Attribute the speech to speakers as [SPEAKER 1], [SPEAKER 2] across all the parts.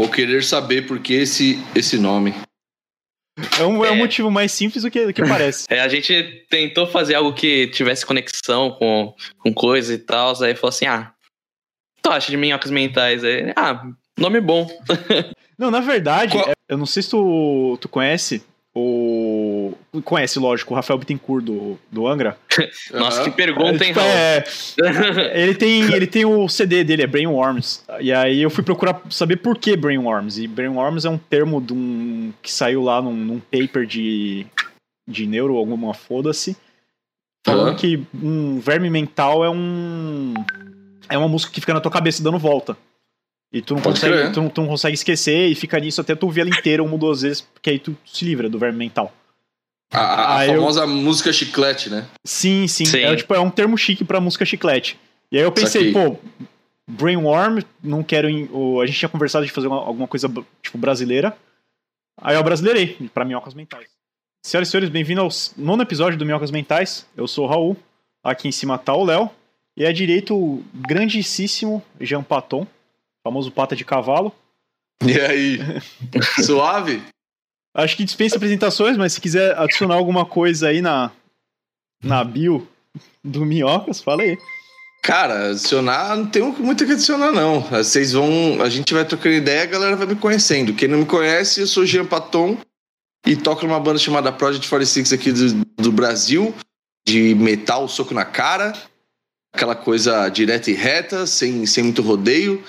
[SPEAKER 1] Vou querer saber por que esse, esse nome.
[SPEAKER 2] É um, é. é um motivo mais simples do que, do que parece.
[SPEAKER 3] É, a gente tentou fazer algo que tivesse conexão com, com coisa e tal, aí falou assim, ah, tu acha de minhocas mentais? Aí, ah, nome bom.
[SPEAKER 2] Não, na verdade, Qual... eu não sei se tu, tu conhece o. Conhece, lógico, o Rafael Bittencourt do, do Angra.
[SPEAKER 3] Nossa, que pergunta, hein,
[SPEAKER 2] é, ele, tem, ele tem o CD dele, é Brainworms. E aí eu fui procurar saber por que Brainworms. E Brainworms é um termo de um, que saiu lá num, num paper de, de neuro, alguma foda-se. Falando uhum. que um verme mental é um. É uma música que fica na tua cabeça dando volta. E tu não, consegue, tu, tu, não consegue esquecer e fica nisso até tu ver ela inteira uma ou duas vezes, porque aí tu se livra do verme mental.
[SPEAKER 1] A, a famosa eu... música chiclete, né?
[SPEAKER 2] Sim, sim. sim. É, tipo, é um termo chique pra música chiclete. E aí eu pensei, pô, Brainworm, não quero. a gente tinha conversado de fazer uma, alguma coisa tipo brasileira. Aí eu brasileirei pra Minhocas Mentais. Senhoras e senhores, bem-vindos ao nono episódio do Minhocas Mentais. Eu sou o Raul. Aqui em cima tá o Léo. E à direita o grandíssimo Jean Paton famoso pata de cavalo.
[SPEAKER 1] E aí? Suave?
[SPEAKER 2] Acho que dispensa apresentações, mas se quiser adicionar alguma coisa aí na, na bio do Minhocas, fala aí.
[SPEAKER 1] Cara, adicionar, não tem muito o que adicionar, não. Vocês vão. A gente vai trocando ideia a galera vai me conhecendo. Quem não me conhece, eu sou Jean Paton e toco numa banda chamada Project 46 aqui do, do Brasil, de metal, soco na cara, aquela coisa direta e reta, sem, sem muito rodeio.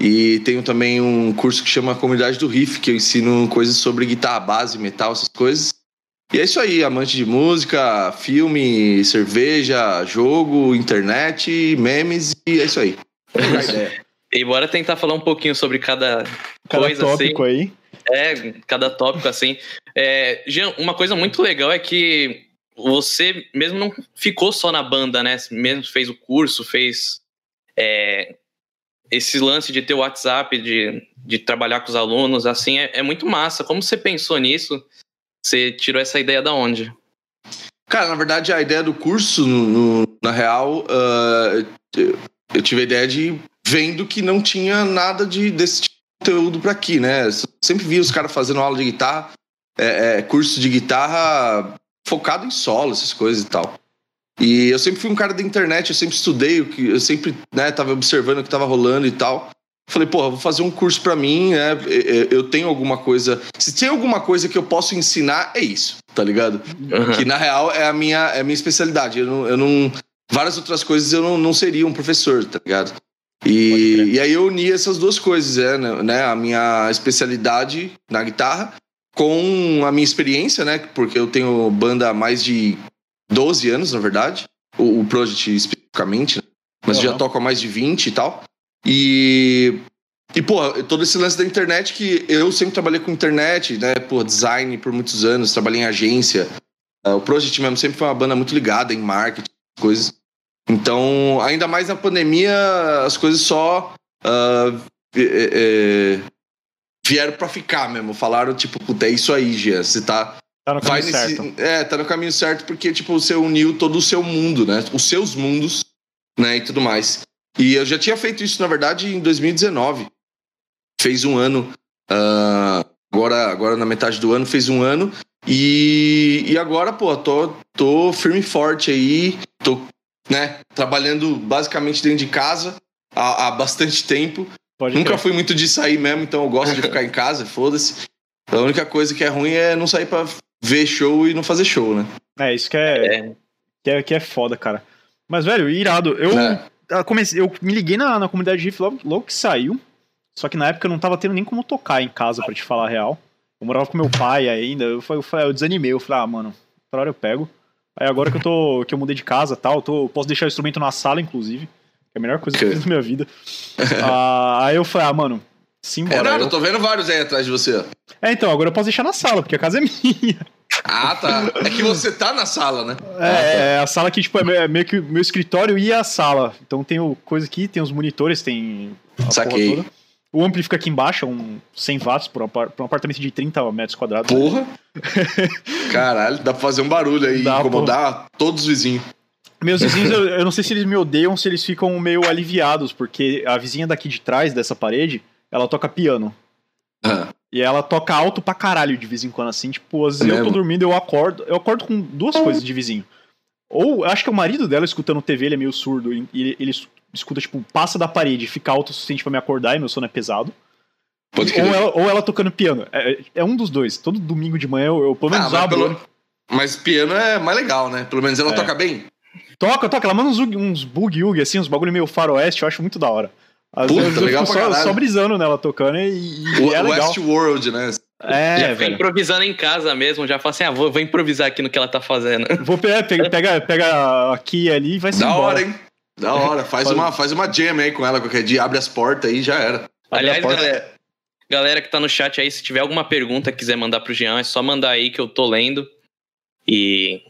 [SPEAKER 1] E tenho também um curso que chama Comunidade do Riff, que eu ensino coisas sobre guitarra base, metal, essas coisas. E é isso aí, amante de música, filme, cerveja, jogo, internet, memes, e é isso aí.
[SPEAKER 3] e bora tentar falar um pouquinho sobre cada, cada coisa
[SPEAKER 2] tópico
[SPEAKER 3] assim.
[SPEAKER 2] aí.
[SPEAKER 3] É, cada tópico assim. É, Jean, uma coisa muito legal é que você mesmo não ficou só na banda, né? Mesmo fez o curso, fez é, esse lance de ter o WhatsApp, de, de trabalhar com os alunos, assim, é, é muito massa. Como você pensou nisso? Você tirou essa ideia da onde?
[SPEAKER 1] Cara, na verdade, a ideia do curso, no, na real, uh, eu tive a ideia de vendo que não tinha nada de, desse tipo de conteúdo para aqui, né? Eu sempre vi os caras fazendo aula de guitarra, é, é, curso de guitarra focado em solo, essas coisas e tal. E eu sempre fui um cara da internet, eu sempre estudei, eu sempre né, tava observando o que tava rolando e tal. Falei, porra, vou fazer um curso para mim, né? Eu tenho alguma coisa. Se tem alguma coisa que eu posso ensinar, é isso, tá ligado? Uhum. Que na real é a minha, é a minha especialidade. Eu não, eu não. Várias outras coisas eu não, não seria um professor, tá ligado? E, e aí eu uni essas duas coisas, é, né? A minha especialidade na guitarra com a minha experiência, né? Porque eu tenho banda há mais de 12 anos, na verdade. O, o Project especificamente, né? Mas uhum. já toco há mais de 20 e tal. E. E, pô, todo esse lance da internet que eu sempre trabalhei com internet, né? Pô, design por muitos anos, trabalhei em agência. Uh, o Project mesmo sempre foi uma banda muito ligada em marketing, coisas. Então, ainda mais na pandemia, as coisas só uh, é, é, vieram para ficar mesmo. Falaram, tipo, puta, é isso aí, Gia. Você tá
[SPEAKER 2] Tá no caminho nesse, certo.
[SPEAKER 1] É, tá no caminho certo porque, tipo, você uniu todo o seu mundo, né? Os seus mundos, né? E tudo mais. E eu já tinha feito isso, na verdade, em 2019. Fez um ano. Uh, agora, agora na metade do ano, fez um ano. E, e agora, pô, tô, tô firme e forte aí. Tô, né? Trabalhando basicamente dentro de casa há, há bastante tempo. Pode Nunca fui muito de sair mesmo, então eu gosto de ficar em casa, foda-se. A única coisa que é ruim é não sair pra ver show e não fazer show, né?
[SPEAKER 2] É, isso que é, é. Que, é que é foda, cara. Mas, velho, irado. Eu, é. comecei, eu me liguei na, na comunidade Riff logo, logo que saiu. Só que na época eu não tava tendo nem como tocar em casa, para te falar a real. Eu morava com meu pai ainda. Eu, eu, eu desanimei. Eu falei, ah, mano, outra hora eu pego. Aí agora que eu tô. que eu mudei de casa tal, eu tô, posso deixar o instrumento na sala, inclusive. Que é a melhor coisa que eu fiz na minha vida. ah, aí eu falei, ah, mano,
[SPEAKER 1] Simbora. É nada, eu tô vendo vários aí atrás de você.
[SPEAKER 2] É, então, agora eu posso deixar na sala, porque a casa é minha.
[SPEAKER 1] Ah, tá. É que você tá na sala, né?
[SPEAKER 2] É, ah, tá. é a sala que, tipo, é meio que meu escritório e a sala. Então tem o coisa aqui, tem os monitores, tem
[SPEAKER 1] a Saquei.
[SPEAKER 2] O ampli fica aqui embaixo, é um 100 watts por um apartamento de 30 metros quadrados.
[SPEAKER 1] Porra! Caralho, dá pra fazer um barulho aí, dá, incomodar porra. todos os vizinhos.
[SPEAKER 2] Meus vizinhos, eu, eu, não sei se eles me odeiam, se eles ficam meio aliviados, porque a vizinha daqui de trás dessa parede, ela toca piano. E ela toca alto pra caralho de vez em quando, assim. Tipo, às vezes eu tô dormindo eu acordo. Eu acordo com duas coisas de vizinho. Ou acho que é o marido dela escutando TV, ele é meio surdo. E ele, ele escuta, tipo, passa da parede, fica alto o suficiente pra me acordar e meu sono é pesado. Ou, ela, ou ela tocando piano. É, é, um dos dois. Todo domingo de manhã eu, eu pelo menos ah, abro. Pelo...
[SPEAKER 1] Mas piano é mais legal, né? Pelo menos ela é. toca bem.
[SPEAKER 2] Toca, toca. Ela manda uns, uns bug-ug, assim, uns bagulho meio faroeste, eu acho muito da hora.
[SPEAKER 1] Às Puta, vezes legal
[SPEAKER 2] só, só, brisando nela tocando e, e o, é legal.
[SPEAKER 1] Westworld, né?
[SPEAKER 3] É, já fica improvisando em casa mesmo, já fala assim, ah, vou, vou improvisar aqui no que ela tá fazendo.
[SPEAKER 2] Vou pegar, pega, pega, pega aqui e ali e vai ser Da
[SPEAKER 1] embora. hora, hein? Da hora. Faz, uma, faz uma jam aí com ela qualquer dia, abre as portas aí e já era.
[SPEAKER 3] Aliás, galera, galera que tá no chat aí, se tiver alguma pergunta quiser mandar pro Jean, é só mandar aí que eu tô lendo. E,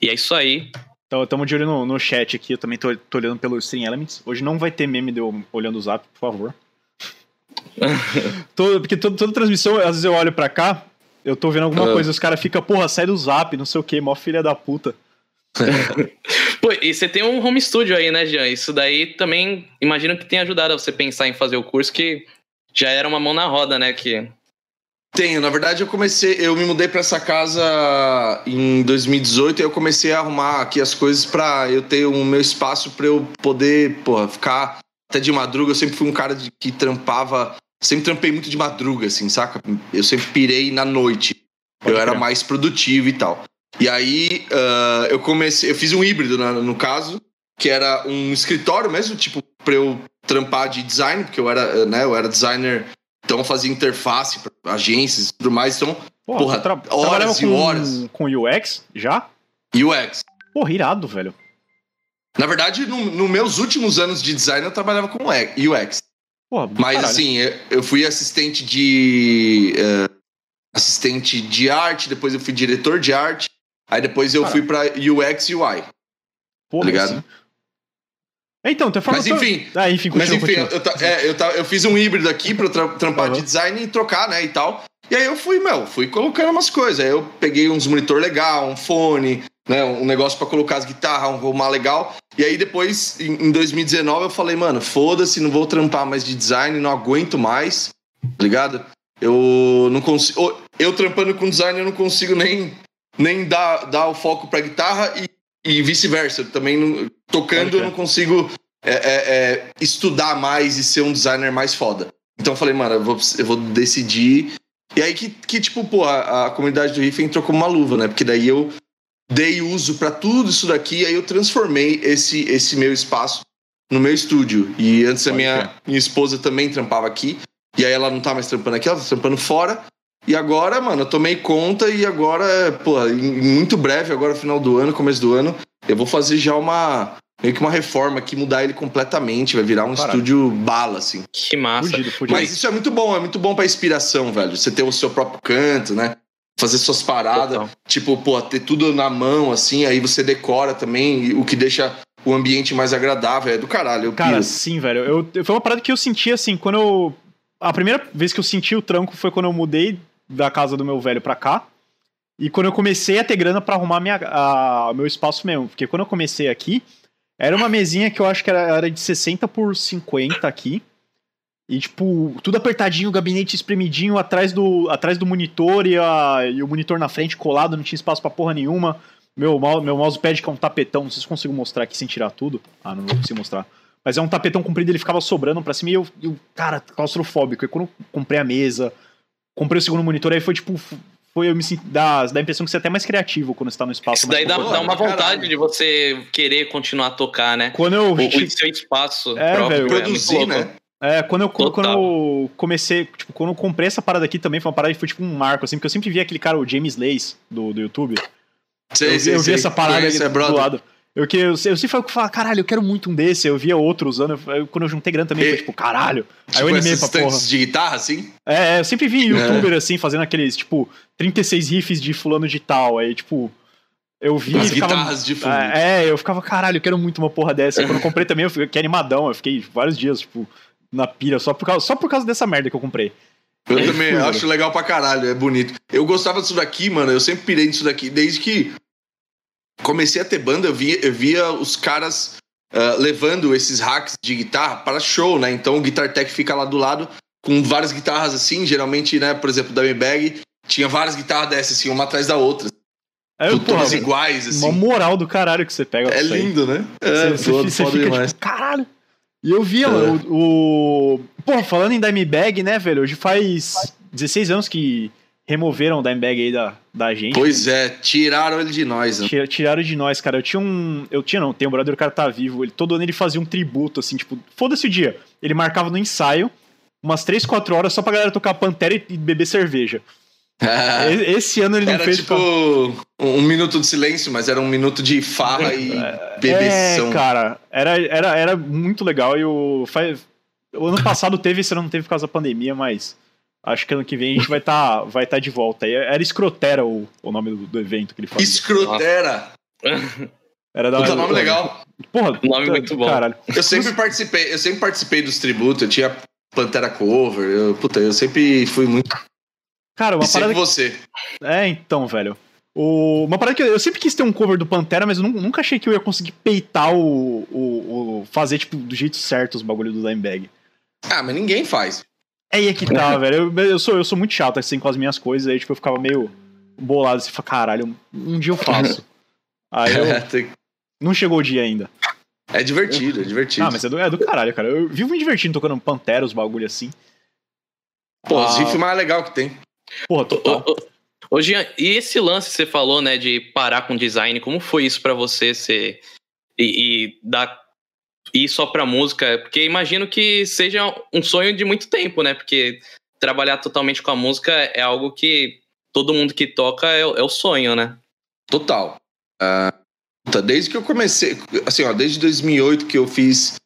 [SPEAKER 3] e é isso aí.
[SPEAKER 2] Então, estamos de olho no, no chat aqui, eu também tô, tô olhando pelo Stream Elements. Hoje não vai ter meme de eu olhando o zap, por favor. todo, porque toda, toda transmissão, às vezes eu olho pra cá, eu tô vendo alguma uh. coisa, os caras ficam, porra, sai do zap, não sei o que, mó filha da puta.
[SPEAKER 3] Pô, e você tem um home studio aí, né, Jean? Isso daí também imagino que tenha ajudado a você pensar em fazer o curso, que já era uma mão na roda, né? Que
[SPEAKER 1] tenho, na verdade eu comecei, eu me mudei para essa casa em 2018 e eu comecei a arrumar aqui as coisas para eu ter o meu espaço para eu poder, porra, ficar até de madruga. Eu sempre fui um cara de, que trampava, sempre trampei muito de madruga, assim, saca? Eu sempre pirei na noite. Pode eu era mais produtivo e tal. E aí uh, eu comecei, eu fiz um híbrido no, no caso, que era um escritório mesmo, tipo, para eu trampar de design, porque eu era, né, eu era designer então fazia interface para agências e tudo mais. Então, porra, porra horas e
[SPEAKER 2] com,
[SPEAKER 1] horas.
[SPEAKER 2] Com UX já?
[SPEAKER 1] UX.
[SPEAKER 2] Porra, irado, velho.
[SPEAKER 1] Na verdade, nos no meus últimos anos de design, eu trabalhava com UX. Porra, Mas caralho. assim, eu fui assistente de. Uh, assistente de arte, depois eu fui diretor de arte, aí depois eu caralho. fui para UX e UI. Porra, tá ligado? Assim.
[SPEAKER 2] Então, tu
[SPEAKER 1] Mas enfim,
[SPEAKER 2] ah, enfim,
[SPEAKER 1] mas enfim, eu, é, eu, eu, fiz um híbrido aqui pra trampar uhum. de design e trocar, né, e tal. E aí eu fui, meu, fui colocando umas coisas. Aí eu peguei uns monitor legal, um fone, né, um negócio para colocar as guitarras, um arrumar legal. E aí depois, em 2019, eu falei, mano, foda-se, não vou trampar mais de design, não aguento mais, tá ligado? Eu não consigo. Eu trampando com design, eu não consigo nem, nem dar, dar o foco pra guitarra e e vice-versa. Também não, tocando eu não consigo é, é, é, estudar mais e ser um designer mais foda. Então eu falei, mano, eu vou, eu vou decidir. E aí que, que tipo, pô, a, a comunidade do Riff entrou como uma luva, né? Porque daí eu dei uso para tudo isso daqui, aí eu transformei esse, esse meu espaço no meu estúdio. E antes a minha, minha esposa também trampava aqui. E aí ela não tá mais trampando aqui, ela tá trampando fora. E agora, mano, eu tomei conta e agora, pô, em muito breve, agora final do ano, começo do ano, eu vou fazer já uma meio que uma reforma aqui, mudar ele completamente, vai virar um estúdio bala, assim.
[SPEAKER 3] Que massa. Fugido,
[SPEAKER 1] fugido. Mas isso é muito bom, é muito bom pra inspiração, velho. Você ter o seu próprio canto, né? Fazer suas paradas, Total. tipo, pô, ter tudo na mão, assim, aí você decora também, o que deixa o ambiente mais agradável, é do caralho.
[SPEAKER 2] Cara, piro. sim, velho. Eu, foi uma parada que eu senti, assim, quando eu... A primeira vez que eu senti o tranco foi quando eu mudei da casa do meu velho pra cá. E quando eu comecei a ter grana pra arrumar minha, a, meu espaço mesmo. Porque quando eu comecei aqui, era uma mesinha que eu acho que era, era de 60 por 50 aqui. E, tipo, tudo apertadinho, gabinete espremidinho atrás do, atrás do monitor e, a, e o monitor na frente colado, não tinha espaço pra porra nenhuma. Meu, meu mousepad que é um tapetão, não sei se consigo mostrar aqui sem tirar tudo. Ah, não vou conseguir mostrar. Mas é um tapetão comprido, ele ficava sobrando pra cima e eu, eu cara, claustrofóbico. E quando eu comprei a mesa, comprei o segundo monitor, aí foi tipo. Foi, eu me sinto, dá, dá a impressão que você é até mais criativo quando você tá no espaço.
[SPEAKER 3] Isso daí dá, dá, uma vontade Caralho. de você querer continuar a tocar, né?
[SPEAKER 2] Quando eu.
[SPEAKER 3] O, o seu espaço
[SPEAKER 2] é, próprio.
[SPEAKER 1] Velho, produzir, né?
[SPEAKER 2] É, quando eu, quando eu comecei, tipo, quando eu comprei essa parada aqui também, foi uma parada que foi tipo um marco, assim, porque eu sempre vi aquele cara, o James Lace, do, do YouTube. Sei, eu, sei, eu vi sei. essa parada ali é do lado. Eu, que, eu, eu sempre falo, caralho, eu quero muito um desse. Eu via outro usando. Eu, quando eu juntei grana também, e, foi tipo, caralho.
[SPEAKER 1] Tipo aí eu animei pra porra. de guitarra, assim?
[SPEAKER 2] É, é, eu sempre vi youtuber, é. assim, fazendo aqueles, tipo, 36 riffs de fulano de tal. Aí, tipo, eu vi.
[SPEAKER 1] As ficava, guitarras de fundo.
[SPEAKER 2] É, é, eu ficava, caralho, eu quero muito uma porra dessa. quando eu comprei também, eu fiquei animadão. Eu fiquei vários dias, tipo, na pira, só por causa, só por causa dessa merda que eu comprei.
[SPEAKER 1] Eu também acho legal pra caralho, é bonito. Eu gostava disso daqui, mano. Eu sempre pirei nisso daqui, desde que comecei a ter banda, eu via, eu via os caras uh, levando esses hacks de guitarra para show, né? Então o Guitar Tech fica lá do lado com várias guitarras assim, geralmente, né, por exemplo, da Bag tinha várias guitarras dessas, assim, uma atrás da outra.
[SPEAKER 2] É,
[SPEAKER 1] todas iguais, assim.
[SPEAKER 2] Uma moral do caralho que você pega.
[SPEAKER 1] É lindo, né? É,
[SPEAKER 2] você, você, você fica tipo, caralho. E eu via, é. mano, o, o. Pô, falando em Dimebag, né, velho? Hoje faz 16 anos que removeram o Dimebag aí da, da gente.
[SPEAKER 1] Pois é, tiraram ele de nós. Né?
[SPEAKER 2] Tiraram de nós, cara. Eu tinha um. Eu tinha, não, tem um brother, o cara tá vivo. Ele, todo ano ele fazia um tributo, assim, tipo, foda-se o dia. Ele marcava no ensaio, umas 3, 4 horas só pra galera tocar Pantera e, e beber cerveja. Esse ano ele não
[SPEAKER 1] era
[SPEAKER 2] fez.
[SPEAKER 1] Tipo, pra... um minuto de silêncio, mas era um minuto de farra e é, bebeção.
[SPEAKER 2] É, cara, era, era, era muito legal. E o, o ano passado teve, esse ano não teve por causa da pandemia, mas Acho que ano que vem a gente vai estar tá, vai tá de volta. Era Escrotera o, o nome do, do evento que ele falou.
[SPEAKER 1] Escrotera!
[SPEAKER 2] Era da
[SPEAKER 1] Puta nome legal.
[SPEAKER 2] Porra,
[SPEAKER 3] nome tá, muito bom.
[SPEAKER 1] Caralho. Eu sempre participei, eu sempre participei dos tributos, eu tinha Pantera Cover, eu, puta, eu sempre fui muito.
[SPEAKER 2] Cara, uma
[SPEAKER 1] e
[SPEAKER 2] parada.
[SPEAKER 1] Que... você.
[SPEAKER 2] É, então, velho. O... Uma parada que eu, eu, sempre quis ter um cover do Pantera, mas eu nunca achei que eu ia conseguir peitar o. o, o fazer, tipo, do jeito certo os bagulhos do Dimebag.
[SPEAKER 1] Ah, mas ninguém faz.
[SPEAKER 2] É aí que tá, velho. Eu, eu, sou, eu sou muito chato assim com as minhas coisas, aí tipo, eu ficava meio bolado assim, caralho, um dia eu faço. Aí eu. Não chegou o dia ainda.
[SPEAKER 1] É divertido, é divertido.
[SPEAKER 2] Ah, mas é do, é do caralho, cara. Eu vivo me divertindo tocando Pantera, os bagulho assim.
[SPEAKER 1] Pô, ah, os riffs mais legal que tem.
[SPEAKER 2] Porra, total.
[SPEAKER 3] Ô, Jean, e esse lance que você falou, né, de parar com design, como foi isso para você ser e, e dar ir só pra música? Porque imagino que seja um sonho de muito tempo, né? Porque trabalhar totalmente com a música é algo que todo mundo que toca é, é o sonho, né?
[SPEAKER 1] Total. Uh, desde que eu comecei, assim, ó, desde 2008 que eu fiz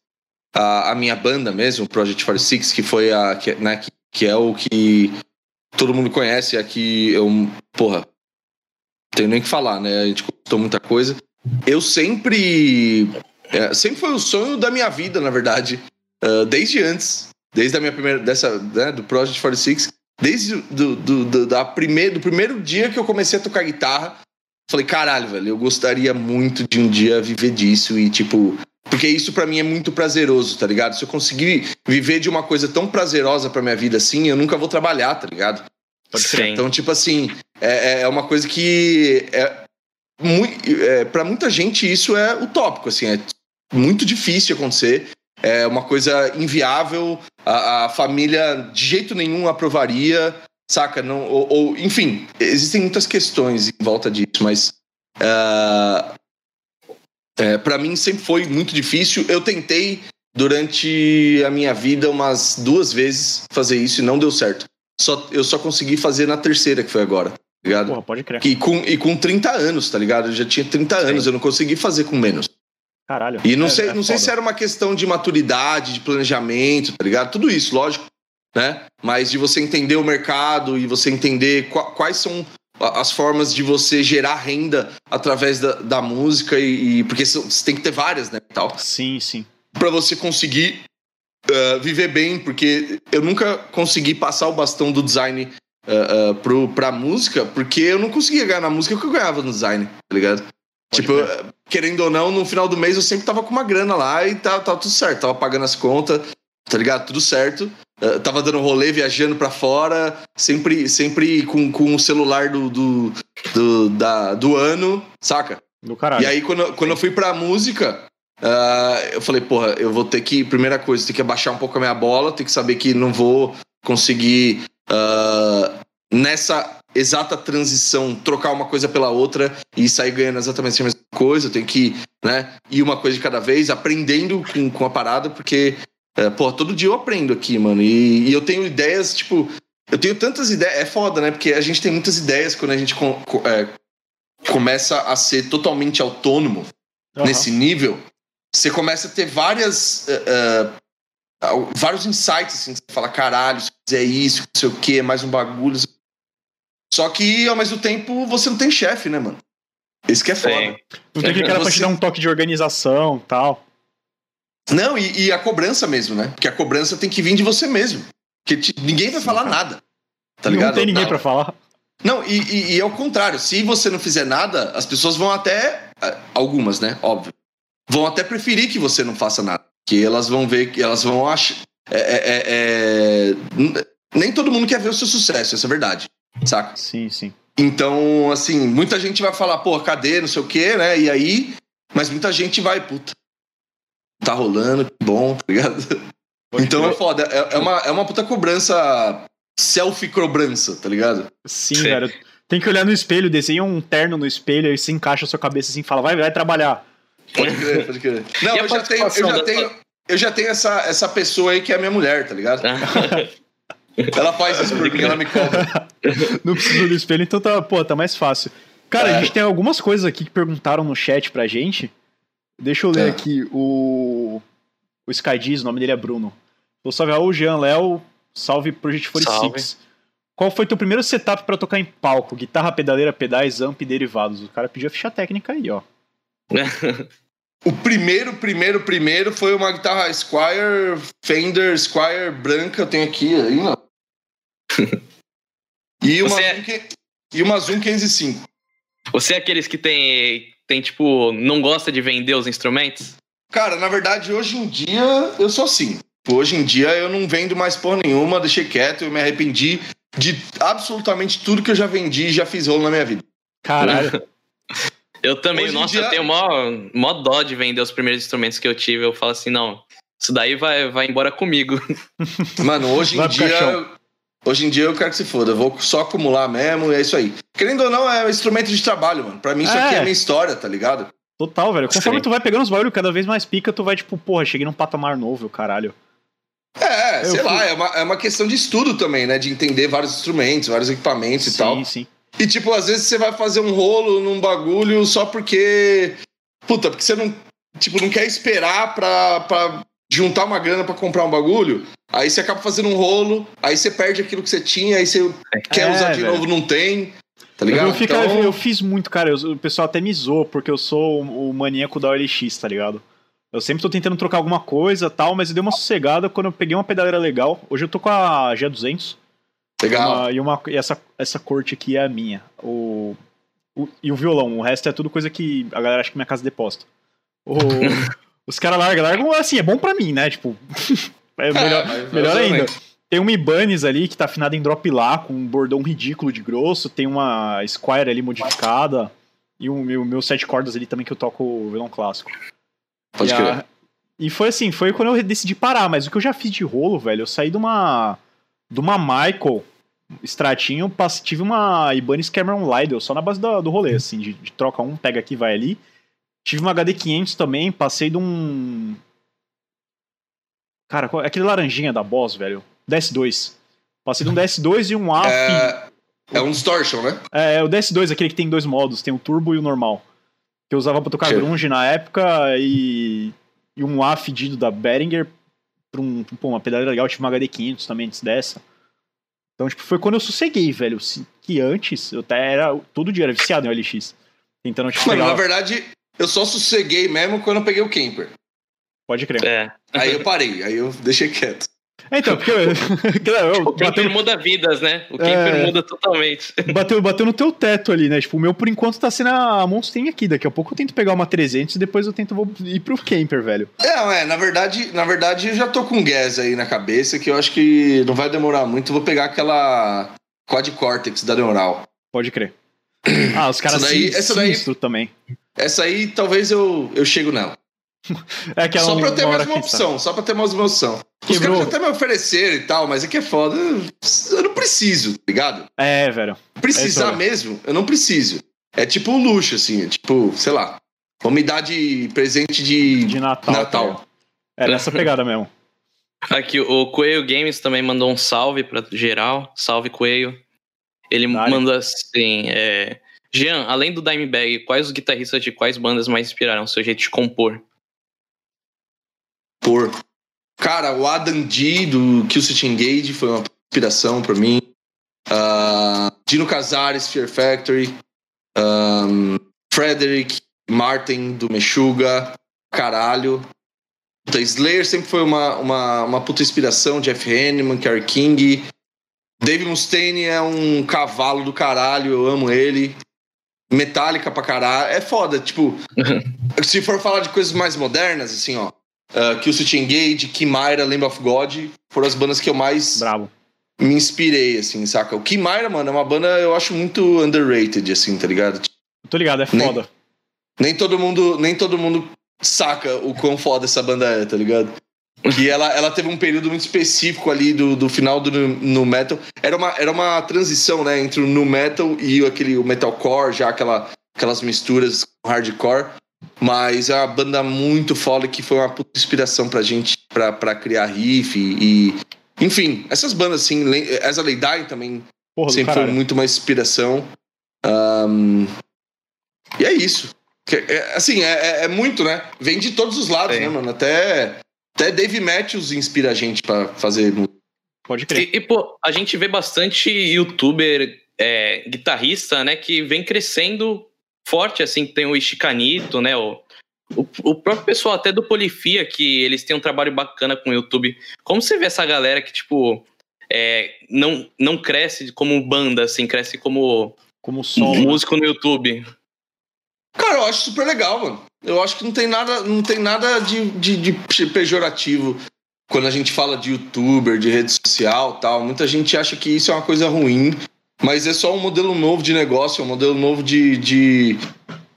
[SPEAKER 1] a, a minha banda mesmo, Project 46, que foi a, que, né, que, que é o que todo mundo conhece, aqui eu, porra, tenho nem que falar, né? A gente contou muita coisa. Eu sempre é, sempre foi o sonho da minha vida, na verdade. Uh, desde antes. Desde a minha primeira. Dessa, né, do Project 46. Desde do, do, do, da primeir, do primeiro dia que eu comecei a tocar guitarra. Falei, caralho, velho, eu gostaria muito de um dia viver disso e, tipo. Porque isso para mim é muito prazeroso, tá ligado? Se eu conseguir viver de uma coisa tão prazerosa pra minha vida assim, eu nunca vou trabalhar, tá ligado?
[SPEAKER 3] Sim.
[SPEAKER 1] Então, tipo assim, é, é uma coisa que. É, é, para muita gente isso é utópico, assim, é muito difícil acontecer. É uma coisa inviável. A, a família de jeito nenhum aprovaria, saca? Não, ou, ou, enfim, existem muitas questões em volta disso, mas uh, é, para mim sempre foi muito difícil. Eu tentei durante a minha vida umas duas vezes fazer isso e não deu certo. Só, eu só consegui fazer na terceira, que foi agora. Tá ligado?
[SPEAKER 2] Porra, pode crer.
[SPEAKER 1] E com, e com 30 anos, tá ligado? Eu já tinha 30 anos, Sim. eu não consegui fazer com menos.
[SPEAKER 2] Caralho.
[SPEAKER 1] E não, é, sei, é não sei se era uma questão de maturidade, de planejamento, tá ligado? Tudo isso, lógico, né? Mas de você entender o mercado e você entender quais são as formas de você gerar renda através da, da música e, e, porque você tem que ter várias, né, tal.
[SPEAKER 2] Sim, sim.
[SPEAKER 1] Para você conseguir uh, viver bem, porque eu nunca consegui passar o bastão do design uh, uh, pro, pra música, porque eu não conseguia ganhar na música o que eu ganhava no design, tá ligado? Tipo, querendo ou não, no final do mês eu sempre tava com uma grana lá e tava, tava tudo certo. Tava pagando as contas, tá ligado? Tudo certo. Uh, tava dando rolê, viajando para fora, sempre sempre com, com o celular do, do, do, da, do ano, saca?
[SPEAKER 2] Do caralho.
[SPEAKER 1] E aí, quando, quando eu fui pra música, uh, eu falei, porra, eu vou ter que, primeira coisa, ter que abaixar um pouco a minha bola, ter que saber que não vou conseguir uh, nessa exata transição, trocar uma coisa pela outra e sair ganhando exatamente a mesma coisa. Eu tenho que né, ir uma coisa de cada vez, aprendendo com, com a parada, porque, é, pô, todo dia eu aprendo aqui, mano. E, e, eu tenho ideias, tipo, eu tenho tantas ideias. É foda, né? Porque a gente tem muitas ideias quando a gente com, é, começa a ser totalmente autônomo uhum. nesse nível. Você começa a ter várias. Uh, uh, vários insights, assim, você fala, caralho, se fizer isso, não sei o que, mais um bagulho. Só que, ao mesmo tempo, você não tem chefe, né, mano? Isso que é foda. Sim.
[SPEAKER 2] Não tem aquele cara você... pra te dar um toque de organização tal.
[SPEAKER 1] Não, e, e, a cobrança mesmo, né? Porque a cobrança tem que vir de você mesmo. Porque te, ninguém vai falar nada. Tá
[SPEAKER 2] não
[SPEAKER 1] ligado?
[SPEAKER 2] Não tem ninguém para falar.
[SPEAKER 1] Não, e, e, e ao contrário, se você não fizer nada, as pessoas vão até. Algumas, né? Óbvio. Vão até preferir que você não faça nada. Que elas vão ver que elas vão achar. é, é, é, nem todo mundo quer ver o seu sucesso, essa é a verdade, saca?
[SPEAKER 2] Sim, sim.
[SPEAKER 1] Então, assim, muita gente vai falar, pô, cadê, não sei o quê, né? E aí, mas muita gente vai, puta, tá rolando, que bom, tá ligado?
[SPEAKER 2] Pode
[SPEAKER 1] então
[SPEAKER 2] crer.
[SPEAKER 1] é foda, é, é uma, é uma puta cobrança, selfie-cobrança, tá ligado?
[SPEAKER 2] Sim,
[SPEAKER 3] Sim.
[SPEAKER 2] velho. Tem que olhar no espelho, desenha um terno no espelho, aí você encaixa a sua cabeça assim e fala, vai, vai trabalhar.
[SPEAKER 1] Pode crer, pode crer. Não,
[SPEAKER 3] E
[SPEAKER 1] eu já tenho, eu já
[SPEAKER 3] da-
[SPEAKER 1] tenho, eu já tenho essa, essa pessoa aí que é a minha mulher, tá ligado? Ela faz isso por mim, ela me cobra.
[SPEAKER 2] Não precisa do espelho, então tá, pô, tá mais fácil. Cara,
[SPEAKER 1] É.
[SPEAKER 2] a gente tem algumas coisas aqui que perguntaram no chat pra gente. Deixa eu ler
[SPEAKER 1] É.
[SPEAKER 2] aqui. O. O Skydiz, o nome dele é Bruno. Então, salve Raul, Jean, Léo, salve Project 46. Qual foi teu primeiro setup pra tocar em palco? Guitarra, pedaleira, pedais, amp e derivados. O cara pediu a ficha técnica aí, ó.
[SPEAKER 1] O primeiro, primeiro, primeiro foi uma guitarra Squire, Fender Squire branca, eu tenho aqui aí, ó. E uma,
[SPEAKER 3] Você é-
[SPEAKER 1] Zoom, que- e uma Zoom 505.
[SPEAKER 3] Você é aqueles que tem, tem, tipo, não gosta de vender os instrumentos?
[SPEAKER 1] Cara, na verdade, hoje em dia eu sou assim. Hoje em dia eu não vendo mais porra nenhuma, deixei quieto, eu me arrependi de absolutamente tudo que eu já vendi e já fiz rolo na minha vida.
[SPEAKER 2] Caralho.
[SPEAKER 3] Eu também,
[SPEAKER 1] Hoje em
[SPEAKER 3] nossa,
[SPEAKER 1] dia-
[SPEAKER 3] eu tenho mó, mó dó de vender os primeiros instrumentos que eu tive. Eu falo assim, não, isso daí vai, vai embora comigo.
[SPEAKER 1] Mano, hoje em dia.
[SPEAKER 2] caixão.
[SPEAKER 1] Hoje em dia eu quero que se foda, eu vou só acumular mesmo e é isso aí. Querendo ou não, é um instrumento de trabalho, mano. Pra mim isso
[SPEAKER 2] É.
[SPEAKER 1] aqui é minha história, tá ligado?
[SPEAKER 2] Total, velho. Conforme
[SPEAKER 3] Sim.
[SPEAKER 2] tu vai pegando os bagulho cada vez mais pica, tu vai tipo, porra, cheguei num patamar novo, caralho.
[SPEAKER 1] É,
[SPEAKER 2] Eu
[SPEAKER 1] sei
[SPEAKER 2] fui-
[SPEAKER 1] lá, é uma, é uma questão de estudo também, né? De entender vários instrumentos, vários equipamentos e
[SPEAKER 2] sim,
[SPEAKER 1] tal.
[SPEAKER 2] sim.
[SPEAKER 1] E tipo, às vezes você vai fazer um rolo num bagulho só porque. Puta, porque você não. Tipo, não quer esperar pra, pra juntar uma grana pra comprar um bagulho. Aí você acaba fazendo um rolo, aí você perde aquilo que você tinha, aí você quer
[SPEAKER 2] É,
[SPEAKER 1] usar de
[SPEAKER 2] velho.
[SPEAKER 1] novo, não tem. Tá ligado?
[SPEAKER 2] Eu,
[SPEAKER 1] Então-
[SPEAKER 2] eu fiz muito, cara. eu- o pessoal até me zoou, porque eu sou o, o maníaco da OLX, tá ligado? Eu sempre tô tentando trocar alguma coisa tal, mas eu dei uma sossegada quando eu peguei uma pedaleira legal. Hoje eu tô com a G200.
[SPEAKER 1] Legal.
[SPEAKER 2] uma- e uma, e essa, essa corte aqui é a minha. O, o- e o violão, o resto é tudo coisa que a galera acha que minha casa depósito. O- os caras largam, largam assim, é bom pra mim, né? Tipo, é melhor,
[SPEAKER 1] mas-
[SPEAKER 2] melhor ainda. Tem uma Ibanez ali que tá afinada em drop lá, com um bordão ridículo de grosso. Tem uma Squire ali modificada. E o meu, meu sete cordas ali também que eu toco violão clássico.
[SPEAKER 1] Pode
[SPEAKER 2] e,
[SPEAKER 1] crer.
[SPEAKER 2] a- e foi assim, foi quando eu decidi parar. Mas o que eu já fiz de rolo, velho, eu saí de uma. De uma Michael Stratinho, tive uma Ibanez Cameron Lidl, só na base da- do rolê, assim, de, de troca um, pega aqui, vai ali. Tive uma HD500 também, passei de um. Cara, qual- aquele laranjinha da Boss, velho. DS2. Passei de um DS2 e um AF.
[SPEAKER 1] É, é um distortion, né?
[SPEAKER 2] É, o DS2, aquele que tem dois modos, tem o turbo e o normal. Que eu usava pra tocar grunge na época e, e um A fedido da Behringer pra um, pô, uma pedaleira legal, eu tive uma HD500 também antes dessa. Então, tipo, foi quando eu sosseguei, velho. Que antes, eu até era, todo dia era viciado em OLX. Tentando, tipo,
[SPEAKER 1] Mano,
[SPEAKER 2] pegar...
[SPEAKER 1] na verdade, eu só sosseguei mesmo quando eu peguei o camper.
[SPEAKER 2] Pode crer.
[SPEAKER 3] É.
[SPEAKER 1] Aí eu parei, aí eu deixei quieto.
[SPEAKER 2] É, então, porque eu, eu
[SPEAKER 3] O camper
[SPEAKER 2] bateu,
[SPEAKER 3] muda vidas, né? O camper
[SPEAKER 2] É.
[SPEAKER 3] muda totalmente.
[SPEAKER 2] bateu, bateu no teu teto ali, né? Tipo, o meu, por enquanto, tá sendo a monstrinha aqui. Daqui a pouco eu tento pegar uma 300 e depois eu tento vou ir pro camper, velho.
[SPEAKER 1] É, é, na verdade, na verdade eu já tô com gas aí na cabeça que eu acho que não vai demorar muito. Eu vou pegar aquela Quad Cortex da Neural.
[SPEAKER 2] Pode crer. Ah, os caras
[SPEAKER 1] Essa daí-
[SPEAKER 2] sin-
[SPEAKER 1] essa daí-
[SPEAKER 2] sinistro também.
[SPEAKER 1] Essa aí talvez eu, eu chego nela.
[SPEAKER 2] É aquela
[SPEAKER 1] só pra eu ter mais uma
[SPEAKER 2] que tá.
[SPEAKER 1] opção, só pra ter mais uma opção. Os
[SPEAKER 2] Quebrou.
[SPEAKER 1] caras até me ofereceram e tal, mas aqui é foda. Eu eu não preciso, tá ligado?
[SPEAKER 2] É, velho.
[SPEAKER 1] Precisar
[SPEAKER 2] É
[SPEAKER 1] mesmo, eu não preciso. É tipo um luxo, assim, é tipo, sei lá. Vamos me dar de presente de,
[SPEAKER 2] De Natal.
[SPEAKER 1] Natal.
[SPEAKER 2] tá? É nessa pegada mesmo.
[SPEAKER 3] Aqui, o Coelho Games também mandou um salve pra geral. Salve, Coelho. Ele
[SPEAKER 2] Dale.
[SPEAKER 3] manda assim: é, Jean, além do Dimebag, quais os guitarristas de quais bandas mais inspiraram o seu jeito de compor?
[SPEAKER 1] por. Cara, o Adam D do Killswitch Engage foi uma inspiração pra mim. Ah, Dino Casares, Fear Factory. Ahn, Frederick Martin do Meshuga. Caralho. Puta, Slayer sempre foi uma, uma, uma puta inspiração. Jeff Hanneman, Kerry King. Dave Mustaine é um cavalo do caralho, eu amo ele. Metallica pra caralho. É foda, tipo. se for falar de coisas mais modernas, assim, ó. uh, Killswitch Engage, Kimaira, Lamb of God, foram as bandas que eu mais
[SPEAKER 2] Bravo.
[SPEAKER 1] me inspirei, assim, saca? O Kimaira, mano, é uma banda eu acho muito underrated, assim, tá ligado?
[SPEAKER 2] Tô ligado, é
[SPEAKER 1] Nem-
[SPEAKER 2] foda.
[SPEAKER 1] Nem todo mundo, nem todo mundo saca o quão foda essa banda é, tá ligado? E ela, ela teve um período muito específico ali do, do final do nu, nu metal. Era uma, era uma transição, né, entre o nu metal e aquele o metalcore, já aquela, aquelas misturas com hardcore. Mas é uma banda muito foda que foi uma puta inspiração pra gente pra, pra criar riff e, e- Enfim, essas bandas assim, Le- As a Lay Dying também
[SPEAKER 2] Porra
[SPEAKER 1] sempre foi muito uma inspiração. Ahn, e é isso. Que- é, assim, é, é- é muito, né? Vem de todos os lados,
[SPEAKER 3] Sim.
[SPEAKER 1] né, mano? Até, até Dave Matthews inspira a gente pra fazer música.
[SPEAKER 2] Pode crer.
[SPEAKER 3] E, e, pô, a gente vê bastante youtuber, é, guitarrista, né, que vem crescendo forte, assim, tem o Ishikanito, né, o, o, o próprio pessoal até do Polifia, que eles têm um trabalho bacana com o YouTube. Como você vê essa galera que, tipo, é, não, não cresce como banda, assim, cresce como
[SPEAKER 2] Como solo. né?
[SPEAKER 3] músico no YouTube?
[SPEAKER 1] Cara, eu acho super legal, mano. Eu acho que não tem nada, não tem nada de, de, de pejorativo quando a gente fala de youtuber, de rede social tal. Muita gente acha que isso é uma coisa ruim, mas é só um modelo novo de negócio, é um modelo novo de, de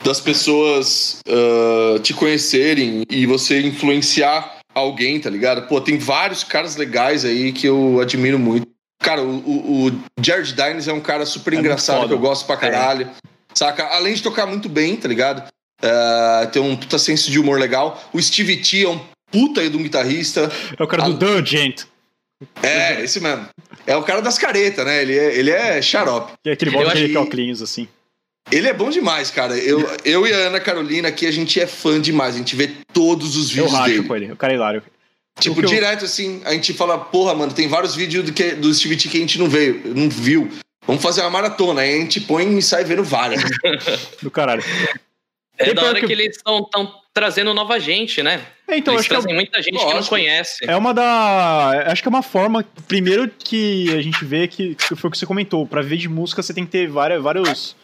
[SPEAKER 1] das pessoas ah, te conhecerem e você influenciar alguém, tá ligado? Pô, tem vários caras legais aí que eu admiro muito. Cara, o, o, o Jared Dines é um cara super
[SPEAKER 2] É
[SPEAKER 1] engraçado que eu gosto pra caralho. Saca? Além de tocar muito bem, tá ligado? Ah, tem um puta senso de humor legal. O Steve T é um puta aí de um guitarrista.
[SPEAKER 2] É o cara do Dugent.
[SPEAKER 1] É, esse mesmo. É o cara das caretas, né? Ele é, ele é xarope.
[SPEAKER 2] É aquele
[SPEAKER 3] Eu
[SPEAKER 1] acho
[SPEAKER 2] de óculos, assim.
[SPEAKER 1] Ele é bom demais, cara. Eu, eu e a Ana Carolina aqui, a gente é fã demais. A gente vê todos os
[SPEAKER 2] Eu
[SPEAKER 1] vídeos
[SPEAKER 2] racho
[SPEAKER 1] dele.
[SPEAKER 2] com ele. O cara é hilário.
[SPEAKER 1] Tipo,
[SPEAKER 2] O que eu-
[SPEAKER 1] direto assim, a gente fala, porra, mano, tem vários vídeos do, que, do Steve T que a gente não veio, não viu. Vamos fazer uma maratona. Aí a gente põe e sai vendo várias.
[SPEAKER 2] Do caralho.
[SPEAKER 3] É
[SPEAKER 2] Tem
[SPEAKER 3] da hora
[SPEAKER 2] que-
[SPEAKER 3] que, eles estão trazendo nova gente, né?
[SPEAKER 2] É, então,
[SPEAKER 3] eles
[SPEAKER 2] acho que é,
[SPEAKER 3] trazem muita gente que não
[SPEAKER 1] Lógico.
[SPEAKER 3] conhece.
[SPEAKER 2] é uma da. Acho que é uma forma. Primeiro que a gente vê que, que foi o que você comentou. Pra viver de música, você tem que ter várias, vários.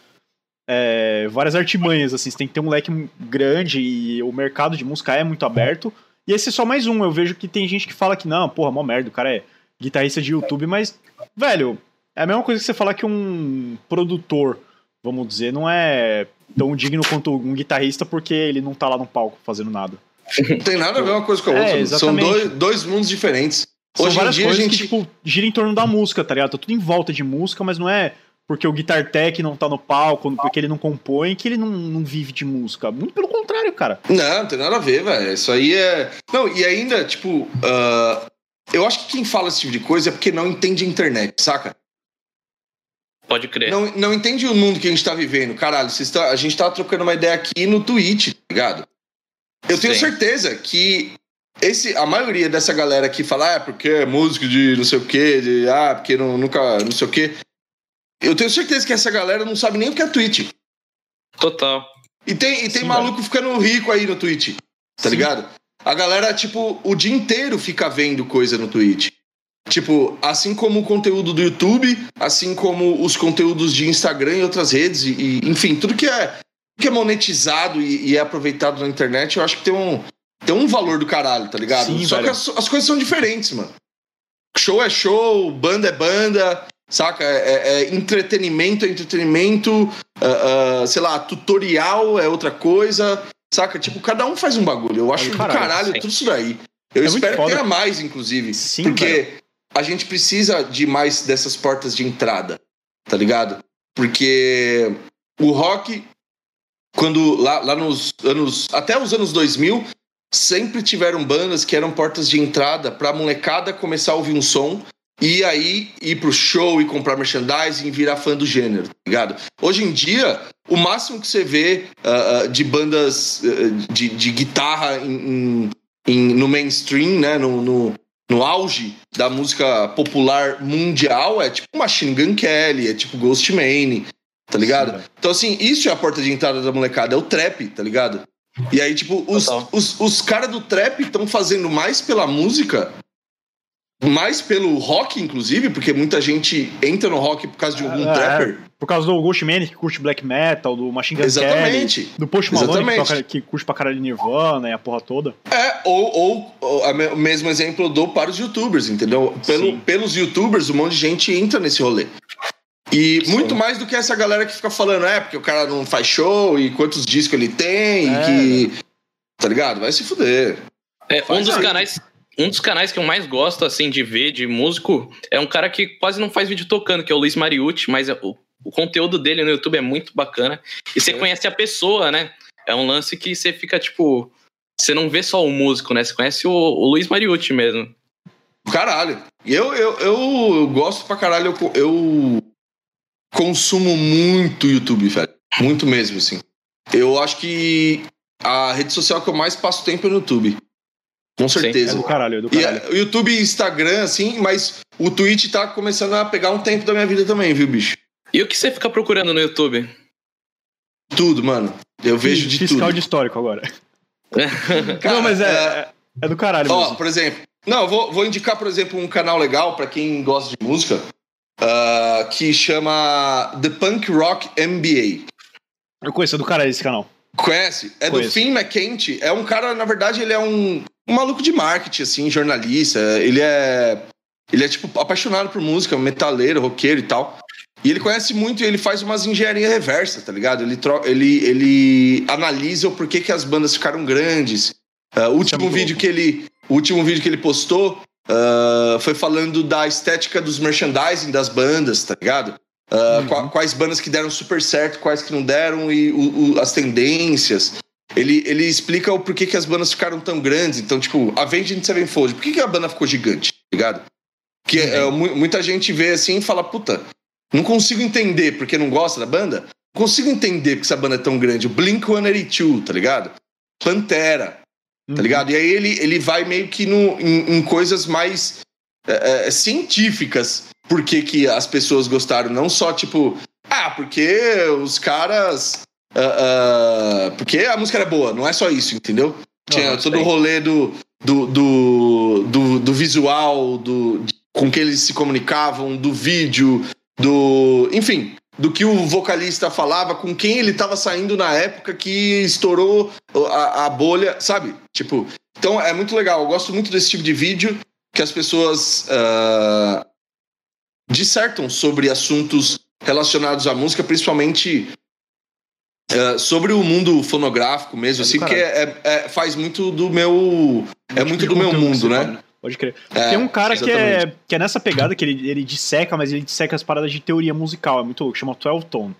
[SPEAKER 2] é, várias artimanhas, assim. Você tem que ter um leque grande e o mercado de música é muito aberto. E esse é só mais um. Eu vejo que tem gente que fala que não, porra, mó merda, o cara é guitarrista de YouTube, mas, velho, é a mesma coisa que você falar que um produtor, vamos dizer, não é tão digno quanto um guitarrista porque ele não tá lá no palco fazendo nada.
[SPEAKER 1] Não tem nada a ver uma coisa com a
[SPEAKER 2] É,
[SPEAKER 1] outra. mano. São dois, dois mundos diferentes.
[SPEAKER 2] São
[SPEAKER 1] Hoje em dia a gente.
[SPEAKER 2] que, tipo, gira em torno da música, tá ligado? Tá tudo em volta de música, mas não é porque o Guitar Tech não tá no palco, porque ele não compõe, que ele não, não vive de música. Muito pelo contrário, cara.
[SPEAKER 1] Não, não tem nada a ver, velho. Isso aí é. Não, e ainda, tipo. ah, eu acho que quem fala esse tipo de coisa é porque não entende a internet, saca?
[SPEAKER 3] Pode crer.
[SPEAKER 1] Não, não entende o mundo que a gente tá vivendo. Caralho, tá- a gente tá trocando uma ideia aqui no Twitch, tá ligado? Eu tenho
[SPEAKER 3] Sim.
[SPEAKER 1] certeza que esse, a maioria dessa galera que fala, ah, é porque é música de não sei o quê, de, ah, porque não, nunca, não sei o quê. Eu tenho certeza que essa galera não sabe nem o que é Twitch.
[SPEAKER 3] Total.
[SPEAKER 1] E tem, e tem
[SPEAKER 2] Sim,
[SPEAKER 1] maluco ficando rico aí no Twitch, tá
[SPEAKER 2] Sim.
[SPEAKER 1] ligado? A galera, tipo, o dia inteiro fica vendo coisa no Twitch. Tipo, assim como o conteúdo do YouTube, assim como os conteúdos de Instagram e outras redes, e, enfim, tudo que é, que é monetizado e, e é aproveitado na internet, eu acho que tem um, tem um valor do caralho, tá ligado?
[SPEAKER 2] Sim,
[SPEAKER 1] Só
[SPEAKER 2] velho.
[SPEAKER 1] que as, as coisas são diferentes, mano. Show é show, banda é banda, saca? É, é entretenimento é entretenimento, ah, ah, sei lá, tutorial é outra coisa, saca? Tipo, cada um faz um bagulho. Eu acho
[SPEAKER 2] É do
[SPEAKER 1] do
[SPEAKER 2] caralho,
[SPEAKER 1] caralho,
[SPEAKER 3] sim.
[SPEAKER 1] tudo isso daí. Eu
[SPEAKER 2] É
[SPEAKER 1] espero que tenha mais, inclusive.
[SPEAKER 2] Sim,
[SPEAKER 1] porque. A gente precisa de mais dessas portas de entrada, tá ligado? Porque o rock, quando lá, lá nos anos. Até os anos 2000, sempre tiveram bandas que eram portas de entrada pra molecada começar a ouvir um som e aí ir pro show e comprar merchandising e virar fã do gênero, tá ligado? Hoje em dia, o máximo que você vê ah, de bandas ah, de, de guitarra em- em- no mainstream, né? No, no, no auge da música popular mundial é tipo Machine Gun Kelly, é tipo Ghostman, tá ligado?
[SPEAKER 2] Sim, velho.
[SPEAKER 1] então, assim, isso é a porta de entrada da molecada, é o trap, tá ligado? E aí, tipo, os,
[SPEAKER 3] Total.
[SPEAKER 1] os, os caras do trap estão fazendo mais pela música mais pelo rock, inclusive, porque muita gente entra no rock por causa de algum
[SPEAKER 2] É,
[SPEAKER 1] trapper.
[SPEAKER 2] Por causa do Ghost Man, que curte black metal, do Machine Gun
[SPEAKER 1] Exatamente.
[SPEAKER 2] Kelly, do Post Malone, que,
[SPEAKER 1] Exatamente.
[SPEAKER 2] toca- que curte pra caralho Nirvana e a porra toda.
[SPEAKER 1] É, ou, ou, ou a me- o mesmo exemplo eu dou para os youtubers, entendeu? Pelo,
[SPEAKER 2] Sim.
[SPEAKER 1] pelos youtubers, um monte de gente entra nesse rolê. E muito mais do que essa galera que fica falando, é, porque o cara não faz show e quantos discos ele tem,
[SPEAKER 2] É,
[SPEAKER 1] e que. Tá ligado? Vai se fuder.
[SPEAKER 3] É, um dos
[SPEAKER 1] aí.
[SPEAKER 3] canais. Um dos canais que eu mais gosto, assim, de ver de músico é um cara que quase não faz vídeo tocando, que é o Luiz Mariucci, mas é- o, o conteúdo dele no YouTube é muito bacana. E você
[SPEAKER 1] É.
[SPEAKER 3] conhece a pessoa, né? É um lance que você fica, tipo. Você não vê só o músico, né? Você conhece o, o Luiz Mariucci mesmo.
[SPEAKER 1] Caralho. Eu, eu, eu, gosto pra caralho, eu, eu consumo muito YouTube, velho. Muito mesmo, assim. Eu acho que a rede social que eu mais passo tempo é no YouTube. Com
[SPEAKER 3] Sim,
[SPEAKER 1] certeza.
[SPEAKER 2] É do caralho, é do
[SPEAKER 1] E
[SPEAKER 2] caralho.
[SPEAKER 1] é, o YouTube e Instagram, assim, mas o Twitch tá começando a pegar um tempo da minha vida também, viu, bicho?
[SPEAKER 3] E o que você fica procurando no YouTube?
[SPEAKER 1] Tudo, mano. Eu vejo de
[SPEAKER 2] Fiscal
[SPEAKER 1] tudo.
[SPEAKER 2] de histórico agora.
[SPEAKER 1] Cara,
[SPEAKER 2] não, mas é,
[SPEAKER 1] é,
[SPEAKER 2] é, é do caralho
[SPEAKER 1] Ó,
[SPEAKER 2] mesmo.
[SPEAKER 1] por exemplo. Não, eu vou, vou indicar, por exemplo, um canal legal pra quem gosta de música ah, que chama The Punk Rock MBA.
[SPEAKER 2] Eu conheço, é do caralho esse canal.
[SPEAKER 1] Conhece? É do
[SPEAKER 2] Conheço.
[SPEAKER 1] Finn McKenty. É um cara, na verdade, ele é um, um maluco de marketing, assim, jornalista. Ele é. Ele é, tipo, apaixonado por música, metaleiro, roqueiro e tal. E ele conhece muito e ele faz umas engenharia reversa, tá ligado? Ele, ele, ele analisa o porquê que as bandas ficaram grandes. Ah, o último
[SPEAKER 2] muito
[SPEAKER 1] vídeo que ele. Último vídeo que ele postou ah, foi falando da estética dos merchandising das bandas, tá ligado? Ah,
[SPEAKER 2] Uhum.
[SPEAKER 1] qua- quais bandas que deram super certo, quais que não deram e o- o- as tendências. Ele, ele explica o porquê que as bandas ficaram tão grandes. Então, tipo, Avenged Sevenfold, por que, que a banda ficou gigante, tá ligado? Que é, mu- muita gente vê assim e fala, puta, não consigo entender porque não gosta da banda. Não consigo entender porque essa banda é tão grande. O Blink-182, tá ligado? Pantera,
[SPEAKER 2] Uhum.
[SPEAKER 1] tá ligado? E aí ele, ele vai meio que no, em, em coisas mais é, é, científicas. Por que, que as pessoas gostaram? Não só tipo, ah, porque os caras. Ah, porque a música era boa, não é só isso, entendeu? Tinha todo o rolê do, do, do, do, do visual, do, de- com que eles se comunicavam, do vídeo, do. Enfim, do que o vocalista falava, com quem ele estava saindo na época que estourou a, a bolha, sabe? Tipo, então é muito legal. Eu gosto muito desse tipo de vídeo que as pessoas ah, dissertam sobre assuntos relacionados à música, principalmente ah, sobre o mundo fonográfico mesmo,
[SPEAKER 2] É
[SPEAKER 1] assim, porque é- é- faz muito do meu. É muito do meu mundo, né?
[SPEAKER 2] fala, Pode crer.
[SPEAKER 1] É,
[SPEAKER 2] Tem um cara que é, que é nessa pegada que ele, ele disseca, mas ele disseca as paradas de teoria musical. É muito louco. Chama 12 Tone.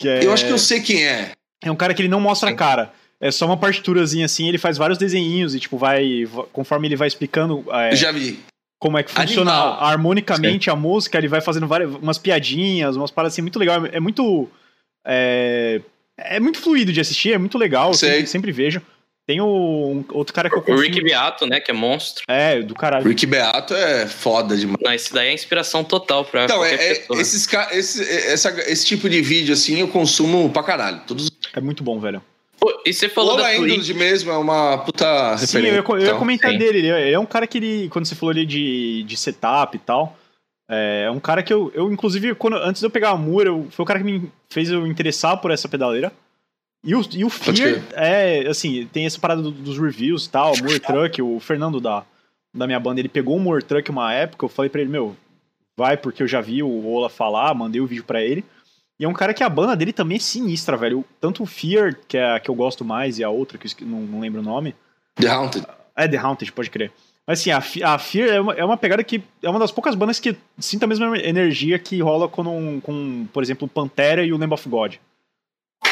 [SPEAKER 2] Que é,
[SPEAKER 1] Eu acho que eu sei quem é.
[SPEAKER 2] é um cara que ele não mostra a cara. É só uma partiturazinha assim, ele faz vários desenhinhos e, tipo, vai. Conforme ele vai explicando
[SPEAKER 1] Já vi.
[SPEAKER 2] como é que funciona
[SPEAKER 1] Animal.
[SPEAKER 2] harmonicamente a música, ele vai fazendo várias, umas piadinhas, umas paradas assim, muito legal. É muito. É, é muito fluido de assistir, é muito legal. Sempre, sempre vejo. Tem o, um- outro cara que eu
[SPEAKER 3] O
[SPEAKER 2] consumo.
[SPEAKER 3] Rick Beato, né? Que é monstro.
[SPEAKER 2] É, do caralho.
[SPEAKER 1] Rick Beato é foda demais.
[SPEAKER 3] Não, esse daí é inspiração total pra
[SPEAKER 1] Então,
[SPEAKER 3] qualquer
[SPEAKER 1] é, é-
[SPEAKER 3] pessoa.
[SPEAKER 1] esses, esse, essa- esse tipo de vídeo, assim, eu consumo pra caralho. Todos
[SPEAKER 2] É muito bom, velho.
[SPEAKER 3] Pô, e você
[SPEAKER 1] O
[SPEAKER 3] falou
[SPEAKER 1] Ola
[SPEAKER 3] da Twitch.
[SPEAKER 1] Mesmo é uma puta
[SPEAKER 2] Sim,
[SPEAKER 1] referência.
[SPEAKER 2] eu ia, eu ia
[SPEAKER 1] então.
[SPEAKER 2] comentar
[SPEAKER 3] sim.
[SPEAKER 2] dele. Ele é, ele é um cara que ele, quando você falou ali de, de setup e tal, é um cara que eu, eu inclusive, quando, antes de eu pegar a eu- foi o cara que me fez eu interessar por essa pedaleira. E o, e o Fear, é, assim, tem essa parada do- dos reviews e tal, o Moore Truck, o Fernando da, da minha banda, ele pegou o Moore Truck uma época, eu falei pra ele, meu, vai porque eu já vi o Ola falar, mandei o vídeo pra ele. E é um cara que a banda dele também é sinistra, velho. Tanto o Fear, que é a que eu gosto mais, e a outra, que eu não, não lembro o nome,
[SPEAKER 1] The Haunted.
[SPEAKER 2] é The Haunted, pode crer. Mas assim, a, a Fear é uma, é uma pegada que é uma das poucas bandas que sinta a mesma energia que rola com, um- com por exemplo, o Pantera e o Lamb of God.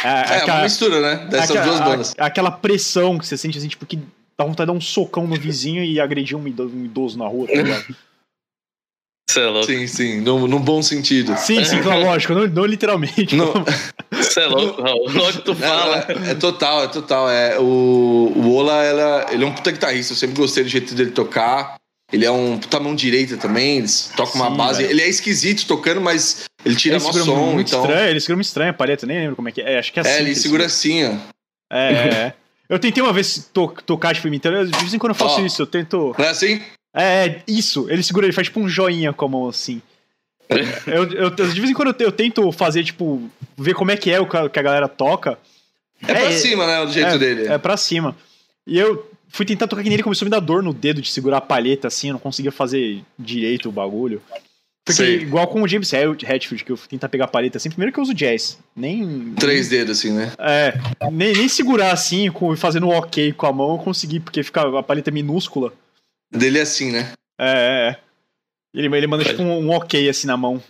[SPEAKER 2] É,
[SPEAKER 1] É,
[SPEAKER 2] aquela,
[SPEAKER 1] uma mistura, né? Dessas
[SPEAKER 2] aquela-
[SPEAKER 1] duas bandas.
[SPEAKER 2] a- aquela pressão que você sente assim, tipo, que dá vontade de dar um socão no vizinho e agredir um um idoso na rua, tá ligado?
[SPEAKER 3] Você é louco.
[SPEAKER 1] Sim, sim, no, no bom sentido.
[SPEAKER 2] sim, sim, claro, lógico, não, não literalmente.
[SPEAKER 1] No-
[SPEAKER 3] Você é louco, Raul. Logo que tu fala.
[SPEAKER 1] É, é total, é total. É, o, o Ola, ela, ele é um puta guitarrista. Eu sempre gostei do jeito dele tocar. Ele é um puta mão direita também. Ele toca uma
[SPEAKER 2] Sim,
[SPEAKER 1] base.
[SPEAKER 2] velho.
[SPEAKER 1] Ele é esquisito tocando, mas ele tira
[SPEAKER 2] Ele
[SPEAKER 1] mó
[SPEAKER 2] segura
[SPEAKER 1] som.
[SPEAKER 2] muito
[SPEAKER 1] Então,
[SPEAKER 2] estranho, ele segura muito estranho a palheta, nem lembro como é que é. É, Acho que é assim.
[SPEAKER 1] é, ele segura assim, ó.
[SPEAKER 2] É, é, é. Eu tentei uma vez to tocar, tipo, imitando. De vez em quando eu faço
[SPEAKER 1] Ó.
[SPEAKER 2] isso, eu tento.
[SPEAKER 1] Não é assim?
[SPEAKER 2] É, é, isso. Ele segura, ele faz tipo um joinha com a mão assim. eu, eu, de vez em quando eu, eu, tento fazer, tipo, ver como é que é o que a galera toca.
[SPEAKER 1] É, é pra cima, né? Do jeito
[SPEAKER 2] é,
[SPEAKER 1] dele.
[SPEAKER 2] É pra cima. E eu fui tentar tocar que nele, começou a me dar dor no dedo de segurar a palheta assim, eu não conseguia fazer direito o bagulho. Porque, igual com o James Hetfield, que eu tentar pegar a paleta assim, primeiro que eu uso jazz. Nem.
[SPEAKER 1] Três dedos, assim, né?
[SPEAKER 2] É. Nem, nem segurar assim, com, fazendo um ok com a mão, eu consegui, porque fica, a paleta minúscula.
[SPEAKER 1] Dele é assim, né?
[SPEAKER 2] É, é. é. Ele, ele manda, tipo, um, um ok assim na mão.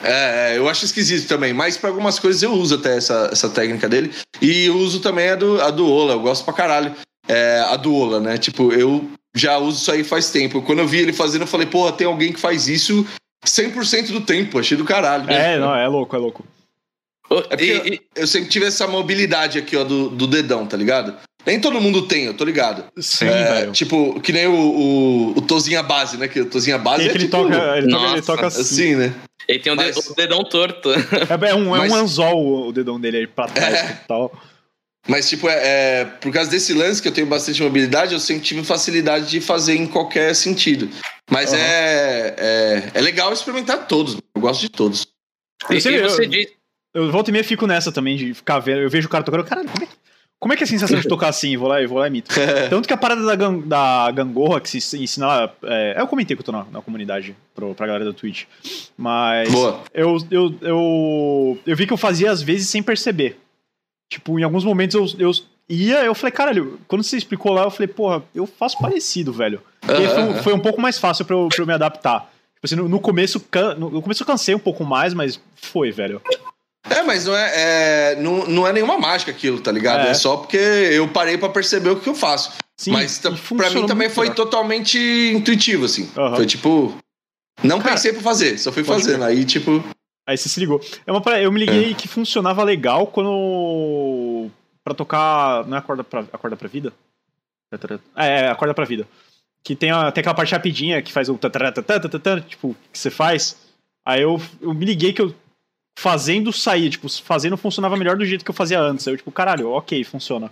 [SPEAKER 1] É, é, eu acho esquisito também, mas para algumas coisas eu uso até essa, essa técnica dele. E uso também a do, a do Ola, eu gosto pra caralho. É, a do Ola, né? Tipo, eu já uso isso aí faz tempo. Quando eu vi ele fazendo, eu falei, porra, tem alguém que faz isso 100% do tempo, achei do caralho.
[SPEAKER 2] É, não, é louco, é louco.
[SPEAKER 1] É porque e, e... eu sempre tive essa mobilidade aqui, ó, do, do dedão, tá ligado? Nem todo mundo tem, eu tô ligado.
[SPEAKER 2] Sim, é,
[SPEAKER 1] Tipo, que nem o, o, o Tozinha Base, né? Que o Tozinha Base
[SPEAKER 2] é
[SPEAKER 1] que
[SPEAKER 2] ele,
[SPEAKER 1] tipo...
[SPEAKER 2] toca, ele, toca, ele toca assim.
[SPEAKER 1] assim né?
[SPEAKER 3] Ele tem um Mas... o dedão torto.
[SPEAKER 2] É, é um, é Mas... um anzol o dedão dele aí pra trás é. e tal.
[SPEAKER 1] Mas, tipo, é, é, por causa desse lance que eu tenho bastante mobilidade, eu sempre tive facilidade de fazer em qualquer sentido. Mas uhum. é, é, é, legal experimentar todos. Eu gosto de todos.
[SPEAKER 2] E, e você eu, diz... eu volto e meia fico nessa também, de ficar vendo. Eu vejo o cara tocando, caralho, como é que. Como é que é a sensação de tocar assim? Vou lá, vou lá e imito. Tanto que a parada da, gang, da gangorra que se ensina. É, eu comentei que eu tô na, na comunidade pro, pra galera do Twitch. Mas.
[SPEAKER 1] Boa.
[SPEAKER 2] Eu, eu, eu, eu vi que eu fazia às vezes sem perceber. Tipo, em alguns momentos eu, eu ia, eu falei, caralho, quando você explicou lá, eu falei, porra, eu faço parecido, velho. E foi, foi, um pouco mais fácil pra eu, pra eu me adaptar. Tipo assim, no, no começo, no começo eu cansei um pouco mais, mas foi, velho.
[SPEAKER 1] É, mas não é, é, não, não é nenhuma mágica aquilo, tá ligado? É, é só porque eu parei para perceber o que eu faço. Sim, mas para mim também foi totalmente intuitivo, assim. Uhum. Foi tipo. Não Cara, pensei pra fazer, só fui fazendo. Aí, tipo.
[SPEAKER 2] Aí você se ligou. É uma, eu me liguei é. que funcionava legal quando. pra tocar. Não é a corda pra, a corda pra vida? É, é, a corda pra vida. Que tem, a, tem aquela parte rapidinha que faz o. Tipo, que você faz. Aí eu, eu me liguei que eu fazendo sair, tipo, fazendo funcionava melhor do jeito que eu fazia antes. Eu, tipo, caralho, ok, funciona.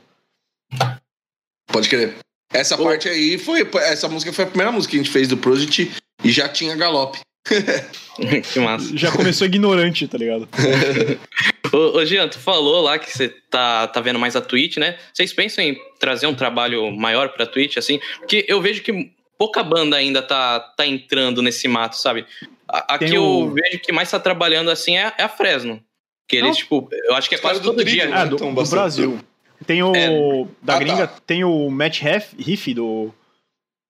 [SPEAKER 1] Pode crer. Essa parte aí foi. Essa música foi a primeira música que a gente fez do Project e já tinha galope.
[SPEAKER 3] que massa.
[SPEAKER 2] Já começou ignorante, tá ligado?
[SPEAKER 3] ô, ô Jean, tu falou lá que você tá, tá vendo mais a Twitch, né? Vocês pensam em trazer um trabalho maior pra Twitch, assim? Porque eu vejo que pouca banda ainda tá, tá entrando nesse mato, sabe? Aqui eu vejo que mais tá trabalhando assim é, é a Fresno. Que eles, Não. tipo, eu acho que é quase todo dia.
[SPEAKER 2] Né? Ah, do, do Brasil. Tem o. É. Da ah, gringa, tá. tem o Matt Riff do,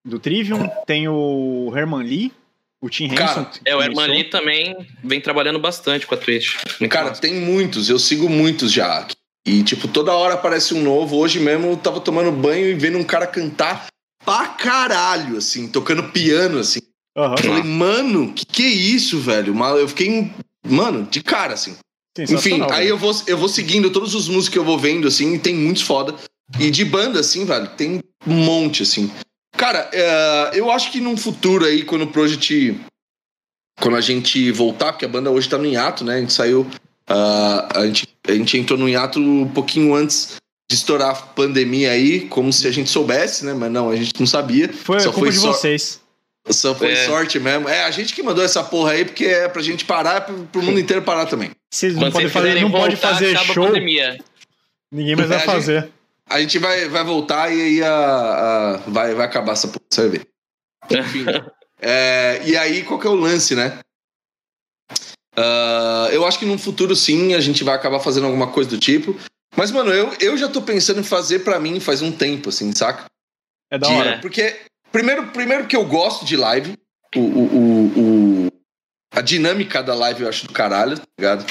[SPEAKER 2] do Trivium, tem o Herman Lee, o Tim Henson.
[SPEAKER 3] É, o Herman Lee também vem trabalhando bastante com a Twitch.
[SPEAKER 1] Cara, tem muitos, eu sigo muitos já. E, tipo, toda hora aparece um novo. Hoje mesmo eu tava tomando banho e vendo um cara cantar pra caralho, assim, tocando piano, assim. Uhum. Falei, mano, que que é isso, velho? Eu fiquei, mano, de cara, assim. Enfim, aí eu vou, eu vou seguindo todos os músicos que eu vou vendo, assim, e tem muitos foda. E de banda, assim, velho, tem um monte, assim. Cara, uh, eu acho que num futuro aí, quando o Project. Quando a gente voltar, porque a banda hoje tá no hiato, né? A gente saiu. Uh, a, gente, a gente entrou no hiato um pouquinho antes de estourar a pandemia aí, como se a gente soubesse, né? Mas não, a gente não sabia.
[SPEAKER 2] Foi Só culpa foi de so... vocês.
[SPEAKER 1] Só foi é. sorte mesmo. É a gente que mandou essa porra aí, porque é pra gente parar, pro, pro mundo inteiro parar também.
[SPEAKER 2] Vocês não podem fazer, não voltar, pode fazer show. Ninguém mais vai é, fazer.
[SPEAKER 1] Gente, a gente vai, vai voltar e aí a, a, vai, vai acabar essa porra, você vai ver. Enfim. é, e aí, qual que é o lance, né? Uh, eu acho que no futuro, sim, a gente vai acabar fazendo alguma coisa do tipo. Mas, mano, eu, eu já tô pensando em fazer para mim faz um tempo, assim, saca?
[SPEAKER 2] É da hora.
[SPEAKER 1] Porque Primeiro, primeiro que eu gosto de live. O, o, o, a dinâmica da live eu acho do caralho, tá ligado?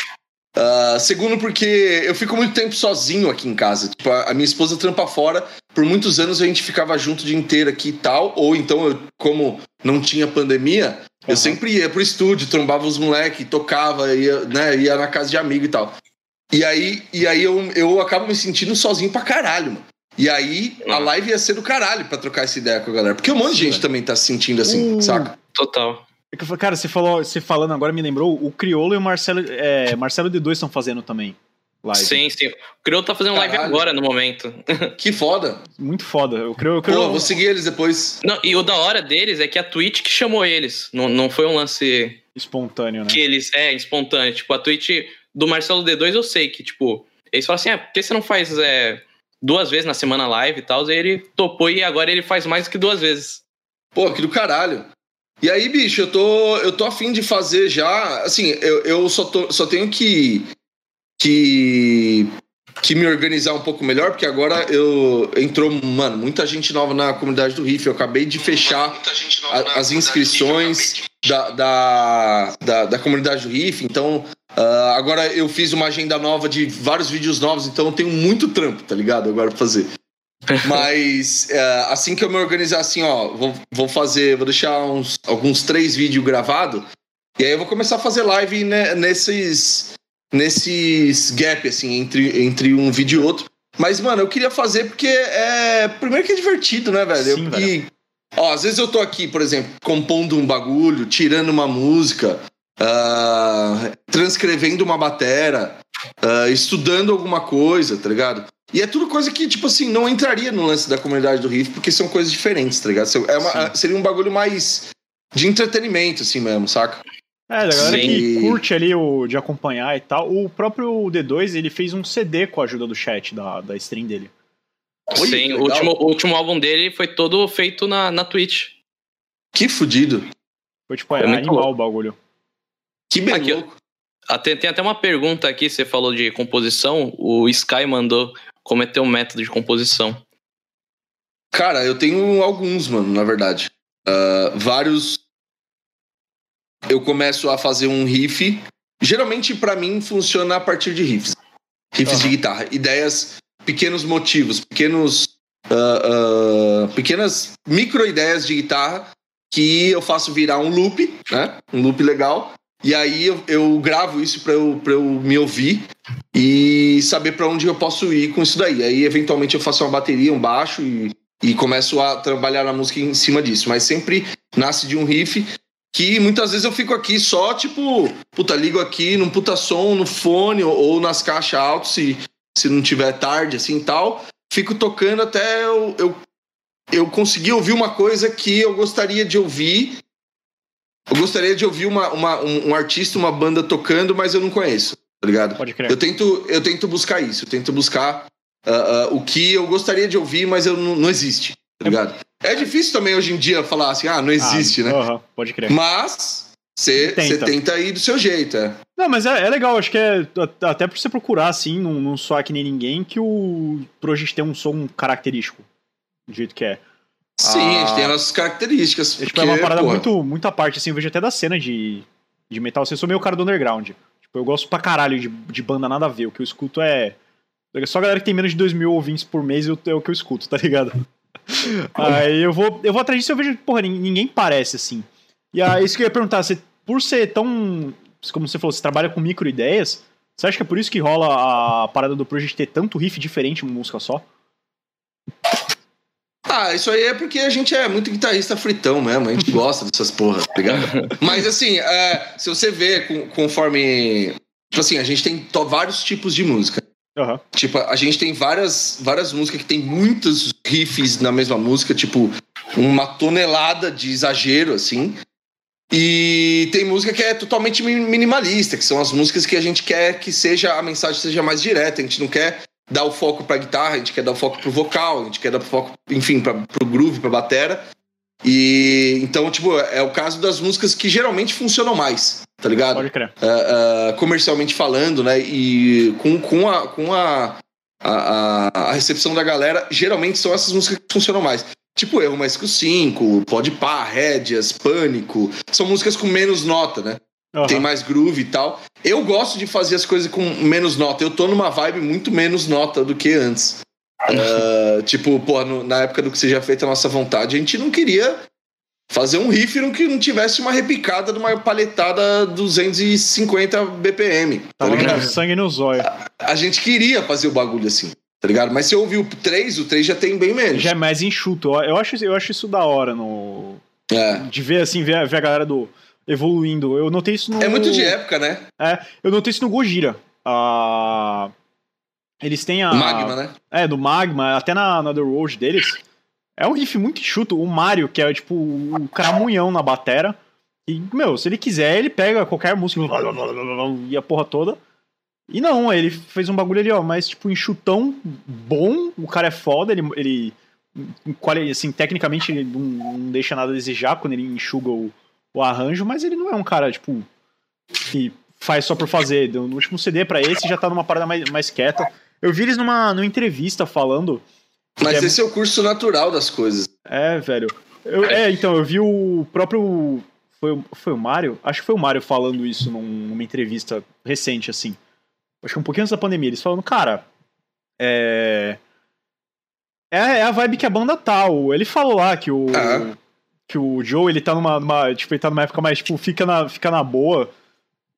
[SPEAKER 1] Uh, segundo, porque eu fico muito tempo sozinho aqui em casa. Tipo, a, a, minha esposa trampa fora. Por muitos anos a gente ficava junto o dia inteiro aqui e tal. Ou então, eu, como não tinha pandemia, uhum. eu sempre ia pro estúdio, trombava os moleques, tocava, ia, né, ia na casa de amigo e tal. E aí, e aí eu, eu acabo me sentindo sozinho pra caralho, mano. E aí a uhum. live ia ser do caralho pra trocar essa ideia com a galera. Porque um monte de gente também tá se sentindo assim, uh, saca?
[SPEAKER 3] Total.
[SPEAKER 2] É cara, você falou, você falando agora me lembrou, o Criolo e o Marcelo, é, Marcelo D2 estão fazendo também. live.
[SPEAKER 3] Sim, sim. O Creu tá fazendo live
[SPEAKER 1] Caralho.
[SPEAKER 3] agora, no momento.
[SPEAKER 1] Que foda.
[SPEAKER 2] Muito foda. Eu creio, eu creio
[SPEAKER 1] Pô, vou seguir eles depois.
[SPEAKER 3] Não, e o da hora deles é que a Twitch que chamou eles. Não, não foi um lance
[SPEAKER 2] espontâneo, né?
[SPEAKER 3] que eles. É, espontâneo. Tipo, a Twitch do Marcelo D2 eu sei que, tipo, eles falam assim: é, por que você não faz é, duas vezes na semana live e tal? Aí ele topou e agora ele faz mais que duas vezes.
[SPEAKER 1] Pô, que do caralho. E aí, bicho, eu tô, eu tô afim de fazer já. Assim, eu, eu só, tô, só tenho que, que. Que me organizar um pouco melhor, porque agora eu. Entrou, mano, muita gente nova na comunidade do Riff. Eu acabei de fechar a- as inscrições da, da, da, da comunidade do Riff. Então, ah, agora eu fiz uma agenda nova de vários vídeos novos, então eu tenho muito trampo, tá ligado? Agora pra fazer. Mas é, assim que eu me organizar assim, ó, vou, vou fazer, vou deixar uns, alguns três vídeos gravados, e aí eu vou começar a fazer live né, nesses, nesses gap, assim, entre, entre um vídeo e outro. Mas, mano, eu queria fazer porque é. Primeiro que é divertido, né, velho?
[SPEAKER 2] Sim,
[SPEAKER 1] Eu-
[SPEAKER 2] velho.
[SPEAKER 1] E, ó, às vezes eu tô aqui, por exemplo, compondo um bagulho, tirando uma música, ah, transcrevendo uma batera, ah, estudando alguma coisa, tá ligado? E é tudo coisa que, tipo assim, não entraria no lance da comunidade do Riff, porque são coisas diferentes, tá ligado? É uma- seria um bagulho mais de entretenimento, assim mesmo, saca?
[SPEAKER 2] É, da galera
[SPEAKER 3] Sim.
[SPEAKER 2] que curte ali o de acompanhar e tal. O próprio D2, ele fez um CD com a ajuda do chat da, da stream dele.
[SPEAKER 1] Oi,
[SPEAKER 3] Sim, o último, o último álbum dele foi todo feito na, na Twitch.
[SPEAKER 1] Que fudido.
[SPEAKER 2] Foi tipo, é,
[SPEAKER 3] muito
[SPEAKER 2] animal
[SPEAKER 3] louco.
[SPEAKER 2] o bagulho.
[SPEAKER 1] Que bem
[SPEAKER 3] Aqui,
[SPEAKER 1] louco.
[SPEAKER 3] Até, tem até uma pergunta aqui, você falou de composição, o Sky mandou como é teu método de composição.
[SPEAKER 1] Cara, eu tenho alguns, mano, na verdade. Ah, vários. Eu começo a fazer um riff. Geralmente, pra mim, funciona a partir de riffs. Riffs de
[SPEAKER 2] Aham.
[SPEAKER 1] guitarra. Ideias, pequenos motivos, pequenos. ah, ah, pequenas micro-ideias de guitarra que eu faço virar um loop, né? Um loop legal. E aí eu, eu gravo isso pra eu, pra eu me ouvir e saber pra onde eu posso ir com isso daí. Aí, eventualmente, eu faço uma bateria, um baixo e, e começo a trabalhar na música em cima disso. Mas sempre nasce de um riff que muitas vezes eu fico aqui só, tipo, puta, ligo aqui num puta som, no fone ou, ou nas caixas altas, se, se não tiver tarde, assim e tal. Fico tocando até eu, eu, eu conseguir ouvir uma coisa que eu gostaria de ouvir. Eu gostaria de ouvir uma, uma- um, um artista, uma banda tocando, mas eu não conheço, tá ligado?
[SPEAKER 2] Pode crer.
[SPEAKER 1] Eu tento, eu tento buscar isso, eu tento buscar ah, ah, o que eu gostaria de ouvir, mas eu não, não existe, tá ligado? É difícil também hoje em dia falar assim, ah, não existe,
[SPEAKER 2] Ah,
[SPEAKER 1] né?
[SPEAKER 2] aham, pode crer.
[SPEAKER 1] Mas você
[SPEAKER 2] Tenta.
[SPEAKER 1] tenta ir do seu jeito, é.
[SPEAKER 2] Não, mas é, é legal, acho que é até pra você procurar, assim, num, num soar que nem ninguém, que o Project tem um som característico, do jeito que é.
[SPEAKER 1] Sim,
[SPEAKER 2] Ah.
[SPEAKER 1] a gente tem as nossas características.
[SPEAKER 2] É, tipo,
[SPEAKER 1] porque,
[SPEAKER 2] é uma parada
[SPEAKER 1] porra,
[SPEAKER 2] muito, muito à parte, assim, eu vejo até da cena de, de metal, assim, eu sou meio cara do underground. Tipo, eu gosto pra caralho de, de banda nada a ver, o que eu escuto é... Só a galera que tem menos de 2 mil ouvintes por mês é o que eu escuto, tá ligado? Aí eu vou, eu vou atrás disso e eu vejo, porra, nin- ninguém parece, assim. E aí, isso que eu ia perguntar, você, por ser tão... Como você falou, você trabalha com micro ideias, você acha que é por isso que rola a parada do Project ter tanto riff diferente em uma música só?
[SPEAKER 1] Ah, isso aí é porque a gente é muito guitarrista fritão mesmo, a gente gosta dessas porras, tá ligado? Mas assim, é, se você vê conforme. Tipo assim, a gente tem vários tipos de música.
[SPEAKER 2] Aham.
[SPEAKER 1] Tipo, a gente tem várias, várias músicas que tem muitos riffs na mesma música, tipo, uma tonelada de exagero, assim. E tem música que é totalmente mi- minimalista, que são as músicas que a gente quer que seja a mensagem seja mais direta. A gente não quer dar o foco pra guitarra, a gente quer dar o foco pro vocal, a gente quer dar o foco, enfim, pra, pro groove, pra batera. E então, tipo, é o caso das músicas que geralmente funcionam mais, tá ligado?
[SPEAKER 2] Pode crer.
[SPEAKER 1] ah, ah, comercialmente falando, né? E com, com, a, com a, a, a- recepção da galera, geralmente são essas músicas que funcionam mais. Tipo Erro Mais Que o 5, Pode Pá, Rédeas, Pânico. São músicas com menos nota, né?
[SPEAKER 2] Aham.
[SPEAKER 1] Tem mais groove e tal. Eu gosto de fazer as coisas com menos nota. Eu tô numa vibe muito menos nota do que antes. Ah, tipo, pô, no- na época do que seja feito a nossa vontade, a gente não queria fazer um riff que não tivesse uma repicada de uma paletada 250 BPM. Tá ligado?
[SPEAKER 2] sangue no zóio.
[SPEAKER 1] A gente queria fazer o bagulho assim, tá ligado? Mas se eu ouvir o 3, o 3 já tem bem menos.
[SPEAKER 2] Já é mais enxuto. Eu- acho, eu acho isso da hora no.
[SPEAKER 1] É.
[SPEAKER 2] De ver assim, ver, ver a galera do. evoluindo. Eu notei isso no.
[SPEAKER 1] É muito de época, né?
[SPEAKER 2] É, eu notei isso no Gojira. Ah, Eles têm a.
[SPEAKER 1] Magma, né?
[SPEAKER 2] É, do Magma, até na, na The Road deles. É um riff muito enxuto. O Mario, que é tipo o cramunhão na batera. E, meu, se ele quiser, ele pega qualquer música e a porra toda. E não, ele fez um bagulho ali, ó, mas tipo, enxutão bom. O cara é foda, ele. ele assim, tecnicamente ele não, não deixa nada a desejar quando ele enxuga o, o arranjo, mas ele não é um cara, tipo, que faz só por fazer. No último CD para esse já tá numa parada mais, mais quieta. Eu vi eles numa, numa entrevista falando.
[SPEAKER 1] Mas é... esse é o curso natural das coisas.
[SPEAKER 2] É, velho. Eu, é, então, eu vi o próprio. Foi, foi o Mário? Acho que foi o Mário falando isso numa entrevista recente, assim. Acho que um pouquinho antes da pandemia. Eles falando, cara. É. É, é a vibe que a banda tá. Ele falou lá que o. Ah. Que o Joe, ele tá numa, numa. Tipo, ele tá numa época mais, tipo, fica na, fica na boa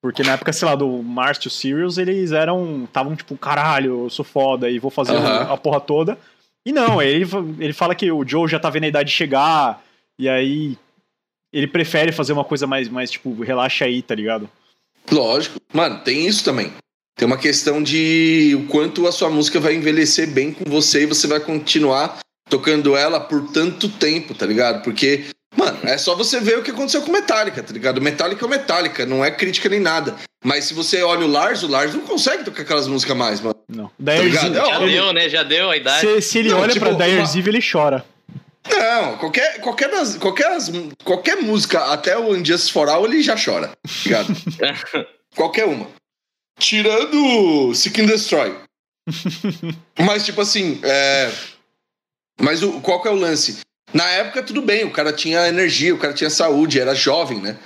[SPEAKER 2] porque na época, sei lá, do Mars to Sirius, eles eram. Estavam tipo, caralho, eu sou foda e vou fazer a, a porra toda. E não, ele, ele fala que o Joe já tá vendo a idade chegar, e aí ele prefere fazer uma coisa mais, mais tipo, relaxa aí, tá ligado?
[SPEAKER 1] Lógico. Mano, tem isso também. Tem uma questão de o quanto a sua música vai envelhecer bem com você e você vai continuar tocando ela por tanto tempo, tá ligado? Porque Mano, é só você ver o que aconteceu com Metallica, tá ligado? Metallica é Metallica, não é crítica nem nada. Mas se você olha o Lars, o Lars não consegue tocar aquelas músicas mais, mano.
[SPEAKER 2] Não.
[SPEAKER 3] Tá já ele... deu, né? Já deu a idade.
[SPEAKER 2] Se, se ele não, olha tipo, pra Dire uma... ele chora.
[SPEAKER 1] Não, qualquer, qualquer, das, qualquer, qualquer música, até o Unjust for All, ele já chora, tá ligado? qualquer uma. Tirando Seek and Destroy. Mas, tipo assim, é... Mas o, qual que é o lance? Na época, tudo bem, o cara tinha energia, o cara tinha saúde, era jovem, né?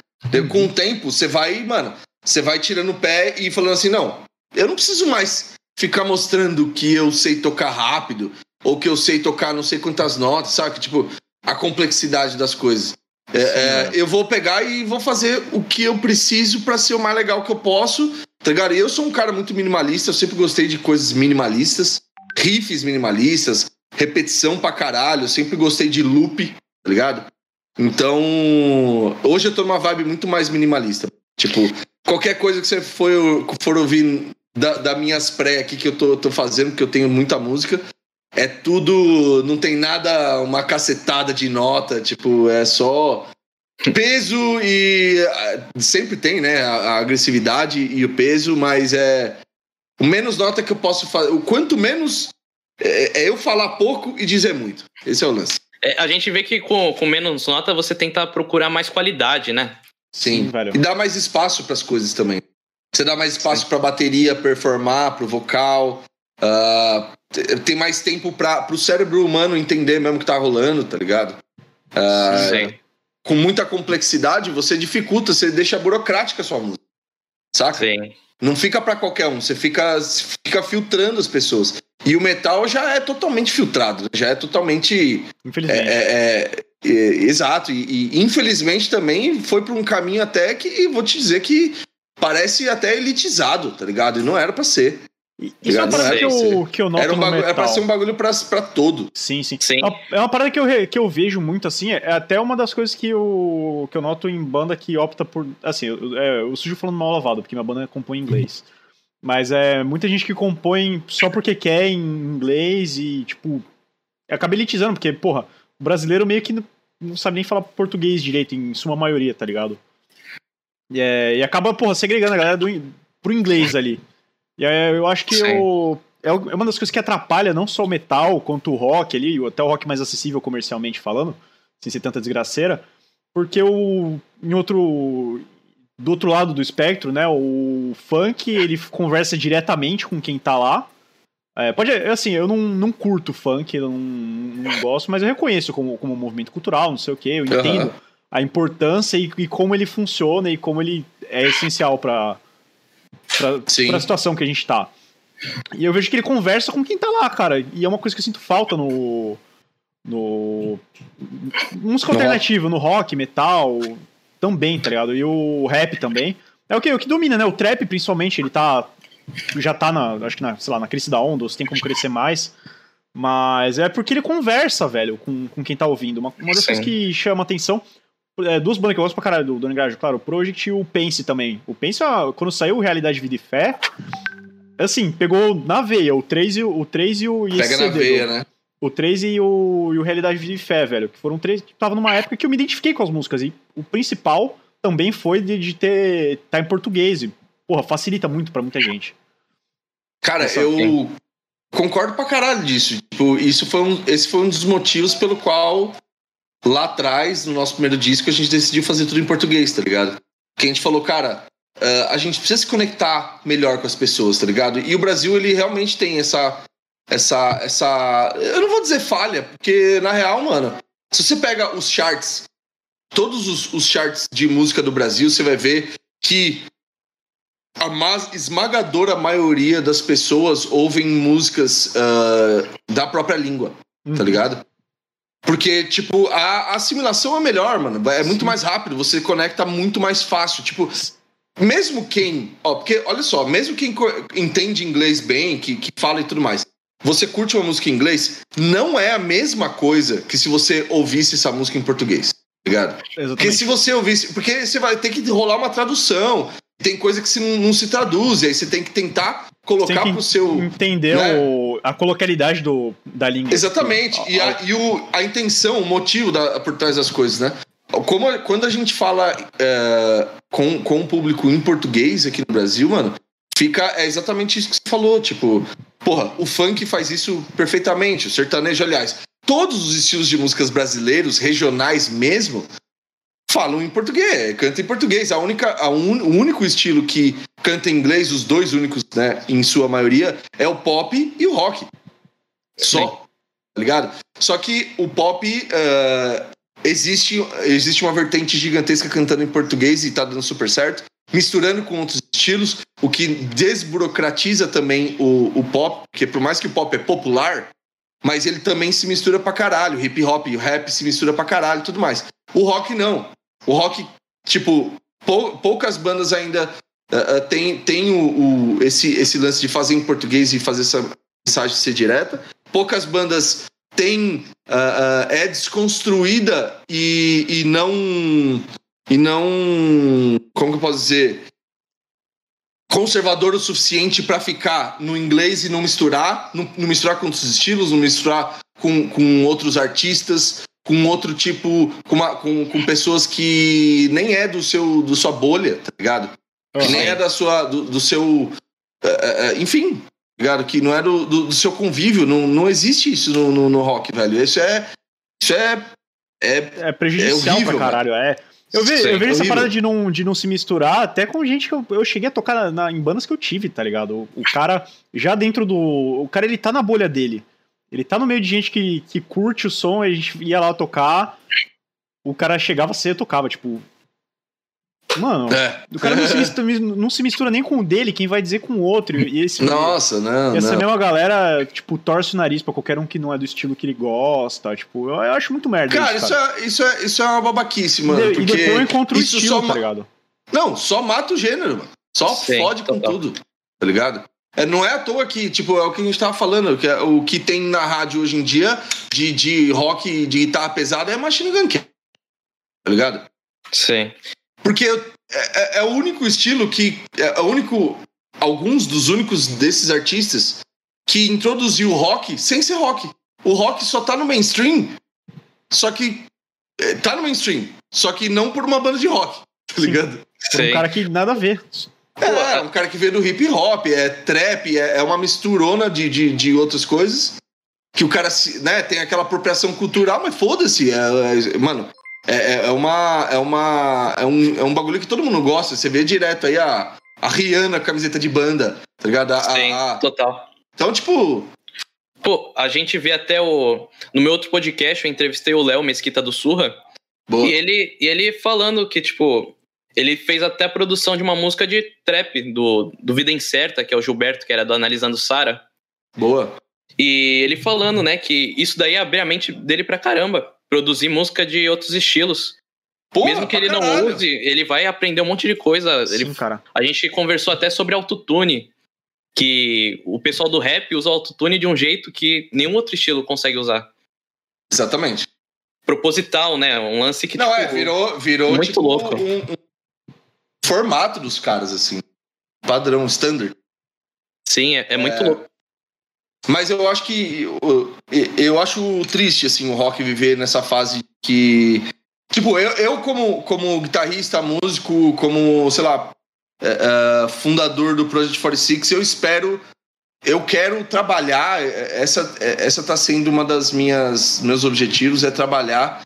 [SPEAKER 1] Com o tempo, você vai, mano, você vai tirando o pé e falando assim: não, eu não preciso mais ficar mostrando que eu sei tocar rápido, ou que eu sei tocar não sei quantas notas, sabe? Tipo, a complexidade das coisas. É, é, eu vou pegar e vou fazer o que eu preciso para ser o mais legal que eu posso, tá ligado? Eu sou um cara muito minimalista, eu sempre gostei de coisas minimalistas, riffs minimalistas, repetição pra caralho. Eu sempre gostei de loop, tá ligado? Então, hoje eu tô numa vibe muito mais minimalista. Tipo, qualquer coisa que você for, for ouvir da, da minhas pré aqui que eu tô, tô fazendo, que eu tenho muita música, é tudo. Não tem nada, uma cacetada de nota, tipo, é só peso e. Sempre tem, né? A agressividade e o peso, mas é. O menos nota que eu posso fazer. O quanto menos é, é, eu falar pouco e dizer muito. Esse é o lance.
[SPEAKER 3] É, a gente vê que com, com menos nota você tenta procurar mais qualidade, né?
[SPEAKER 1] Sim, Sim e dá mais espaço para as coisas também. Você dá mais espaço para a bateria performar, para o vocal. Uh, tem mais tempo para o cérebro humano entender mesmo o que tá rolando, tá ligado? Uh, Sim. Com muita complexidade, você dificulta, você deixa burocrática a sua música. Saca? Sim. Não fica para qualquer um, você fica, fica filtrando as pessoas. E o metal já é totalmente filtrado, já é totalmente.
[SPEAKER 2] Infelizmente.
[SPEAKER 1] É, é, é, é exato. E, e, infelizmente também foi por um caminho até que, vou te dizer que parece até elitizado, tá ligado? E não era para ser.
[SPEAKER 2] Isso é uma parada que eu, que eu noto
[SPEAKER 1] era, um bagulho,
[SPEAKER 2] era
[SPEAKER 1] pra ser um bagulho pra, pra todo.
[SPEAKER 2] Sim, sim. sim. É uma parada que eu, que eu vejo muito, assim, é até uma das coisas que eu, que eu noto em banda que opta por... Assim, eu, é, eu sujo falando mal lavado, porque minha banda compõe em inglês. Mas é muita gente que compõe só porque quer em inglês e, tipo, acaba elitizando, porque, porra, o brasileiro meio que não sabe nem falar português direito, em sua maioria, tá ligado? E, é, e acaba, porra, segregando a galera do, pro inglês ali. E é, eu acho que eu, é, é uma das coisas que atrapalha não só o metal, quanto o rock ali, até o rock mais acessível comercialmente falando, sem ser tanta desgraceira, porque o, em outro, do outro lado do espectro, né, o funk, ele conversa diretamente com quem tá lá, é, pode, assim, eu não, não curto funk, eu não, não gosto, mas eu reconheço como, como um movimento cultural, não sei o que, eu entendo uhum. a importância e, e, como ele funciona e como ele é essencial para para a situação que a gente tá. E eu vejo que ele conversa com quem tá lá, cara. E é uma coisa que eu sinto falta no. No. Música alternativa, no rock, metal, também, tá ligado? E o rap também. É o que, o que domina, né? O trap, principalmente, ele tá. Já tá na. Acho que na, sei lá, na crise da onda, você tem como crescer mais. Mas é porque ele conversa, velho, com, com quem tá ouvindo. Uma, uma das Sim. coisas que chama atenção é, duas bandas que eu gosto pra caralho do Donny Garage, claro, o Project e o Pense também. O Pense, quando saiu Realidade, Vida e Fé, Assim, pegou na veia, o 3 e o, 3 e o e
[SPEAKER 1] Pega na veia, né?
[SPEAKER 2] O 3 e o, e o Realidade de Fé, velho. Que foram três que tava numa época que eu me identifiquei com as músicas. E o principal também foi de, de ter. tá em português. E, porra, facilita muito pra muita gente.
[SPEAKER 1] Cara,
[SPEAKER 3] Nossa,
[SPEAKER 1] eu concordo pra caralho disso. Tipo, isso foi um, esse foi um dos motivos pelo qual lá atrás, no nosso primeiro disco, a gente decidiu fazer tudo em português, tá ligado? Que a gente falou, cara, ah, a gente precisa se conectar melhor com as pessoas, tá ligado? E o Brasil, ele realmente tem essa. Essa. essa eu não vou dizer falha, porque na real, mano, se você pega os charts, todos os, os charts de música do Brasil, você vai ver que a ma- esmagadora maioria das pessoas ouvem músicas ah, da própria língua,
[SPEAKER 2] Uhum.
[SPEAKER 1] tá ligado? Porque, tipo, a, a assimilação é melhor, mano. É muito mais rápido, você conecta muito mais fácil. Tipo, mesmo quem. Ó, porque, olha só, mesmo quem entende inglês bem, que, que fala e tudo mais, você curte uma música em inglês, não é a mesma coisa que se você ouvisse essa música em português, tá ligado? Porque
[SPEAKER 2] Exatamente.
[SPEAKER 1] se você ouvisse. Porque você vai ter que rolar uma tradução. Tem coisa que se não, não se traduz, e aí você tem que tentar colocar
[SPEAKER 2] que
[SPEAKER 1] pro seu.
[SPEAKER 2] Entender
[SPEAKER 1] né?
[SPEAKER 2] o- a coloquialidade do, da língua.
[SPEAKER 1] Exatamente.
[SPEAKER 2] Tipo,
[SPEAKER 1] E, a, e o, a intenção, o motivo da, por trás das coisas, né? Como, quando a gente fala é, com, com o público em português aqui no Brasil, mano, fica é exatamente isso que você falou. Tipo, porra, o funk faz isso perfeitamente, o sertanejo, aliás. Todos os estilos de músicas brasileiros, regionais mesmo, falam em português, cantam em português. A única, a un- o único estilo que canta em inglês, os dois únicos, né, em sua maioria, é o pop e o rock. Só.
[SPEAKER 3] Sim.
[SPEAKER 1] Tá ligado? Só que o pop. eh, existe, existe uma vertente gigantesca cantando em português e tá dando super certo. Misturando com outros estilos, o que desburocratiza também o, o pop, porque por mais que o pop é popular, mas ele também se mistura pra caralho. Hip hop e rap se mistura pra caralho tudo mais. O rock não. O rock, tipo, pou- poucas bandas ainda uh, uh, tem, tem o, o- esse, esse lance de fazer em português e fazer essa mensagem ser direta. Poucas bandas têm. uh, uh, é desconstruída e, e não. E não. Como que eu posso dizer? Conservador o suficiente pra ficar no inglês e não misturar, não, não misturar com outros estilos, não misturar com, com outros artistas, com outro tipo, com, uma- com, com pessoas que nem é do seu do sua bolha, tá ligado? Que nem é da sua do, do seu é, é, é, enfim, tá ligado? Que não é do, do, do seu convívio, não, não existe isso no, no, no rock, velho. Isso é isso é é
[SPEAKER 2] É prejudicial
[SPEAKER 1] É horrível,
[SPEAKER 2] pra caralho, é. Eu, ve, eu vejo essa parada de não, de não se misturar até com gente que eu, eu cheguei a tocar na- na- em bandas que eu tive, tá ligado? O, o cara, já dentro do. O cara, ele tá na bolha dele. Ele tá no meio de gente que, que curte o som, a gente ia lá tocar. O cara chegava cedo e tocava, tipo. Mano,
[SPEAKER 1] é.
[SPEAKER 2] o cara não se, mistura, não se mistura nem com o dele, quem vai dizer com o outro. E esse,
[SPEAKER 1] Nossa, não,
[SPEAKER 2] e essa
[SPEAKER 1] não.
[SPEAKER 2] mesma galera, tipo, torce o nariz pra qualquer um que não é do estilo que ele gosta. Tipo, eu, eu acho muito merda
[SPEAKER 1] Cara,
[SPEAKER 2] isso,
[SPEAKER 1] isso
[SPEAKER 2] cara.
[SPEAKER 1] é, isso, é, isso é uma babaquice, mano.
[SPEAKER 2] e, de- e
[SPEAKER 1] porque
[SPEAKER 2] depois eu encontro o estilo, tá ligado?
[SPEAKER 1] Não, só mata o gênero, mano. Só
[SPEAKER 3] Sim,
[SPEAKER 1] fode com
[SPEAKER 3] total.
[SPEAKER 1] tudo, tá ligado? É, não é à toa que, tipo, é o que a gente tava falando, que é, o que tem na rádio hoje em dia de, de rock, de guitarra pesada é Machine Gun Kelly, tá ligado?
[SPEAKER 3] Sim.
[SPEAKER 1] Porque é, é- é o único estilo que. É o único. Alguns dos únicos desses artistas que introduziu o rock sem ser rock. O rock só tá no mainstream, só que. é, Tá no mainstream, só que não por uma banda de rock, tá
[SPEAKER 2] Sim.
[SPEAKER 1] ligado?
[SPEAKER 2] Por um cara que nada a ver.
[SPEAKER 1] É, um cara que veio do hip hop, é trap, é, é uma misturona de, de, de outras coisas. Que o cara se- né, tem aquela apropriação cultural, mas foda-se. é- é- mano, é, é- é uma. É uma. É um, é um bagulho que todo mundo gosta. Você vê direto aí a, a Rihanna com camiseta de banda, tá ligado? A-
[SPEAKER 3] Sim,
[SPEAKER 1] a-
[SPEAKER 3] total.
[SPEAKER 1] então, tipo.
[SPEAKER 3] Pô, a gente vê até o. No meu outro podcast, eu entrevistei o Léo Mesquita do Surra.
[SPEAKER 1] Boa.
[SPEAKER 3] E ele, e ele falando que, tipo, ele fez até a produção de uma música de trap do, do Vida Incerta, que é o Gilberto, que era do Analisando Sara.
[SPEAKER 1] Boa.
[SPEAKER 3] E ele falando, né, que isso daí abre a mente dele pra caramba. Produzir música de outros estilos.
[SPEAKER 1] Porra,
[SPEAKER 3] Mesmo que ele não
[SPEAKER 1] caralho.
[SPEAKER 3] use, ele vai aprender um monte de coisa. Ele,
[SPEAKER 2] Sim, cara.
[SPEAKER 3] a gente conversou até sobre autotune. Que o pessoal do rap usa autotune de um jeito que nenhum outro estilo consegue usar.
[SPEAKER 1] Exatamente.
[SPEAKER 3] Proposital, né? Um lance que.
[SPEAKER 1] Não,
[SPEAKER 3] tipo,
[SPEAKER 1] é, virou, virou
[SPEAKER 3] muito
[SPEAKER 1] tipo,
[SPEAKER 3] louco.
[SPEAKER 1] Um, um formato dos caras, assim. Padrão, standard.
[SPEAKER 3] Sim, é, é muito é, louco.
[SPEAKER 1] Mas eu acho que. Eu, eu acho triste, assim, o rock viver nessa fase que. Tipo, eu, eu como, como guitarrista, músico, como, sei lá, é, é, fundador do Project 46, eu espero. Eu quero trabalhar. Essa, essa tá sendo uma das minhas meus objetivos, é trabalhar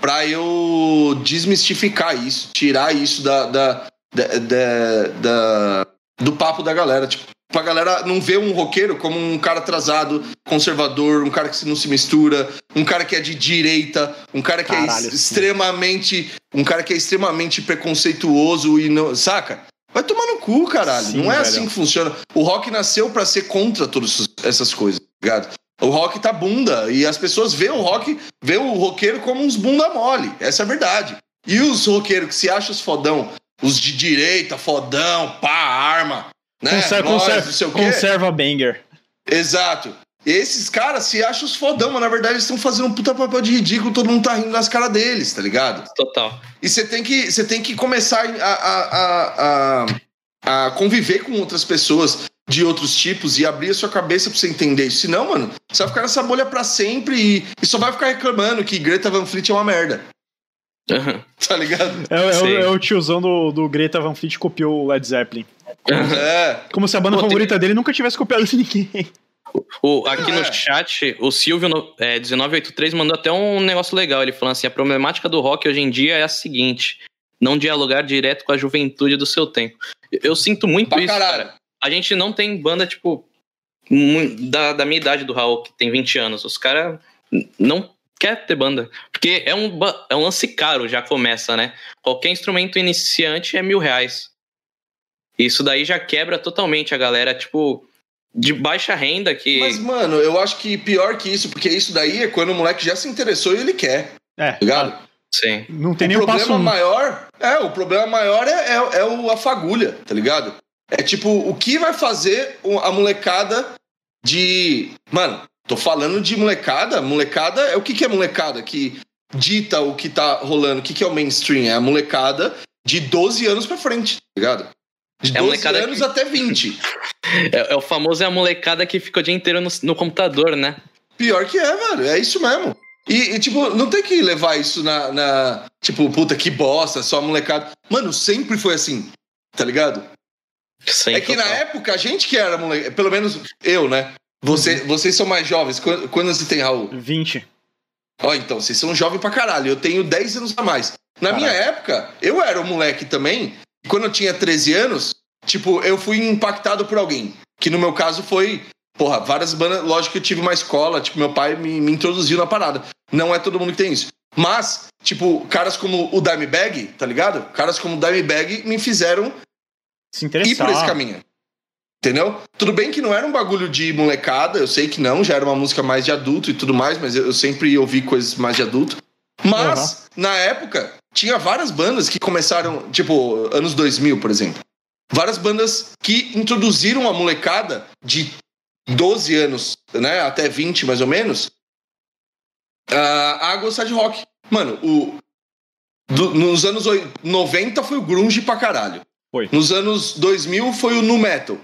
[SPEAKER 1] para eu desmistificar isso, tirar isso da, da, da, da, da do papo da galera. Tipo, pra galera não ver um roqueiro como um cara atrasado, conservador, um cara que não se mistura, um cara que é de direita, um cara que é Caralho, é extremamente. Um cara que é extremamente preconceituoso e não. Saca? Vai tomar no cu, caralho. Sim, não é velho. assim que funciona. O rock nasceu para ser contra todas essas coisas, tá ligado? O rock tá bunda e as pessoas veem o rock, vê o roqueiro como uns bunda mole. Essa é a verdade. E os roqueiros que se acham os fodão, os de direita, fodão, pá, arma, né?
[SPEAKER 2] Conserva, Nós, conserva, conserva banger.
[SPEAKER 1] Exato. Esses caras se acham os fodão, mas na verdade eles estão fazendo um puta papel de ridículo, todo mundo tá rindo nas caras deles, tá ligado?
[SPEAKER 3] Total.
[SPEAKER 1] E você tem que, você tem que começar a, a, a, a, conviver com outras pessoas de outros tipos e abrir a sua cabeça pra você entender isso. Senão, mano, você vai ficar nessa bolha pra sempre e, e só vai ficar reclamando que Greta Van Fleet é uma merda. Uhum. Tá ligado?
[SPEAKER 2] É, é, o, é, o tiozão do, do Greta Van Fleet copiou o Led Zeppelin. É. Como se a banda Pô, favorita tem... dele nunca tivesse copiado de ninguém.
[SPEAKER 3] O, aqui no é. chat, o Silvio é, 1983 mandou até um negócio legal. Ele falou assim: a problemática do rock hoje em dia é a seguinte: não dialogar direto com a juventude do seu tempo. Eu sinto muito pra isso, caralho. cara. A gente não tem banda, tipo, da, da minha idade do Raul, que tem 20 anos. Os caras não quer ter banda. Porque é um, é um lance caro, já começa, né? Qualquer instrumento iniciante é mil reais. Isso daí já quebra totalmente a galera, tipo, de baixa renda que.
[SPEAKER 1] Mas, mano, eu acho que pior que isso, porque isso daí é quando o moleque já se interessou e ele quer. É. Tá ligado?
[SPEAKER 3] Sim.
[SPEAKER 2] Não tem
[SPEAKER 1] o
[SPEAKER 2] nem
[SPEAKER 1] problema passo... maior. É, o problema maior é, é, é o, a fagulha, tá ligado? É tipo, o que vai fazer a molecada de. Mano, tô falando de molecada. Molecada é o que, que é molecada? Que dita o que tá rolando. O que, que é o mainstream? É a molecada de 12 anos pra frente, tá ligado? De 12 é anos que... até 20.
[SPEAKER 3] é, é, o famoso é a molecada que fica o dia inteiro no, no computador, né?
[SPEAKER 1] Pior que é, mano. É isso mesmo. E, e, tipo, não tem que levar isso na, na, Tipo, puta, que bosta, só molecada. Mano, sempre foi assim, tá ligado? Sim, é que total. na época, a gente que era moleque, pelo menos eu, né? Você, uhum. Vocês são mais jovens. Quando, quando você tem, Raul?
[SPEAKER 2] 20.
[SPEAKER 1] Ó, então, vocês são jovens pra caralho. Eu tenho 10 anos a mais. Na minha época, eu era um moleque também, quando eu tinha 13 anos, tipo, eu fui impactado por alguém. Que no meu caso foi, porra, várias bandas. Lógico que eu tive uma escola, tipo, meu pai me, me introduziu na parada. Não é todo mundo que tem isso. Mas, tipo, caras como o Dimebag, tá ligado? Caras como o Dimebag me fizeram
[SPEAKER 2] Se interessar.
[SPEAKER 1] ir por esse caminho. Entendeu? Tudo bem que não era um bagulho de molecada, eu sei que não, já era uma música mais de adulto e tudo mais, mas eu sempre ouvi coisas mais de adulto. Mas, uhum. na época, tinha várias bandas que começaram, tipo, anos 2000, por exemplo. Várias bandas que introduziram a molecada de 12 anos, né, até 20 mais ou menos, a gostar de rock. Mano, o, do, nos anos 90 foi o grunge pra caralho.
[SPEAKER 2] Foi.
[SPEAKER 1] Nos anos 2000 foi o nu metal.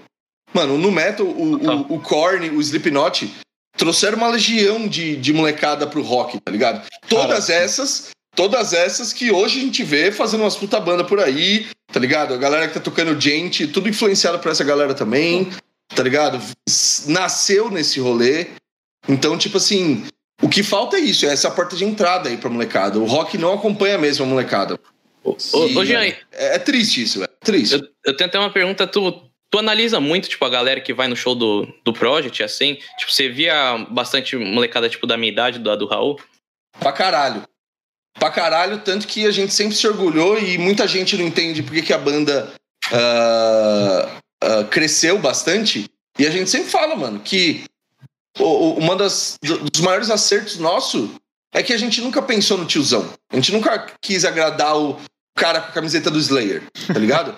[SPEAKER 1] Mano, o nu metal, o, tá. o, o Korn, o Slipknot, trouxeram uma legião de, de molecada pro rock, tá ligado? Todas essas todas essas que hoje a gente vê fazendo umas puta banda por aí, tá ligado? A galera que tá tocando gente, tudo influenciado por essa galera também, tá ligado? Nasceu nesse rolê. Então, tipo assim, o que falta é isso, é essa porta de entrada aí pra molecada. O rock não acompanha mesmo a molecada.
[SPEAKER 3] Ô, ô, Jean,
[SPEAKER 1] é, é, triste isso, é triste.
[SPEAKER 3] Eu, eu, tenho até uma pergunta, tu, tu analisa muito, tipo, a galera que vai no show do, do Project, assim? Tipo, você via bastante molecada, tipo, da minha idade, do, do Raul?
[SPEAKER 1] Pra caralho pra caralho, tanto que a gente sempre se orgulhou e muita gente não entende porque que a banda uh, uh, cresceu bastante. E a gente sempre fala, mano, que uma das dos maiores acertos nosso é que a gente nunca pensou no tiozão. A gente nunca quis agradar o cara com a camiseta do Slayer, tá ligado?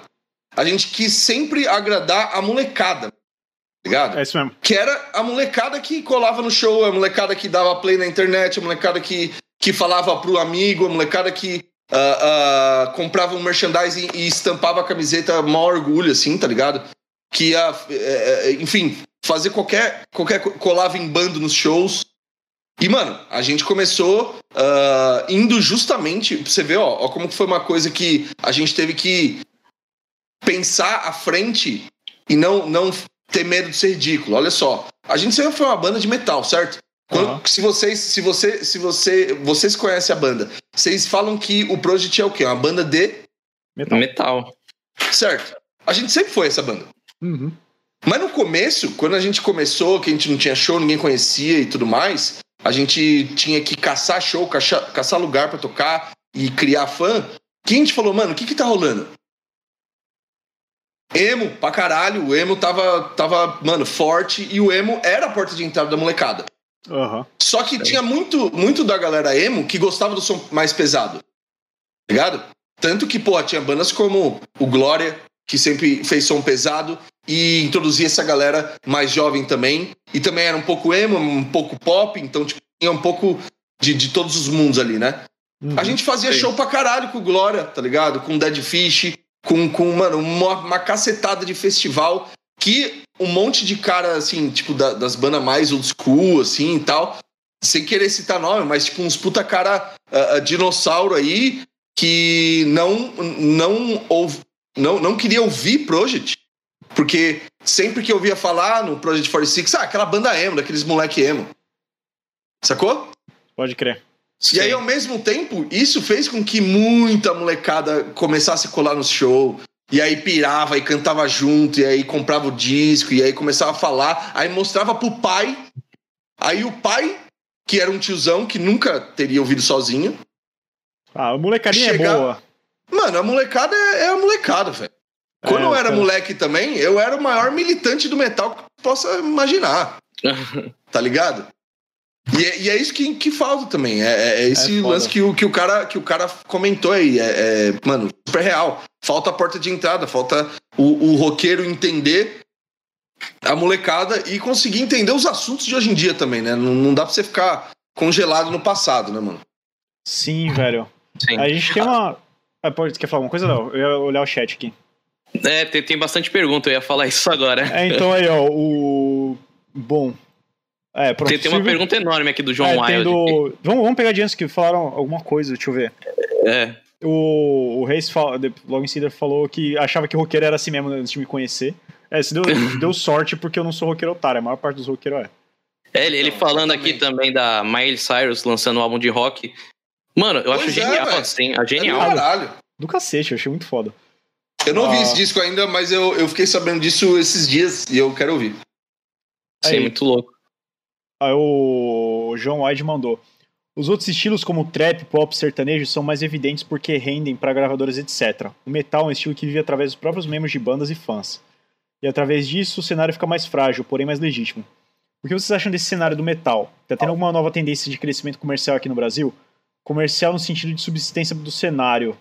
[SPEAKER 1] a gente quis sempre agradar a molecada. Tá ligado?
[SPEAKER 2] É isso mesmo.
[SPEAKER 1] Que era a molecada que colava no show, a molecada que dava play na internet, a molecada que que falava pro amigo, a molecada que uh, uh, comprava um merchandising e estampava a camiseta maior orgulho, assim, tá ligado? que ia, é, é, enfim, fazer qualquer, qualquer. colava em bando nos shows. E, mano, a gente começou uh, indo justamente. Você ver, ó, ó, como foi uma coisa que a gente teve que pensar à frente e não, não ter medo de ser ridículo. Olha só. A gente sempre foi uma banda de metal, certo? Quando, uhum. Se vocês, se você, se você, vocês conhecem a banda, vocês falam que o Project é o quê? Uma banda de
[SPEAKER 3] metal. metal.
[SPEAKER 1] Certo. A gente sempre foi essa banda.
[SPEAKER 2] Uhum.
[SPEAKER 1] Mas no começo, quando a gente começou, que a gente não tinha show, ninguém conhecia e tudo mais, a gente tinha que caçar show, caçar, caçar lugar para tocar e criar fã. Que a gente falou, mano, o que que tá rolando? Emo, pra caralho, o emo tava, tava, mano, forte e o emo era a porta de entrada da molecada.
[SPEAKER 2] Uhum.
[SPEAKER 1] Só que é. tinha muito, muito da galera emo que gostava do som mais pesado. Tá ligado? Tanto que, pô, tinha bandas como o Glória, que sempre fez som pesado e introduzia essa galera mais jovem também. E também era um pouco emo, um pouco pop, então tipo, tinha um pouco de, de todos os mundos ali, né? Uhum. A gente fazia Sim. show pra caralho com o Glória, tá ligado? Com Dead Fish, com, com mano, uma, uma cacetada de festival que um monte de cara, assim, tipo, da, das bandas mais old school, assim e tal, sem querer citar nome, mas tipo, uns puta cara uh, dinossauro aí que não, não, ouv, não, não queria ouvir Project, porque sempre que eu ouvia falar no Project 46, ah, aquela banda emo, daqueles moleque emo. Sacou?
[SPEAKER 2] Pode crer.
[SPEAKER 1] E Sim. aí, ao mesmo tempo, isso fez com que muita molecada começasse a colar no show. E aí pirava e cantava junto, e aí comprava o disco, e aí começava a falar, aí mostrava pro pai. Aí o pai, que era um tiozão que nunca teria ouvido sozinho.
[SPEAKER 2] Ah, a molecadinha chega... é boa.
[SPEAKER 1] Mano, a molecada é, é a molecada, velho. Quando é, eu era moleque também, eu era o maior militante do metal que possa imaginar. tá ligado? E é, e é, isso que, que falta também. É, é, é esse é lance que o, que, o cara, que o cara comentou aí. É, é, mano, super real. Falta a porta de entrada, falta o, o roqueiro entender a molecada e conseguir entender os assuntos de hoje em dia também, né? Não, não dá pra você ficar congelado no passado, né, mano?
[SPEAKER 2] Sim, velho. Sim. A gente tem uma. Ah, pode, quer falar alguma coisa? Não, eu ia olhar o chat aqui.
[SPEAKER 3] É, tem, tem bastante pergunta, eu ia falar isso agora.
[SPEAKER 2] É, então aí, ó, o. Bom,
[SPEAKER 3] é, pronto. Tem, tem uma pergunta enorme aqui do João é, Wild.
[SPEAKER 2] Do... Vamos, vamos pegar de antes que falaram alguma coisa, deixa eu ver.
[SPEAKER 3] É.
[SPEAKER 2] O, o Reis fala, logo em seguida falou que achava que o roqueiro era assim mesmo antes de me conhecer. É, se deu, deu sorte porque eu não sou roqueiro otário, a maior parte dos roqueiros é.
[SPEAKER 3] É, ele, ele falando aqui também da Miley Cyrus lançando um álbum de rock. Mano, eu pois acho é, genial, véio. assim, é genial. É
[SPEAKER 1] do caralho.
[SPEAKER 2] Do cacete, eu achei muito foda.
[SPEAKER 1] Eu não ah. ouvi esse disco ainda, mas eu, eu fiquei sabendo disso esses dias e eu quero ouvir.
[SPEAKER 3] Sim, Aí. muito louco.
[SPEAKER 2] Aí o João White mandou. Os outros estilos, como trap, pop, sertanejo, são mais evidentes porque rendem para gravadoras, etc. O metal é um estilo que vive através dos próprios membros de bandas e fãs. E através disso, o cenário fica mais frágil, porém mais legítimo. O que vocês acham desse cenário do metal? Tá tendo alguma nova tendência de crescimento comercial aqui no Brasil? Comercial no sentido de subsistência do cenário,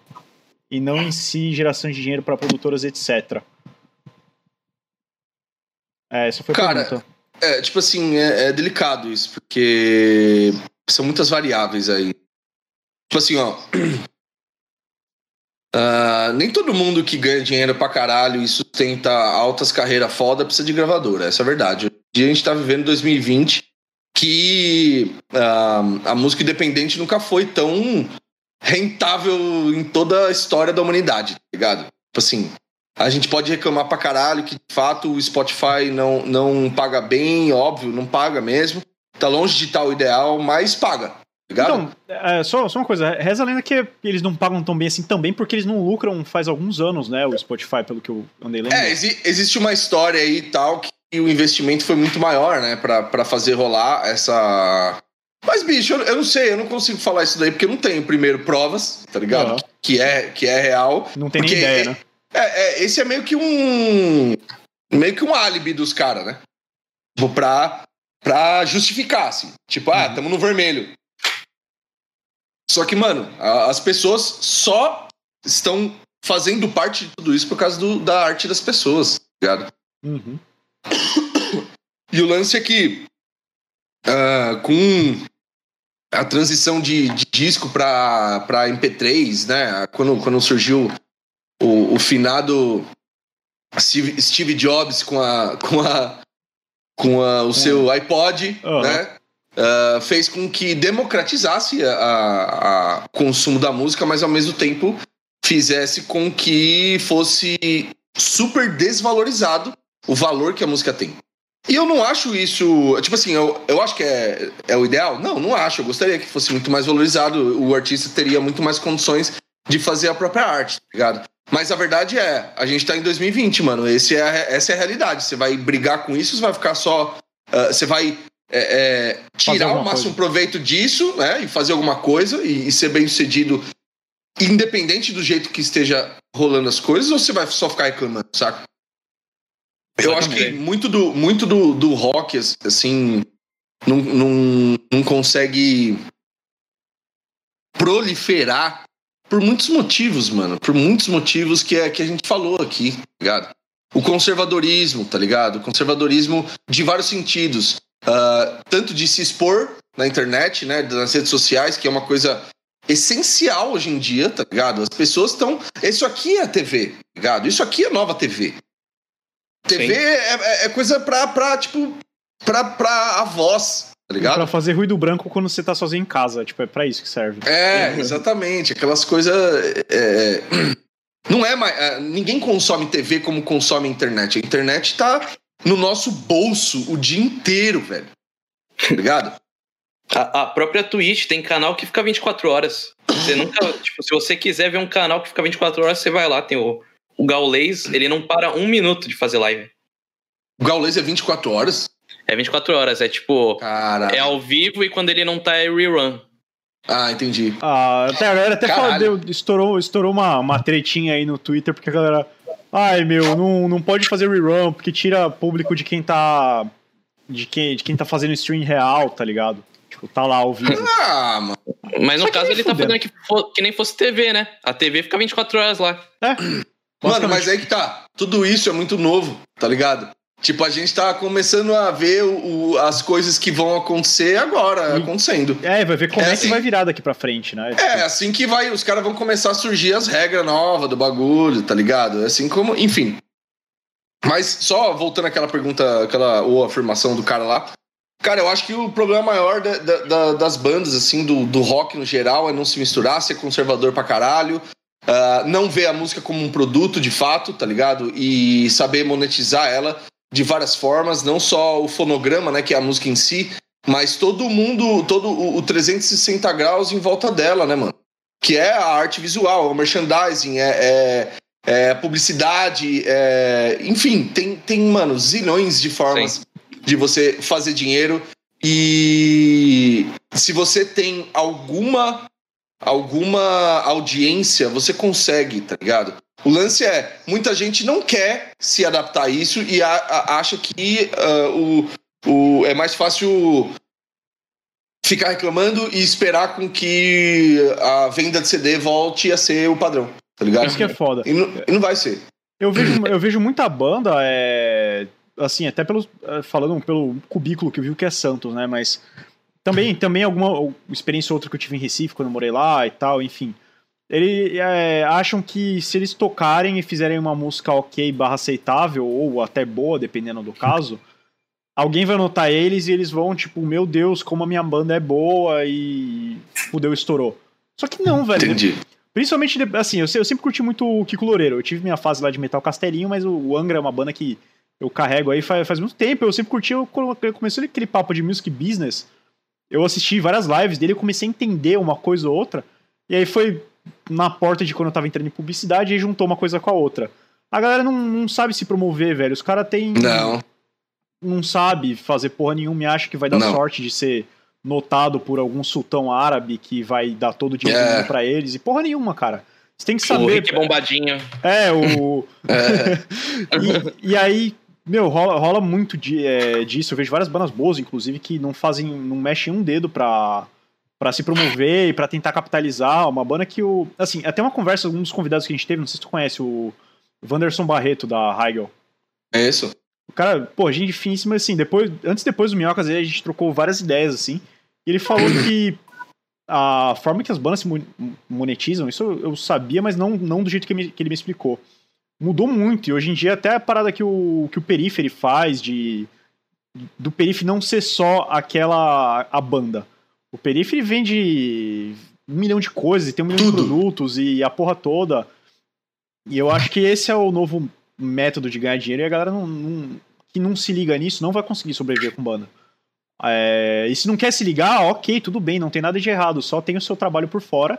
[SPEAKER 2] e não em si geração de dinheiro para produtoras, etc. É, essa foi a Cara, pergunta.
[SPEAKER 1] É, tipo assim, é, é, delicado isso, porque são muitas variáveis aí. Tipo assim, ó. Uh, nem todo mundo que ganha dinheiro pra caralho e sustenta altas carreiras foda precisa de gravadora, essa é a verdade. Hoje a gente tá vivendo 2020 que uh, a música independente nunca foi tão rentável em toda a história da humanidade, tá ligado? Tipo assim, a gente pode reclamar pra caralho que, de fato, o Spotify não, não paga bem, óbvio, não paga mesmo. Tá longe de tal ideal, mas paga. Ligado? Então,
[SPEAKER 2] é, só, só uma coisa, reza a lenda que eles não pagam tão bem assim também, porque eles não lucram faz alguns anos, né, o Spotify, pelo que eu andei lendo.
[SPEAKER 1] É, exi existe uma história aí e tal que o investimento foi muito maior, né, pra, pra fazer rolar essa. Mas, bicho, eu, eu não sei, eu não consigo falar isso daí porque eu não tenho, primeiro, provas, tá ligado? Uhum. Que, é, que é real.
[SPEAKER 2] Não tem nem ideia, né?
[SPEAKER 1] É, é, esse é meio que um. meio que um álibi dos caras, né? Tipo, pra, pra justificar, assim. Tipo, ah, uhum. tamo no vermelho. Só que, mano, a, as pessoas só estão fazendo parte de tudo isso por causa do, da arte das pessoas, tá ligado?
[SPEAKER 2] Uhum.
[SPEAKER 1] E o lance é que uh, com a transição de, de disco para MP3, né? Quando, quando surgiu o, finado Steve, Steve Jobs com a com a com a, o seu iPod,
[SPEAKER 2] Aham.
[SPEAKER 1] né? ah, fez com que democratizasse a, a consumo da música, mas ao mesmo tempo fizesse com que fosse super desvalorizado o valor que a música tem. E eu não acho isso. Tipo assim, eu, eu acho que é, é o ideal? Não, não acho. Eu gostaria que fosse muito mais valorizado. O artista teria muito mais condições de fazer a própria arte, tá ligado? Mas a verdade é, a gente tá em 2020, mano. Esse é, essa é a realidade. Você vai brigar com isso, você vai ficar só. ah, você vai é, é, tirar o máximo proveito disso, né? E fazer alguma coisa e, e ser bem sucedido, independente do jeito que esteja rolando as coisas, ou você vai só ficar reclamando, saca? Eu acho que muito do, muito do, do rock, assim, não, não, não consegue proliferar por muitos motivos, mano. Por muitos motivos que, é, que a gente falou aqui, tá ligado? O conservadorismo, tá ligado? O conservadorismo de vários sentidos. Ah, tanto de se expor na internet, né? Nas redes sociais, que é uma coisa essencial hoje em dia, tá ligado? As pessoas estão. Isso aqui é a TV, tá ligado? Isso aqui é nova TV. TV é, é- é coisa pra, pra tipo, pra, pra a voz, tá ligado?
[SPEAKER 2] Pra fazer ruído branco quando você tá sozinho em casa. Tipo, é pra isso que serve.
[SPEAKER 1] É, exatamente. Aquelas coisas. é, não é mais. é, ninguém consome TV como consome a internet. A internet tá no nosso bolso o dia inteiro, velho. Tá ligado?
[SPEAKER 3] A, a própria Twitch tem canal que fica 24 horas. Você nunca. tipo, se você quiser ver um canal que fica 24 horas, você vai lá. Tem o, o Gaulês, ele não para um minuto de fazer live.
[SPEAKER 1] O Gaules é 24 horas.
[SPEAKER 3] É 24 horas, é tipo.
[SPEAKER 1] Cara.
[SPEAKER 3] É ao vivo e quando ele não tá é rerun.
[SPEAKER 1] Ah, entendi.
[SPEAKER 2] Ah, até a galera até falou,
[SPEAKER 1] Caralho.
[SPEAKER 2] deu- estourou, estourou uma, uma tretinha aí no Twitter, porque a galera. Ai, meu, não, não pode fazer rerun, porque tira público de quem tá. De quem, de quem tá fazendo stream real, tá ligado? Tipo, tá lá ao vivo.
[SPEAKER 1] Ah, mano.
[SPEAKER 3] Mas
[SPEAKER 2] Só
[SPEAKER 3] no caso ele tá
[SPEAKER 2] fudendo.
[SPEAKER 3] fazendo que, que nem fosse TV, né? A TV fica 24 horas lá.
[SPEAKER 2] É.
[SPEAKER 1] Mano, mas aí que tá. Tudo isso é muito novo, tá ligado? Tipo, a gente tá começando a ver o- o- as coisas que vão acontecer agora,
[SPEAKER 2] E-
[SPEAKER 1] acontecendo.
[SPEAKER 2] É, vai ver como
[SPEAKER 1] É
[SPEAKER 2] é,
[SPEAKER 1] assim.
[SPEAKER 2] que vai virar daqui pra frente, né?
[SPEAKER 1] É, assim que vai, os caras vão começar a surgir as regras novas do bagulho, tá ligado? Assim como, enfim. Mas só voltando àquela pergunta, aquela ou afirmação do cara lá. Cara, eu acho que o problema maior da- da- da- das bandas, assim, do, do rock no geral, é não se misturar, ser conservador pra caralho, ah, não ver a música como um produto de fato, tá ligado? E saber monetizar ela de várias formas, não só o fonograma, né, que é a música em si, mas todo mundo, todo o, o 360 graus em volta dela, né, mano? Que é a arte visual, é o merchandising, é, é, é publicidade, é, enfim, tem, tem, mano, zilhões de formas de você fazer dinheiro. E se você tem alguma alguma audiência, você consegue, tá ligado? O lance é, muita gente não quer se adaptar a isso e a- a- acha que ah, o, o, é mais fácil ficar reclamando e esperar com que a venda de CD volte a ser o padrão, tá ligado?
[SPEAKER 2] Isso que é foda.
[SPEAKER 1] E não, e não vai ser.
[SPEAKER 2] Eu vejo, eu vejo muita banda, é, assim, até pelos, é, falando pelo cubículo que eu vi que é Santos, né? Mas também, também alguma experiência ou outra que eu tive em Recife quando eu morei lá e tal, enfim. Eles é, acham que se eles tocarem e fizerem uma música ok barra aceitável, ou até boa, dependendo do caso, alguém vai notar eles e eles vão, tipo, meu Deus, como a minha banda é boa e fudeu, estourou. Só que não, velho.
[SPEAKER 1] Entendi.
[SPEAKER 2] Principalmente, assim, eu, eu sempre curti muito o Kiko Loureiro. Eu tive minha fase lá de Metal Castelinho, mas o, o Angra é uma banda que eu carrego aí faz, faz muito tempo. Eu sempre curti, eu, começou aquele papo de music business, eu assisti várias lives dele, eu comecei a entender uma coisa ou outra, e aí foi na porta de quando eu tava entrando em publicidade, e juntou uma coisa com a outra. A galera não, não sabe se promover, velho. Os caras têm.
[SPEAKER 1] Não.
[SPEAKER 2] Não sabe fazer porra nenhuma e acha que vai dar
[SPEAKER 1] Não.
[SPEAKER 2] sorte de ser notado por algum sultão árabe que vai dar todo o dinheiro do
[SPEAKER 1] É.
[SPEAKER 2] pra eles. E porra nenhuma, cara. Você tem que
[SPEAKER 3] O
[SPEAKER 2] saber.
[SPEAKER 3] Rick Bombadinho.
[SPEAKER 2] É, o.
[SPEAKER 1] É,
[SPEAKER 2] e, e aí, meu, rola, rola muito de, é, disso. Eu vejo várias bandas boas, inclusive, que não fazem, não mexem um dedo pra, pra se promover e pra tentar capitalizar. Uma banda que o. Assim, até uma conversa, um dos convidados que a gente teve, não sei se tu conhece, o Wanderson Barreto, da Heigel.
[SPEAKER 1] é isso.
[SPEAKER 2] O cara, pô, gente finíssima, assim, depois, antes depois do Minhocas, a gente trocou várias ideias, assim. E ele falou que a forma que as bandas se mon- monetizam, isso eu, sabia, mas não, não do jeito que, me- que ele me explicou. mudou muito. E hoje em dia, até a parada que o, que o Periphery faz de. Do Periphery não ser só aquela. a banda. O Periphery vende um milhão de coisas, tem um milhão
[SPEAKER 1] Tudo.
[SPEAKER 2] de produtos e a porra toda. E eu acho que esse é o novo método de ganhar dinheiro e a galera não, não- que não se liga nisso não vai conseguir sobreviver com banda. É, e se não quer se ligar, ok, tudo bem, não tem nada de errado, só tem o seu trabalho por fora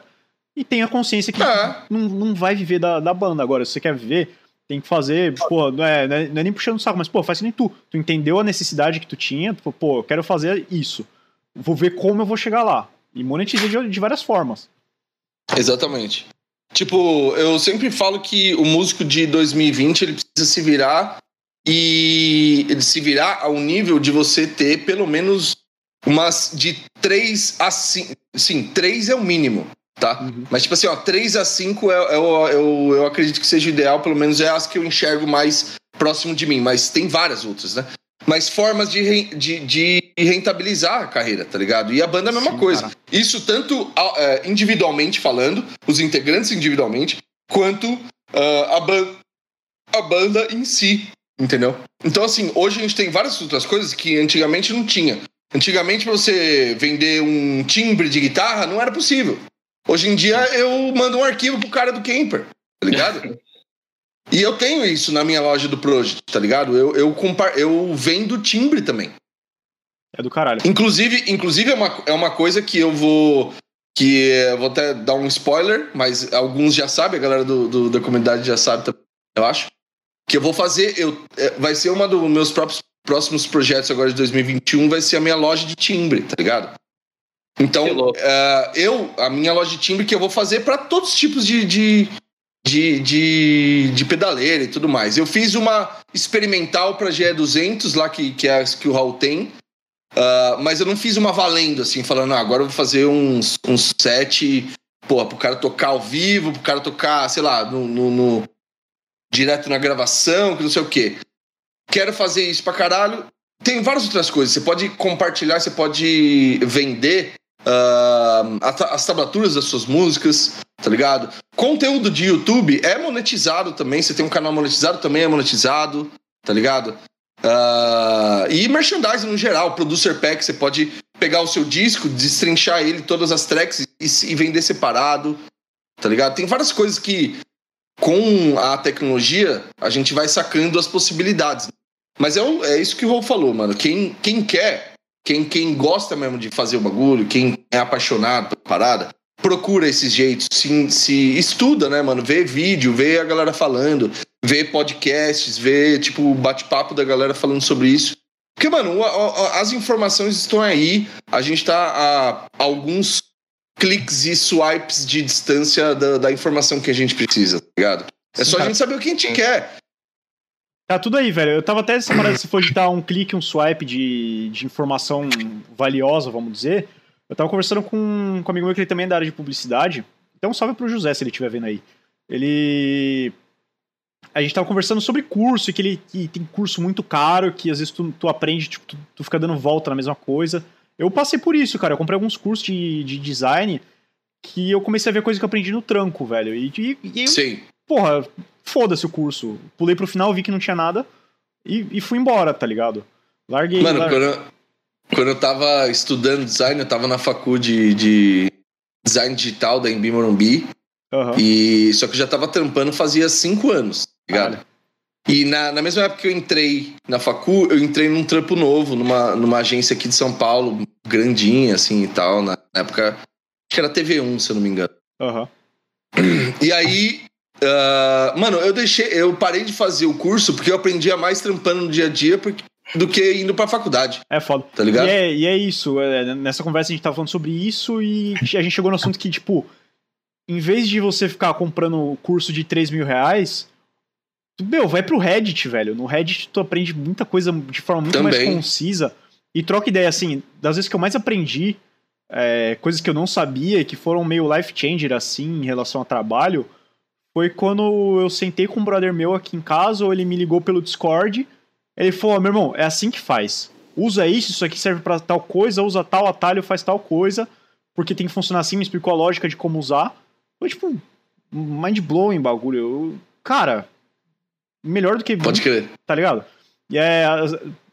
[SPEAKER 2] e tenha consciência que
[SPEAKER 1] É.
[SPEAKER 2] não, não vai viver da, da banda. Agora, se você quer viver, tem que fazer, pô, não é, não é, não é nem puxando o saco, mas, pô, faz que nem tu. Tu entendeu a necessidade que tu tinha, tu, pô, eu quero fazer isso. Vou ver como eu vou chegar lá. E monetizar de, de várias formas.
[SPEAKER 1] Exatamente. Tipo, eu sempre falo que o músico de 2020 ele precisa se virar e ele se virar ao nível de você ter pelo menos umas de 3 a 5. Sim, 3 é o mínimo, tá?
[SPEAKER 2] Uhum.
[SPEAKER 1] Mas, tipo assim, ó, 3 a 5 é, é eu, eu acredito que seja o ideal, pelo menos é as que eu enxergo mais próximo de mim, mas tem várias outras, né? Mas formas de, de, de rentabilizar a carreira, tá ligado? E a banda é a mesma
[SPEAKER 2] Sim,
[SPEAKER 1] coisa.
[SPEAKER 2] cara.
[SPEAKER 1] Isso tanto é, individualmente falando, os integrantes individualmente, quanto ah, a, ban a banda em si, entendeu? Então, assim, hoje a gente tem várias outras coisas que antigamente não tinha. Antigamente, pra você vender um timbre de guitarra, não era possível. Hoje em dia, eu mando um arquivo pro cara do Camper, tá ligado? e eu tenho isso na minha loja do Project, tá ligado? Eu, eu, compar eu vendo timbre também.
[SPEAKER 2] É do caralho.
[SPEAKER 1] Inclusive, inclusive é, uma, é uma coisa que eu vou. Que eu vou até dar um spoiler, mas alguns já sabem, a galera do, do- da comunidade já sabe também, eu acho. Que eu vou fazer. Eu, é, vai ser uma dos meus próprios próximos projetos agora de 2021, vai ser a minha loja de timbre, tá ligado? Então, é, eu, a minha loja de timbre que eu vou fazer para todos os tipos de, de, de, de, de pedaleira e tudo mais. Eu fiz uma experimental para GE200 lá, que, que é que o Raul tem. Ah, mas eu não fiz uma valendo, assim, falando, ah, agora eu vou fazer uns, uns set, pô, pro cara tocar ao vivo, pro cara tocar, sei lá, no, no- no- direto na gravação, que não sei o quê. Quero fazer isso pra caralho. Tem várias outras coisas. Você pode compartilhar, você pode vender ta- as tablaturas das suas músicas, tá ligado? Conteúdo de YouTube é monetizado também. Você tem um canal monetizado, também é monetizado, tá ligado? Ah, e merchandising no geral, producer pack, você pode pegar o seu disco, destrinchar ele, todas as tracks e, e vender separado, tá ligado? Tem várias coisas que com a tecnologia a gente vai sacando as possibilidades. Mas é, o- é isso que o Rô falou, mano. Quem, quem quer, quem, quem gosta mesmo de fazer o bagulho, quem é apaixonado pela parada, procura esses jeitos, se, se estuda, né, mano? Vê vídeo, vê a galera falando, vê podcasts, vê, tipo, bate-papo da galera falando sobre isso. Porque, mano, as informações estão aí, a gente tá a alguns cliques e swipes de distância da, da informação que a gente precisa, tá ligado? É
[SPEAKER 2] Sim,
[SPEAKER 1] só a gente saber o que a gente quer.
[SPEAKER 2] Tá tudo aí, velho. Eu tava até essa parada, se for de dar um clique, um swipe de, de informação valiosa, vamos dizer. Eu tava conversando com, com um amigo meu que ele também é da área de publicidade. Então salve pro José se ele estiver vendo aí. Ele. A gente tava conversando sobre curso, e que ele que tem curso muito caro, que às vezes tu, tu aprende, tipo, tu, tu fica dando volta na mesma coisa. Eu passei por isso, cara. Eu comprei alguns cursos de, de design que eu comecei a ver coisa que eu aprendi no tranco, velho. E, e, e
[SPEAKER 1] Sim.
[SPEAKER 2] porra, foda-se o curso. Pulei pro final, vi que não tinha nada e, e fui embora, tá ligado? Larguei.
[SPEAKER 1] Mano,
[SPEAKER 2] lar-
[SPEAKER 1] quando eu, quando eu tava estudando design, eu tava na facu de, de design digital da Embi Morumbi.
[SPEAKER 2] Aham.
[SPEAKER 1] E só que eu já tava trampando fazia cinco anos, tá ligado? E na, na mesma época que eu entrei na facu, eu entrei num trampo novo, numa, numa agência aqui de São Paulo, grandinha, assim e tal. Na, na época, acho que era TV1, se eu não me engano.
[SPEAKER 2] Aham.
[SPEAKER 1] E aí, ah, mano, eu deixei, eu parei de fazer o curso porque eu aprendia mais trampando no dia a dia porque- do que indo pra faculdade,
[SPEAKER 2] É foda.
[SPEAKER 1] tá ligado?
[SPEAKER 2] E é, e é isso. é, nessa conversa a gente tava falando sobre isso e a gente chegou no assunto que, tipo, em vez de você ficar comprando curso de 3 mil reais, tu, meu, vai pro Reddit, velho. No Reddit tu aprende muita coisa de forma muito mais
[SPEAKER 1] Também.
[SPEAKER 2] concisa e troca ideia, assim, das vezes que eu mais aprendi, é, coisas que eu não sabia, que foram meio life changer, assim, em relação ao trabalho, foi quando eu sentei com um brother meu aqui em casa, ou ele me ligou pelo Discord, ele falou, "Ó, meu irmão, é assim que faz. Usa isso, isso aqui serve pra tal coisa, usa tal atalho, faz tal coisa, porque tem que funcionar assim, me explicou a lógica de como usar. Foi tipo, mind blowing bagulho. Eu- cara, melhor do que 20,
[SPEAKER 1] Pode crer.
[SPEAKER 2] tá ligado? E é.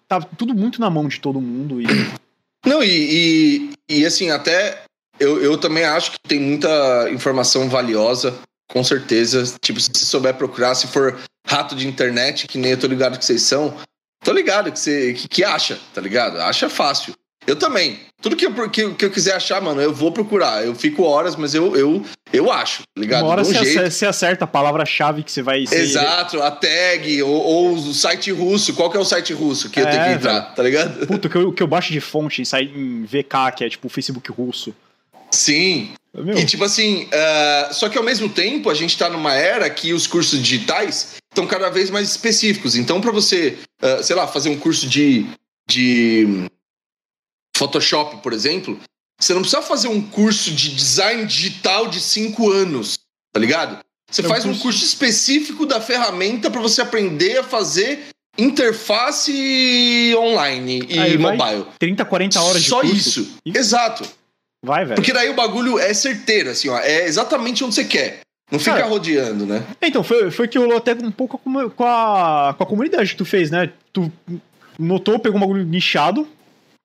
[SPEAKER 2] Tá tudo muito na mão de todo mundo. E
[SPEAKER 1] Não, e, e, e, assim, até eu, eu também acho que tem muita informação valiosa, com certeza. Tipo, se souber procurar, se for rato de internet, que nem eu tô ligado que vocês são, tô ligado que você que, que acha, tá ligado? Acha fácil. Eu também. Tudo que eu, que, que eu quiser achar, mano, eu vou procurar. Eu fico horas, mas eu, eu, eu acho, tá ligado?
[SPEAKER 2] uma hora
[SPEAKER 1] um
[SPEAKER 2] você,
[SPEAKER 1] jeito.
[SPEAKER 2] acer- você acerta a palavra-chave que você vai ser.
[SPEAKER 1] Exato, a tag, ou, ou o site russo. Qual que é o site russo que eu
[SPEAKER 2] É,
[SPEAKER 1] tenho que entrar, tá ligado?
[SPEAKER 2] Puta, o que eu, o que eu baixo de fonte sai em VK, que é tipo o Facebook russo.
[SPEAKER 1] Sim.
[SPEAKER 2] Meu,
[SPEAKER 1] E tipo assim, ah, só que ao mesmo tempo a gente tá numa era que os cursos digitais estão cada vez mais específicos. Então, para você, ah, sei lá, fazer um curso de, de Photoshop, por exemplo, você não precisa fazer um curso de design digital de cinco anos, tá ligado? Você
[SPEAKER 2] É um
[SPEAKER 1] faz um
[SPEAKER 2] curso-
[SPEAKER 1] curso específico da ferramenta para você aprender a fazer interface online e
[SPEAKER 2] Aí vai
[SPEAKER 1] mobile.
[SPEAKER 2] 30, 40 horas de
[SPEAKER 1] Só
[SPEAKER 2] curso.
[SPEAKER 1] isso.
[SPEAKER 2] E-
[SPEAKER 1] Exato.
[SPEAKER 2] Vai, velho.
[SPEAKER 1] Porque daí o bagulho é certeiro, assim, ó. É exatamente onde você quer. Não fica
[SPEAKER 2] Cara,
[SPEAKER 1] rodeando, né?
[SPEAKER 2] Então, foi, foi que rolou até um pouco com a, com a, com a comunidade que tu fez, né? Tu notou, pegou um bagulho nichado,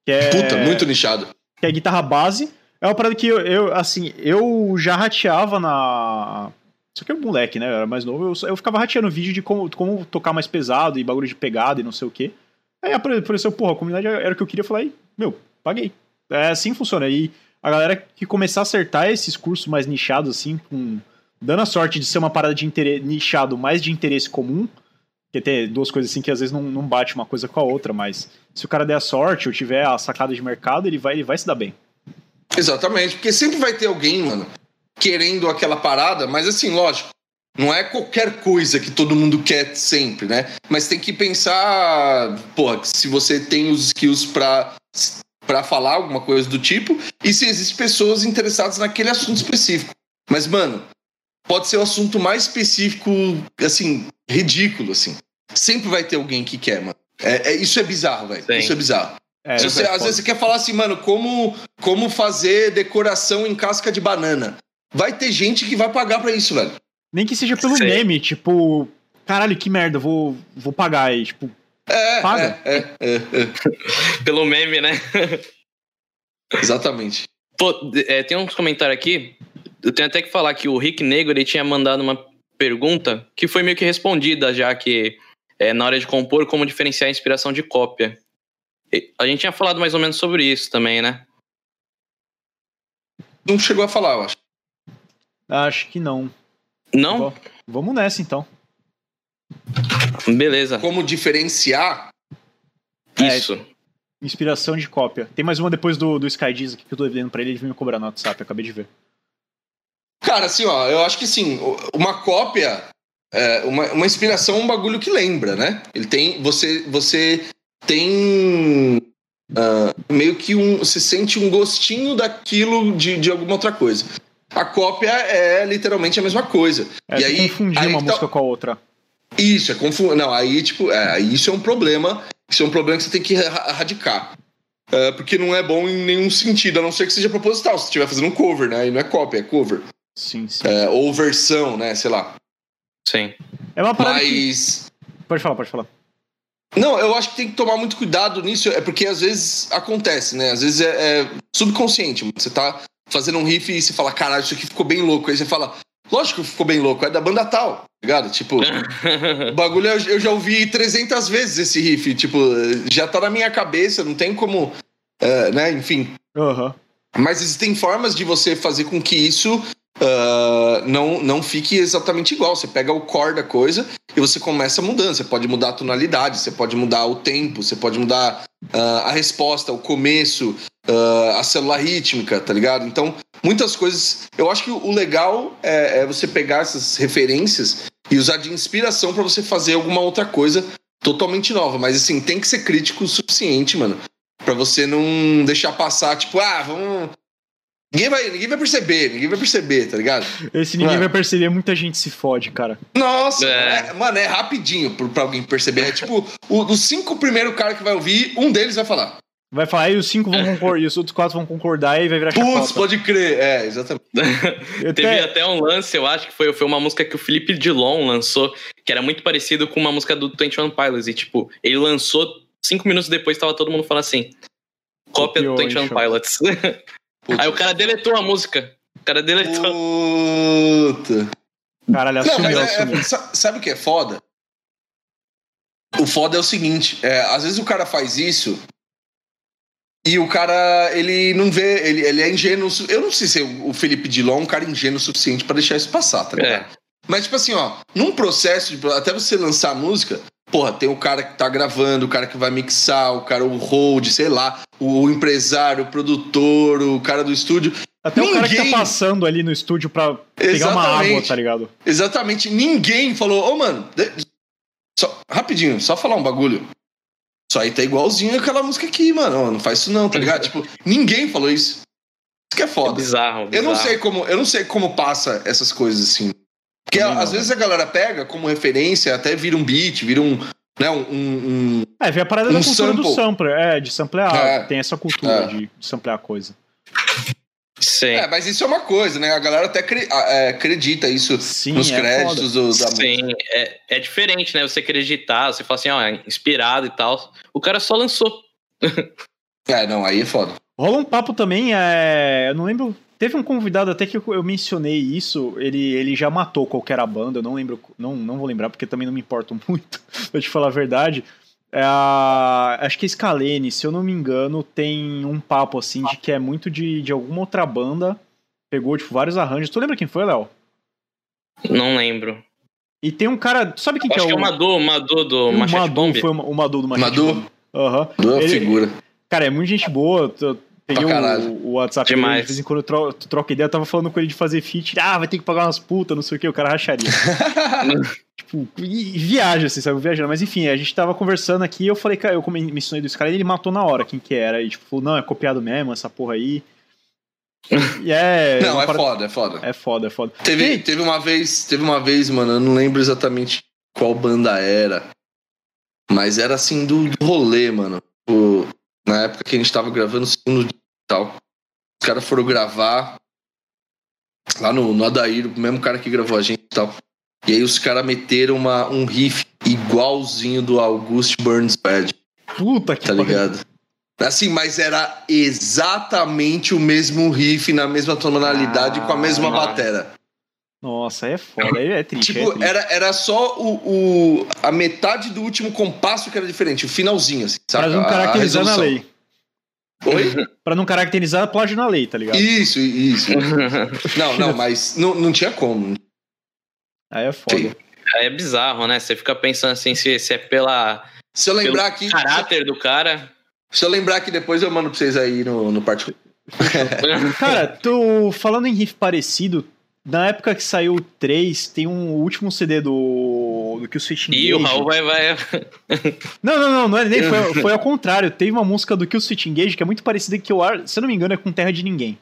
[SPEAKER 2] que é,
[SPEAKER 1] Puta, muito nichado.
[SPEAKER 2] que é guitarra base. É uma parada que eu, eu, assim, eu já rateava na. Só que eu moleque, né? Eu era mais novo. Eu, eu ficava rateando vídeo de como, como tocar mais pesado e bagulho de pegada e não sei o quê. Aí apare- apareceu, porra, a comunidade era o que eu queria. Eu falei, meu, paguei. É assim que funciona. E a galera que começar a acertar esses cursos mais nichados, assim, com, dando a sorte de ser uma parada de interesse, nichado mais de interesse comum, porque tem duas coisas assim que às vezes não, não bate uma coisa com a outra, mas se o cara der a sorte ou tiver a sacada de mercado, ele vai, ele vai se dar bem.
[SPEAKER 1] Exatamente. Porque sempre vai ter alguém, mano, querendo aquela parada, mas assim, lógico. Não é qualquer coisa que todo mundo quer sempre, né? Mas tem que pensar, porra, que se você tem os skills pra, pra falar alguma coisa do tipo, e se existem pessoas interessadas naquele assunto específico. Mas, mano, pode ser o assunto mais específico, assim, ridículo, assim. Sempre vai ter alguém que quer, mano. É, é- isso é bizarro, velho.
[SPEAKER 3] Sim.
[SPEAKER 1] Isso é bizarro.
[SPEAKER 2] É,
[SPEAKER 1] Se você-
[SPEAKER 2] é
[SPEAKER 1] às vezes você quer falar assim, mano, como, como fazer decoração em casca de banana. Vai ter gente que vai pagar pra isso, velho.
[SPEAKER 2] Nem que seja pelo
[SPEAKER 3] Sei.
[SPEAKER 2] meme, tipo, caralho, que merda, vou, vou pagar aí, tipo,
[SPEAKER 1] É,
[SPEAKER 2] Paga.
[SPEAKER 1] é, é, é, é.
[SPEAKER 3] Pelo meme, né?
[SPEAKER 1] Exatamente.
[SPEAKER 3] Pô, é, tem uns comentários aqui. Eu tenho até que falar que o Rick Negro ele tinha mandado uma pergunta que foi meio que respondida já que é, na hora de compor como diferenciar a inspiração de cópia. E A gente tinha falado mais ou menos sobre isso também, né?
[SPEAKER 1] Não chegou a falar, eu acho.
[SPEAKER 2] acho que não.
[SPEAKER 3] Não?
[SPEAKER 2] Bom, Vamos nessa então.
[SPEAKER 3] Beleza.
[SPEAKER 1] Como diferenciar.
[SPEAKER 2] É,
[SPEAKER 3] Isso.
[SPEAKER 2] Inspiração de cópia. Tem mais uma depois do, do Skydiz aqui que eu tô devendo pra ele, ele veio me cobrar no WhatsApp, eu acabei de ver.
[SPEAKER 1] Cara, assim, ó, eu acho que sim, uma cópia, é, uma, uma inspiração é um bagulho que lembra, né? Ele tem. Você, você tem. ah, meio que um. Você sente um gostinho daquilo de, de alguma outra coisa. A cópia é literalmente a mesma coisa.
[SPEAKER 2] É,
[SPEAKER 1] e
[SPEAKER 2] tu
[SPEAKER 1] aí,
[SPEAKER 2] confundir
[SPEAKER 1] aí
[SPEAKER 2] uma
[SPEAKER 1] tá-
[SPEAKER 2] música com a outra.
[SPEAKER 1] Isso, é confu... Não, aí, tipo, é, isso é um problema. Isso é um problema que você tem que erra- erradicar. É, porque não é bom em nenhum sentido, a não ser que seja proposital. Se você estiver fazendo um cover, né? Aí não é cópia, é cover.
[SPEAKER 2] Sim, sim.
[SPEAKER 1] É, ou versão, né? Sei lá.
[SPEAKER 3] Sim.
[SPEAKER 2] É uma parada que...
[SPEAKER 1] Mas.
[SPEAKER 2] Pode falar, pode falar.
[SPEAKER 1] Não, eu acho que tem que tomar muito cuidado nisso, é porque às vezes acontece, né? Às vezes é, é subconsciente. mano. Você tá fazendo um riff e você fala, caralho, isso aqui ficou bem louco. Aí você fala, lógico que ficou bem louco, é da banda tal, tá ligado? Tipo, o bagulho eu, eu já ouvi 300 vezes esse riff, tipo, já tá na minha cabeça, não tem como, é, né? Enfim.
[SPEAKER 2] Aham.
[SPEAKER 1] Mas existem formas de você fazer com que isso ah, não, não fique exatamente igual. Você pega o core da coisa e você começa mudando. Você pode mudar a tonalidade, você pode mudar o tempo, você pode mudar ah, a resposta, o começo, ah, a célula rítmica, tá ligado? Então, muitas coisas. Eu acho que o legal é, é você pegar essas referências e usar de inspiração para você fazer alguma outra coisa totalmente nova. Mas assim, tem que ser crítico o suficiente, mano. Pra você não deixar passar, tipo, ah, vamos. Ninguém vai, ninguém vai perceber, ninguém vai perceber, tá ligado?
[SPEAKER 2] Esse ninguém
[SPEAKER 1] Mano.
[SPEAKER 2] vai perceber, muita gente se fode, cara.
[SPEAKER 1] Nossa,
[SPEAKER 3] É.
[SPEAKER 1] é- mano, é rapidinho pra alguém perceber. É tipo, o- os cinco primeiros caras que vai ouvir, um deles vai falar.
[SPEAKER 2] Vai falar, aí os cinco vão concordar, e os outros quatro vão concordar e vai virar
[SPEAKER 1] Putz,
[SPEAKER 2] chacota.
[SPEAKER 1] pode crer. É, exatamente.
[SPEAKER 2] Eu
[SPEAKER 3] Teve
[SPEAKER 2] até-
[SPEAKER 3] até um lance, eu acho que foi, foi uma música que o Felipe Dilon lançou, que que era muito parecido com uma música do 21 Pilots. E, tipo, ele lançou cinco minutos depois, tava todo mundo falando assim: cópia do 21 Pilots. Aí o cara deletou a música. O cara deletou.
[SPEAKER 1] Puta.
[SPEAKER 2] Caralho,
[SPEAKER 1] Não,
[SPEAKER 2] assumiu,
[SPEAKER 1] é-
[SPEAKER 2] assumiu.
[SPEAKER 1] é- sa- sabe o que é foda? O foda é o seguinte, é, às vezes o cara faz isso e o cara, ele não vê, ele, ele é ingênuo. Eu não sei se o Felipe Dilon é um cara ingênuo o suficiente pra deixar isso passar, tá ligado?
[SPEAKER 3] É.
[SPEAKER 1] Mas, tipo assim, ó, num processo, de, até você lançar a música, porra, tem o cara que tá gravando, o cara que vai mixar, o cara, o hold, sei lá, o, empresário, o produtor, o cara do estúdio.
[SPEAKER 2] Até o cara que tá
[SPEAKER 1] ninguém-
[SPEAKER 2] passando ali no estúdio pra pegar uma água,
[SPEAKER 1] Exatamente.
[SPEAKER 2] tá ligado?
[SPEAKER 1] Exatamente, ninguém falou, ô mano, de- só- rapidinho, só falar um bagulho. Isso aí tá igualzinho aquela música aqui, mano. Não faz isso não, tá ligado? tipo, ninguém falou isso. Isso que é
[SPEAKER 3] É
[SPEAKER 1] foda.
[SPEAKER 3] bizarro,
[SPEAKER 1] eu não
[SPEAKER 3] bizarro.
[SPEAKER 1] sei como, eu não sei como passa essas coisas assim. Porque às vezes a galera pega como referência, até vira um beat, vira um, né, um, um-
[SPEAKER 2] É, vem a parada
[SPEAKER 1] Um
[SPEAKER 2] da cultura do
[SPEAKER 1] sample.
[SPEAKER 2] sampler, é, de samplear.
[SPEAKER 1] É.
[SPEAKER 2] Tem essa cultura
[SPEAKER 1] É.
[SPEAKER 2] de, de samplear coisa.
[SPEAKER 3] Sim.
[SPEAKER 1] É, mas isso é uma coisa, né? A galera até cre- é, acredita isso
[SPEAKER 2] Sim,
[SPEAKER 1] nos
[SPEAKER 2] é
[SPEAKER 1] créditos do, da música.
[SPEAKER 3] Sim, é, é diferente, né? Você acreditar, você fala assim, ó, é inspirado e tal. O cara só lançou.
[SPEAKER 1] É, não, aí é foda.
[SPEAKER 2] Rola um papo também, é, eu não lembro. Teve um convidado até que eu, eu mencionei isso, ele, ele já matou qualquer a banda, eu não lembro, não, não vou lembrar porque também não me importo muito, pra te falar a verdade. É acho que a Scalene, se eu não me engano, tem um papo assim de que é muito de, de alguma outra banda, pegou tipo vários arranjos. Tu lembra quem foi, Léo?
[SPEAKER 3] Não lembro.
[SPEAKER 2] E tem um cara, sabe quem que
[SPEAKER 3] Acho
[SPEAKER 2] é
[SPEAKER 3] que é
[SPEAKER 2] o
[SPEAKER 3] o Madu, o Madu do
[SPEAKER 2] o
[SPEAKER 3] Machete
[SPEAKER 2] Madu,
[SPEAKER 3] Bomb.
[SPEAKER 2] foi o, o Madu do Machete
[SPEAKER 1] Madu?
[SPEAKER 2] Aham. Ele-
[SPEAKER 1] figura.
[SPEAKER 2] Cara, é muito gente boa. O, o WhatsApp dele,
[SPEAKER 3] Demais.
[SPEAKER 2] de vez em quando eu tro- troco ideia, eu tava falando com ele de fazer feat. Ah, vai ter que pagar umas putas, não sei o que, o cara racharia. tipo, e, e viaja, assim, sabe? Viajando. Mas enfim, a gente tava conversando aqui eu falei, cara, eu mencionei do cara e ele matou na hora quem que era. E tipo, falou, não, é copiado mesmo, essa porra aí. E é.
[SPEAKER 1] não, é foda, é foda.
[SPEAKER 2] É foda, é foda.
[SPEAKER 1] Teve,
[SPEAKER 2] Ei,
[SPEAKER 1] teve uma vez, teve uma vez, mano, eu não lembro exatamente qual banda era. Mas era assim do, do rolê, mano. O- na época que a gente tava gravando o segundo dia e tal. Os caras foram gravar lá no, no Adair, o mesmo cara que gravou a gente e tal. E aí os caras meteram uma, um riff igualzinho do August Burns Bad,
[SPEAKER 2] Puta que
[SPEAKER 1] tá
[SPEAKER 2] pariu.
[SPEAKER 1] ligado? Assim, mas era exatamente o mesmo riff, na mesma tonalidade, com a mesma
[SPEAKER 3] Ah.
[SPEAKER 1] batera.
[SPEAKER 2] Nossa, é foda. É, é triste. é
[SPEAKER 1] Tipo,
[SPEAKER 2] triste.
[SPEAKER 1] era, era só o, o- a metade do último compasso que era diferente, o finalzinho, assim, sabe?
[SPEAKER 2] Pra não
[SPEAKER 1] A- a
[SPEAKER 2] na
[SPEAKER 1] resolução.
[SPEAKER 2] lei.
[SPEAKER 1] Oi?
[SPEAKER 2] Pra não caracterizar plágio na lei, tá ligado?
[SPEAKER 1] Isso, isso. Não, não, mas não, não tinha como.
[SPEAKER 2] Aí é foda.
[SPEAKER 3] é bizarro, né? Você fica pensando assim, se, se é pela
[SPEAKER 1] Se eu lembrar aqui.
[SPEAKER 3] caráter do cara.
[SPEAKER 1] Se eu lembrar aqui depois, eu mando pra vocês aí no, no particular.
[SPEAKER 2] Cara, tu falando em riff parecido, na época que saiu o 3, tem um último CD do, do que o Switch
[SPEAKER 3] E o Raul vai, vai.
[SPEAKER 2] Não, não, não, não é nem foi, foi ao contrário. Teve uma música do Kill Switch Engage que é muito parecida que eu, ar- se eu não me engano, é com Terra de Ninguém.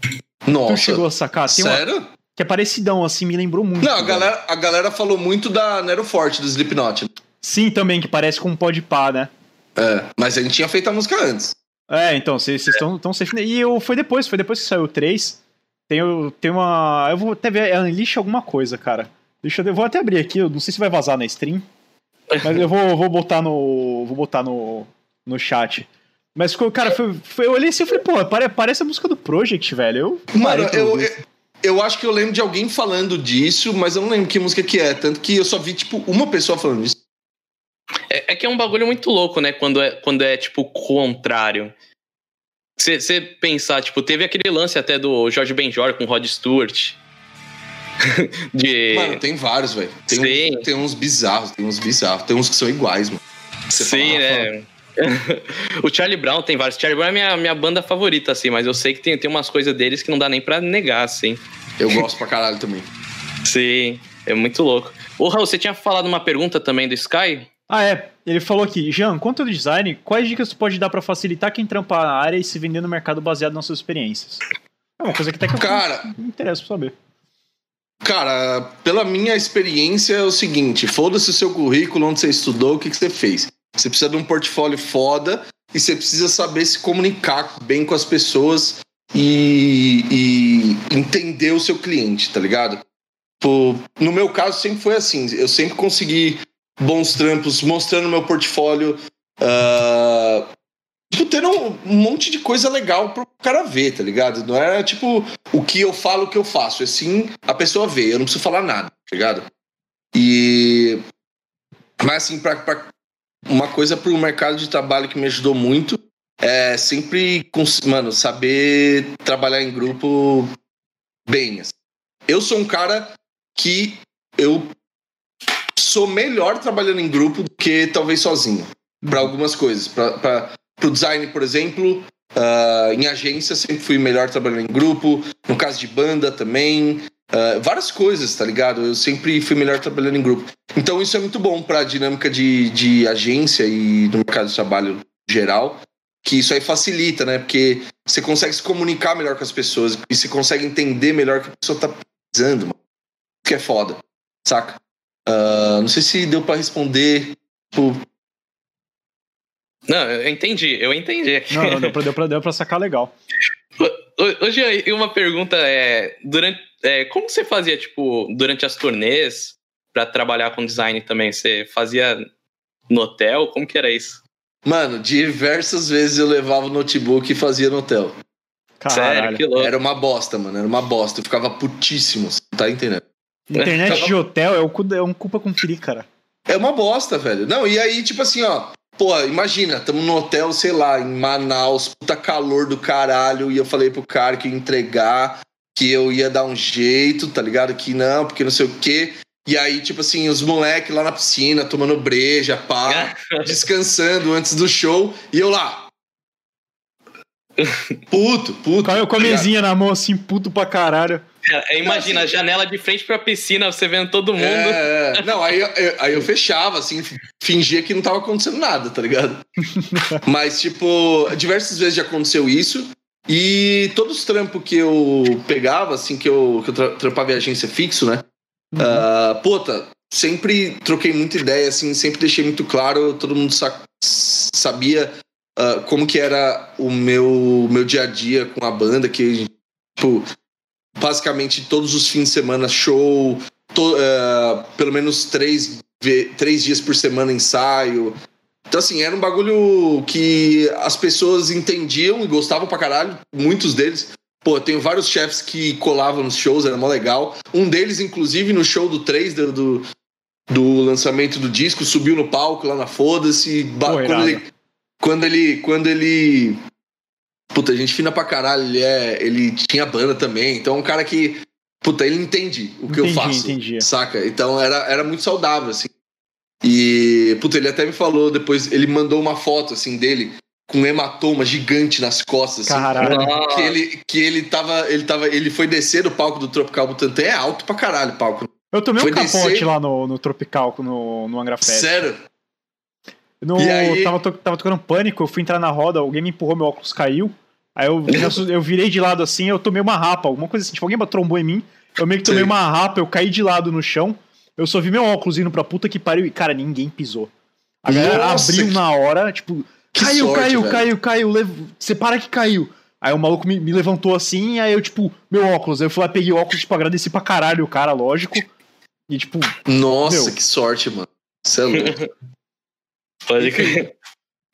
[SPEAKER 2] Tu
[SPEAKER 1] Nossa.
[SPEAKER 2] chegou a sacar? Tem uma,
[SPEAKER 1] Sério?
[SPEAKER 2] que é parecidão, assim, me lembrou muito.
[SPEAKER 1] Não, a
[SPEAKER 2] velho.
[SPEAKER 1] galera, a galera falou muito da Nero Forte, do Slipknot.
[SPEAKER 2] Sim, também, que parece com um pó de pá, né?
[SPEAKER 1] É, mas a gente tinha feito a música antes.
[SPEAKER 2] É, então, vocês estão tão safe. E eu, foi depois, foi depois que saiu o 3. Tem, o- tem uma. Eu vou até ver. É Unleash alguma coisa, cara. Deixa eu, vou até abrir aqui, eu não sei se vai vazar na stream. Mas eu vou, vou botar no. Vou botar no, no chat. Mas, cara, foi, foi- eu olhei assim e falei, pô, pare- parece a música do Project, velho. Eu
[SPEAKER 1] Mano, eu, eu, eu acho que eu lembro de alguém falando disso, mas eu não lembro que música que é. Tanto que eu só vi, tipo, uma pessoa falando disso.
[SPEAKER 3] É, é que é um bagulho muito louco, né? Quando é, quando é tipo, contrário. Você pensar, tipo, teve aquele lance até do Jorge Benjor com o Rod Stewart. De.
[SPEAKER 1] Mano, tem vários, velho. Tem,
[SPEAKER 3] Sim.
[SPEAKER 1] uns- tem uns bizarros, tem uns bizarros. Tem uns que são iguais, mano. Você
[SPEAKER 3] Sim,
[SPEAKER 1] fala,
[SPEAKER 3] né? o Charlie Brown tem vários. Charlie Brown é minha, minha banda favorita, assim, mas eu sei que tem, tem umas coisas deles que não dá nem pra negar, assim.
[SPEAKER 1] Eu gosto pra caralho também.
[SPEAKER 3] Sim, é muito louco. Ô, Raul, você tinha falado uma pergunta também do Sky?
[SPEAKER 2] Ah, é. Ele falou aqui, Jean, quanto ao design, quais dicas tu pode dar pra facilitar quem trampa na área e se vender no mercado baseado nas suas experiências? É uma coisa que até que eu
[SPEAKER 1] Cara,
[SPEAKER 2] me interessa pra saber.
[SPEAKER 1] Cara, pela minha experiência é o seguinte: foda-se o seu currículo, onde você estudou, o que, que você fez. Você precisa de um portfólio foda e você precisa saber se comunicar bem com as pessoas e, e entender o seu cliente, tá ligado? No meu caso, sempre foi assim. Eu sempre consegui bons trampos, mostrando meu portfólio. Uh, tendo um, monte de coisa legal pro cara ver, tá ligado? Não é tipo o que eu falo, o que eu faço. É sim a pessoa vê. Eu não preciso falar nada, tá ligado? E. Mas assim, pra, pra uma coisa pro mercado de trabalho que me ajudou muito é sempre, mano, saber trabalhar em grupo bem. Assim. Eu sou um cara que eu sou melhor trabalhando em grupo do que talvez sozinho. Para algumas coisas. Para o design, por exemplo, uh, em agência sempre fui melhor trabalhando em grupo. No caso de banda também. Uh, várias coisas, tá ligado? Eu sempre fui melhor trabalhando em grupo. Então isso é muito bom para a dinâmica de, de agência e no mercado de trabalho geral que isso aí facilita, né? Porque você consegue se comunicar melhor com as pessoas e você consegue entender melhor o que a pessoa tá precisando, mano. Que é foda, saca? Uh, não sei se deu para responder. Tipo...
[SPEAKER 3] Não, eu entendi, eu entendi.
[SPEAKER 2] Não, não deu, pra, deu, pra, deu pra sacar legal.
[SPEAKER 3] Hoje, uma pergunta é, durante, é, como você fazia, tipo, durante as turnês para trabalhar com design também? Você fazia no hotel? Como que era isso?
[SPEAKER 1] Mano, diversas vezes eu levava o notebook e fazia no hotel.
[SPEAKER 3] Caralho. Sério, que louco.
[SPEAKER 1] Era uma bosta, mano. Era uma bosta. Eu ficava putíssimo. Você tá entendendo?
[SPEAKER 2] Internet ficava... de hotel é, o, é um culpa com free, cara.
[SPEAKER 1] É uma bosta, velho. Não, e aí, tipo assim, ó. Pô, imagina, tamo no hotel, sei lá, em Manaus, puta calor do caralho. E eu falei pro cara que ia entregar, que eu ia dar um jeito, tá ligado? Que não, porque não sei o quê. E aí, tipo assim, os moleques lá na piscina, tomando breja, pá, descansando antes do show, e eu lá. Puto, puto.
[SPEAKER 2] Caiu com a mesinha na mão, assim, puto pra caralho.
[SPEAKER 3] Cara, imagina, assim, janela de frente pra piscina, você vendo todo mundo.
[SPEAKER 1] É, é. não, aí, eu, aí eu fechava, assim, fingia que não tava acontecendo nada, tá ligado? Mas, tipo, diversas vezes já aconteceu isso. E todos os trampos que eu pegava, assim, que eu, que eu trampava em agência fixo, né? Uhum. Uh, puta, sempre troquei muita ideia, assim, sempre deixei muito claro, todo mundo sa sabia uh, como que era o meu, meu dia a dia com a banda, que, tipo, basicamente todos os fins de semana show, to, uh, pelo menos três, três dias por semana ensaio. Então, assim, era um bagulho que as pessoas entendiam e gostavam pra caralho, muitos deles. Pô, tenho vários chefs que colavam nos shows, era mó legal. Um deles, inclusive, no show do 3 do, do, do lançamento do disco, subiu no palco lá na Foda-se. Quando ele, quando ele. Quando ele. Puta, gente fina pra caralho. Ele, é, ele tinha banda também. Então é um cara que. Puta, ele entende o que entendi, eu faço. Entendi. Saca? Então era, era muito saudável, assim. E, puta, ele até me falou depois, ele mandou uma foto, assim, dele com um hematoma gigante nas costas.
[SPEAKER 2] Assim, caralho.
[SPEAKER 1] Que ele, que ele tava. Ele tava. Ele foi descer do palco do Tropical Butantan. É alto pra caralho o palco.
[SPEAKER 2] Eu tomei foi um capote descer... lá no, no Tropical, no, no Angra Fest.
[SPEAKER 1] Sério?
[SPEAKER 2] No, e aí... tava, tava tocando pânico, eu fui entrar na roda, alguém me empurrou, meu óculos caiu. Aí eu, eu virei de lado assim, eu tomei uma rapa, alguma coisa assim. Tipo, alguém trombou em mim. Eu meio que tomei Sim. uma rapa, eu caí de lado no chão. Eu só vi meu óculos indo pra puta que pariu e, cara, ninguém pisou. A galera Nossa, abriu que... na hora, tipo, que caiu, sorte, caiu, velho. caiu, caiu, lev... você para que caiu. Aí o maluco me, me, levantou assim, aí eu, tipo, meu óculos. Aí eu fui lá, peguei o óculos, tipo, agradeci pra caralho o cara, lógico. E, tipo.
[SPEAKER 1] Nossa, meu. que sorte, mano. Você é louco.
[SPEAKER 3] Pode crer.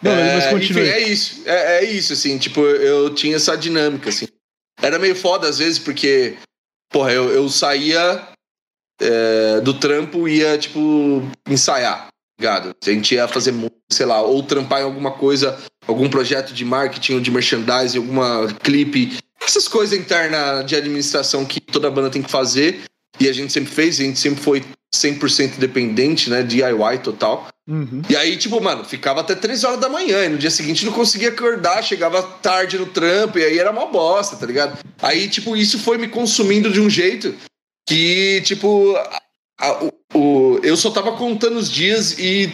[SPEAKER 1] Não, é, mas enfim, é isso. É, é, isso, assim, tipo, eu tinha essa dinâmica, assim. Era meio foda às vezes, porque, porra, eu, eu saía é, do trampo e ia, tipo, ensaiar ligado? A gente ia fazer, sei lá, ou trampar em alguma coisa, algum projeto de marketing ou de merchandising, alguma clipe, essas coisas internas de administração que toda banda tem que fazer. E a gente sempre fez, a gente sempre foi 100% dependente, né? DIY total. Uhum. E aí, tipo, mano, ficava até 3 horas da manhã. E no dia seguinte não conseguia acordar, chegava tarde no trampo, e aí era uma bosta, tá ligado? Aí, tipo, isso foi me consumindo de um jeito que, tipo, a, o, o, eu só tava contando os dias e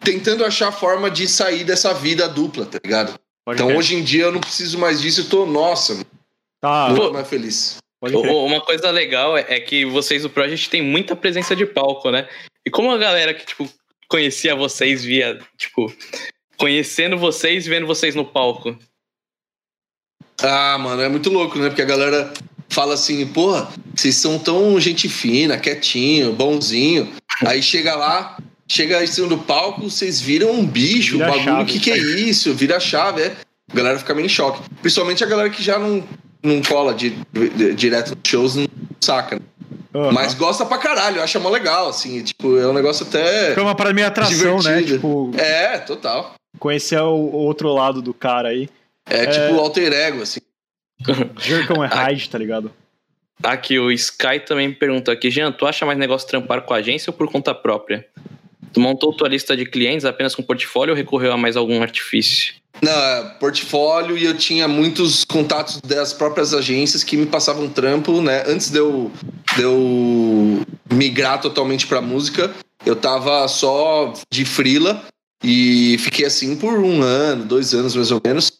[SPEAKER 1] tentando achar a forma de sair dessa vida dupla, tá ligado? Pode então hoje em dia eu não preciso mais disso, eu tô, nossa, tá. muito mais feliz.
[SPEAKER 3] Uma coisa legal é, é que vocês do Project tem muita presença de palco, né? E como a galera que, tipo, conhecia vocês via, tipo, conhecendo vocês vendo vocês no palco?
[SPEAKER 1] Ah, mano, é muito louco, né? Porque a galera fala assim, porra, vocês são tão gente fina, quietinho, bonzinho. Aí chega lá, chega em cima do palco, vocês viram um bicho,
[SPEAKER 2] Vira
[SPEAKER 1] um bagulho, o que, que é isso? Vira chave, é. A galera fica meio em choque. Principalmente a galera que já não, não cola de, de- direto nos shows, não saca. né?
[SPEAKER 2] Aham.
[SPEAKER 1] Mas gosta pra caralho, acha mó legal, assim. Tipo, é um negócio até.
[SPEAKER 2] Fica uma parada meio atração, né?
[SPEAKER 1] divertido.
[SPEAKER 2] Tipo,
[SPEAKER 1] É, total.
[SPEAKER 2] conhecer o, outro lado do cara aí.
[SPEAKER 1] É, tipo alter ego, assim.
[SPEAKER 2] Jerkão é Hyde, tá ligado?
[SPEAKER 3] Aqui, o Sky também pergunta aqui, Jean, tu acha mais negócio trampar com a agência ou por conta própria? Tu montou tua lista de clientes apenas com portfólio ou recorreu a mais algum artifício?
[SPEAKER 1] Não, é, portfólio e eu tinha muitos contatos das próprias agências que me passavam trampo, né? Antes de eu, de eu migrar totalmente pra música, eu tava só de frila e fiquei assim por um ano, dois anos mais ou menos.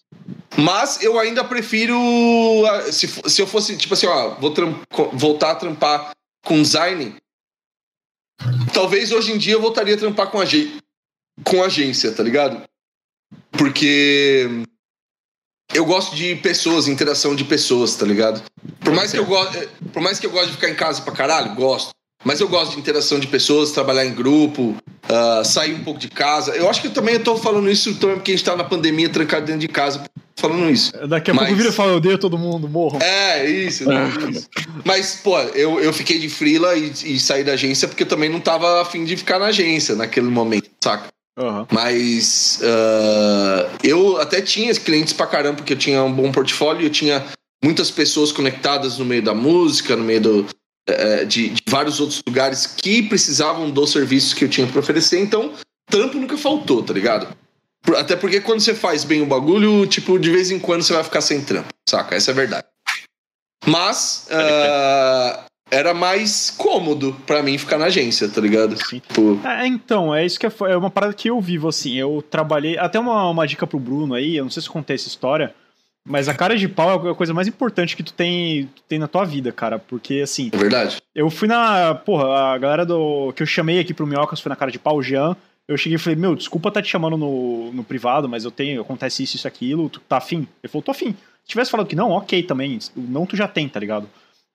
[SPEAKER 1] Mas eu ainda prefiro. ah, Se, se eu fosse, tipo assim, ó, vou voltar a trampar com design, talvez hoje em dia eu voltaria a trampar com, ag com agência, tá ligado? Porque eu gosto de pessoas, interação de pessoas, tá ligado? Por mais que eu goste, por mais que eu goste de ficar em casa pra caralho, gosto. Mas eu gosto de interação de pessoas, trabalhar em grupo, ah, sair um pouco de casa. Eu acho que eu também tô falando isso também porque a gente tá na pandemia trancado dentro de casa falando isso.
[SPEAKER 2] Daqui a
[SPEAKER 1] Mas-
[SPEAKER 2] pouco vira e fala, eu odeio todo mundo, morram.
[SPEAKER 1] É, isso, isso. Mas, pô, eu, eu fiquei de frila e, e saí da agência porque eu também não tava afim de ficar na agência naquele momento, saca?
[SPEAKER 2] Aham.
[SPEAKER 1] Mas ah, eu até tinha clientes pra caramba, porque eu tinha um bom portfólio, eu tinha muitas pessoas conectadas no meio da música, no meio do, eh, de, de vários outros lugares que precisavam dos serviços que eu tinha pra oferecer, então trampo nunca faltou, tá ligado? Por- Até porque quando você faz bem o bagulho, tipo, de vez em quando você vai ficar sem trampo, saca? Essa é a verdade. Mas ah, era mais cômodo pra mim ficar na agência, tá ligado?
[SPEAKER 2] Sim.
[SPEAKER 1] Tipo,
[SPEAKER 2] É, então, é isso que é, é uma parada que eu vivo, assim. Eu trabalhei. Até uma, uma dica pro Bruno aí, eu não sei se eu contei essa história, mas a cara de pau é a coisa mais importante que tu tem, tu tem na tua vida, cara. Porque, assim,
[SPEAKER 1] é verdade.
[SPEAKER 2] eu fui na. Porra, a galera do. que eu chamei aqui pro Minhocas foi na cara de pau, o Jean. Eu cheguei e falei, meu, desculpa tá te chamando no, no privado, mas eu tenho, acontece isso, isso, aquilo, tu tá afim? Ele falou, tô afim. Se tivesse falado que não, ok também. Não tu já tem, tá ligado?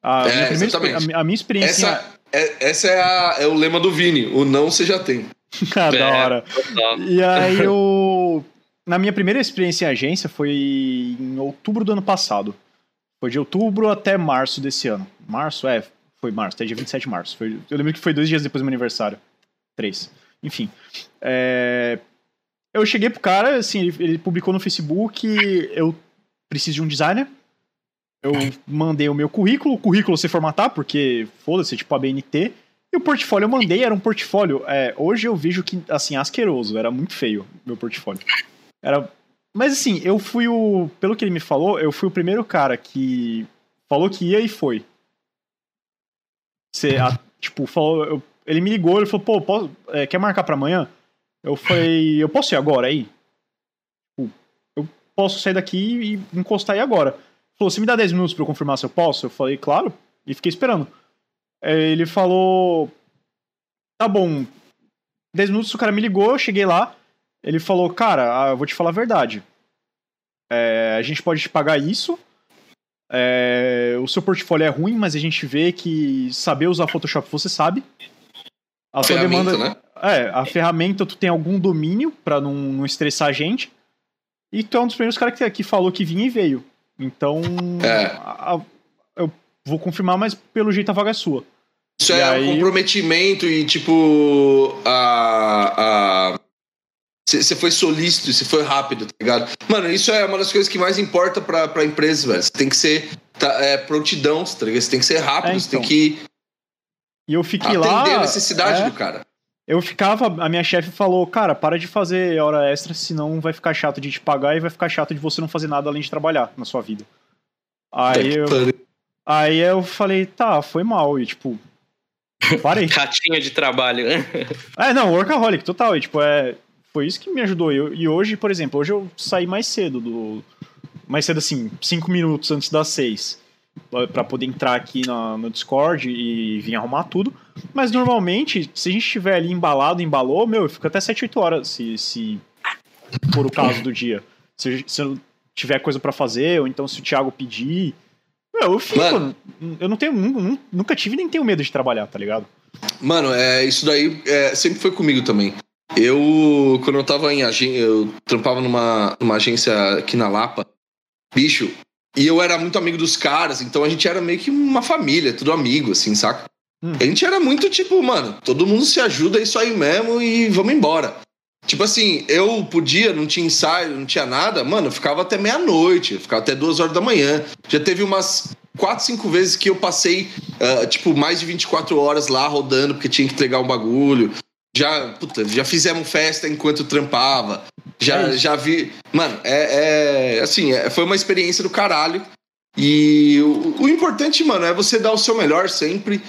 [SPEAKER 2] A,
[SPEAKER 1] É,
[SPEAKER 2] minha, primeira
[SPEAKER 1] exatamente.
[SPEAKER 2] a, a minha experiência.
[SPEAKER 1] Essa, é, essa é, a- é o lema do Vini. O não você já tem.
[SPEAKER 2] Ah, da
[SPEAKER 3] É.
[SPEAKER 2] hora.
[SPEAKER 3] Total.
[SPEAKER 2] E aí eu. Na minha primeira experiência em agência foi em outubro do ano passado. Foi de outubro até março desse ano. Março, é, foi março, até dia 27 de março. Foi, eu lembro que foi dois dias depois do meu aniversário. Três. Enfim. É, eu cheguei pro cara, assim, ele, ele publicou no Facebook, eu preciso de um designer. Eu mandei o meu currículo, o currículo você formatar, porque foda-se, tipo a BNT. E o portfólio eu mandei, era um portfólio. é, hoje eu vejo que, assim, asqueroso, era muito feio meu portfólio. Era. Mas assim, eu fui o. Pelo que ele me falou, eu fui o primeiro cara que falou que ia e foi. Você, a- tipo, falou. eu- ele me ligou, ele falou, pô, posso- é, quer marcar pra amanhã? Eu falei, eu posso ir agora aí? Tipo, eu posso sair daqui e encostar aí agora. Falou, você me dá 10 minutos pra eu confirmar se eu posso? Eu falei, claro, e fiquei esperando. Ele falou, tá bom. 10 minutos o cara me ligou, eu cheguei lá. Ele falou, cara, ah, eu vou te falar a verdade. É, a gente pode te pagar isso. É, o seu portfólio é ruim, mas a gente vê que saber usar Photoshop você sabe. A sua
[SPEAKER 1] Ferramenta,
[SPEAKER 2] demanda.
[SPEAKER 1] né?
[SPEAKER 2] É, a ferramenta tu tem algum domínio pra não, não estressar a gente. E tu é um dos primeiros caras que, que falou que vinha e veio. Então.
[SPEAKER 1] É.
[SPEAKER 2] a- a- eu vou confirmar, mas pelo jeito a vaga é sua.
[SPEAKER 1] Isso
[SPEAKER 2] E
[SPEAKER 1] é
[SPEAKER 2] aí-
[SPEAKER 1] um comprometimento e, tipo, a. a... Você foi solícito, você foi rápido, tá ligado? Mano, isso é uma das coisas que mais importa pra, pra empresa, velho. Você tem que ser tá, é, prontidão, tá ligado? Você tem que ser rápido,
[SPEAKER 2] É,
[SPEAKER 1] você tem
[SPEAKER 2] então.
[SPEAKER 1] que
[SPEAKER 2] E eu fiquei
[SPEAKER 1] atender
[SPEAKER 2] lá.
[SPEAKER 1] a necessidade
[SPEAKER 2] é,
[SPEAKER 1] do cara.
[SPEAKER 2] Eu ficava, a minha chefe falou, cara, para de fazer hora extra, senão vai ficar chato de te pagar e vai ficar chato de você não fazer nada além de trabalhar na sua vida. Aí eu, aí eu falei, tá, foi mal, e tipo, parei.
[SPEAKER 3] Ratinho de trabalho.
[SPEAKER 2] é, não, workaholic, total, e tipo, é, foi isso que me ajudou. E, eu- e hoje, por exemplo, hoje eu saí mais cedo do, mais cedo assim, cinco minutos antes das seis, pra poder entrar aqui na- no Discord e vir arrumar tudo. Mas normalmente, se a gente estiver ali embalado, embalou, meu, eu fico até 7, 8 horas, se, se for o caso do dia. Se, se eu tiver coisa pra fazer, ou então se o Thiago pedir. Eu fico. Mano, eu não tenho. Nunca tive nem tenho medo de trabalhar, tá ligado?
[SPEAKER 1] Mano, é, isso daí é, sempre foi comigo também. Eu, quando eu tava em agência, eu trampava numa, numa agência aqui na Lapa, bicho, e eu era muito amigo dos caras, então a gente era meio que uma família, tudo amigo, assim, saca? Hum. A gente era muito tipo, mano, todo mundo se ajuda, é isso aí mesmo e vamos embora. Tipo assim, eu podia, não tinha ensaio, não tinha nada, mano, eu ficava até meia-noite, ficava até duas horas da manhã. Já teve umas quatro, cinco vezes que eu passei, uh, tipo, mais de 24 horas lá rodando porque tinha que entregar um bagulho. Já, puta, já fizemos festa enquanto trampava. Já, é já vi. Mano, é, é assim, é, foi uma experiência do caralho. E o, o, importante, mano, é você dar o seu melhor sempre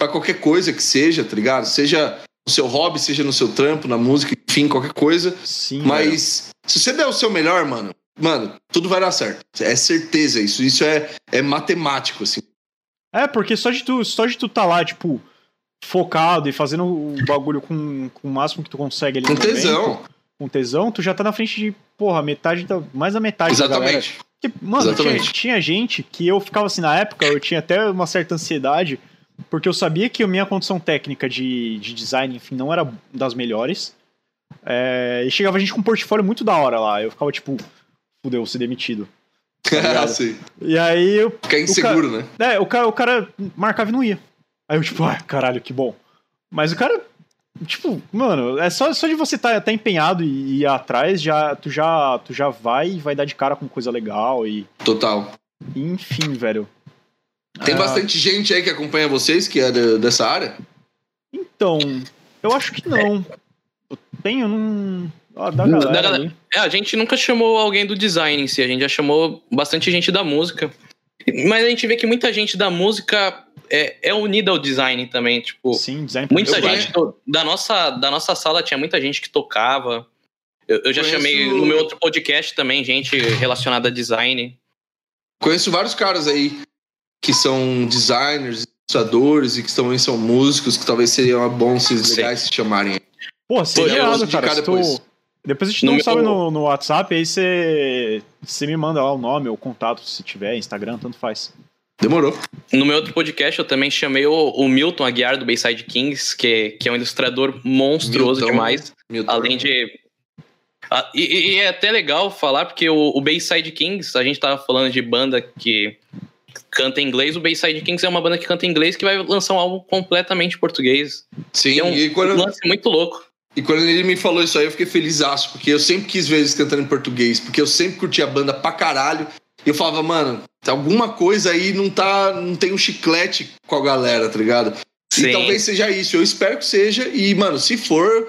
[SPEAKER 1] para qualquer coisa que seja, tá ligado? Seja no seu hobby, seja no seu trampo, na música, enfim, qualquer coisa.
[SPEAKER 2] Sim.
[SPEAKER 1] Mas se você der o seu melhor, mano, mano, tudo vai dar certo. É certeza isso. Isso é, é matemático, assim.
[SPEAKER 2] É, porque só de tu, só de tu tá lá, tipo, focado e fazendo o bagulho com, com o máximo que tu consegue ali.
[SPEAKER 1] Com tesão.
[SPEAKER 2] Momento, com tesão, tu já tá na frente de, porra, metade da. Mais da metade
[SPEAKER 1] Exatamente.
[SPEAKER 2] da Porque, mano, Exatamente. Tinha, tinha gente que eu ficava assim na época, eu tinha até uma certa ansiedade, porque eu sabia que a minha condição técnica de, de design, enfim, não era das melhores. É, e chegava a gente com um portfólio muito da hora lá. Eu ficava tipo, fudeu, ser demitido.
[SPEAKER 1] Tá.
[SPEAKER 2] E aí eu.
[SPEAKER 1] Fica inseguro,
[SPEAKER 2] cara, né? É, o cara, o cara marcava e não ia. Aí eu, tipo, ah, caralho, que bom. Mas o cara, tipo, mano, é só, só de você estar tá, tá empenhado e ir atrás, já, tu, já, tu já vai e vai dar de cara com coisa legal e.
[SPEAKER 1] Total.
[SPEAKER 2] Enfim, velho.
[SPEAKER 1] Tem ah, bastante gente aí que acompanha vocês que é de, dessa área?
[SPEAKER 2] Então, eu acho que não. Eu tenho num. Ah, da galera, da galera.
[SPEAKER 3] É, a gente nunca chamou alguém do design em si, a gente já chamou bastante gente da música. Mas a gente vê que muita gente da música é, é unida ao design também, tipo.
[SPEAKER 2] Sim, design
[SPEAKER 3] Muita gente do, da, nossa, da nossa sala tinha muita gente que tocava. Eu, eu já Conheço... chamei no meu outro podcast também gente relacionada a design.
[SPEAKER 1] Conheço vários caras aí que são designers, ilustradores e que também são músicos, que talvez seriam bons se legais se chamarem.
[SPEAKER 2] Pô, seria irado, cara. depois. Depois a gente não meu... sabe no, no WhatsApp, aí você, me manda lá o nome ou contato, se tiver, Instagram, tanto faz.
[SPEAKER 1] Demorou.
[SPEAKER 3] No meu outro podcast eu também chamei o, o Milton Aguiar do Bayside Kings, que, que é um ilustrador monstruoso Milton, demais. Milton. Além de. Ah, e, e, é até legal falar, porque o, o Bayside Kings, a gente tava falando de banda que canta em inglês, o Bayside Kings é uma banda que canta em inglês que vai lançar um álbum completamente português.
[SPEAKER 1] Sim, é
[SPEAKER 3] um,
[SPEAKER 1] e quando...
[SPEAKER 3] um lance muito louco.
[SPEAKER 1] E quando ele me falou isso aí, eu fiquei feliz, porque eu sempre quis ver eles cantando em português, porque eu sempre curti a banda pra caralho. E eu falava, mano, alguma coisa aí não tá. não tem um chiclete com a galera, tá ligado? Sim. E talvez seja isso. Eu espero que seja. E, mano, se for.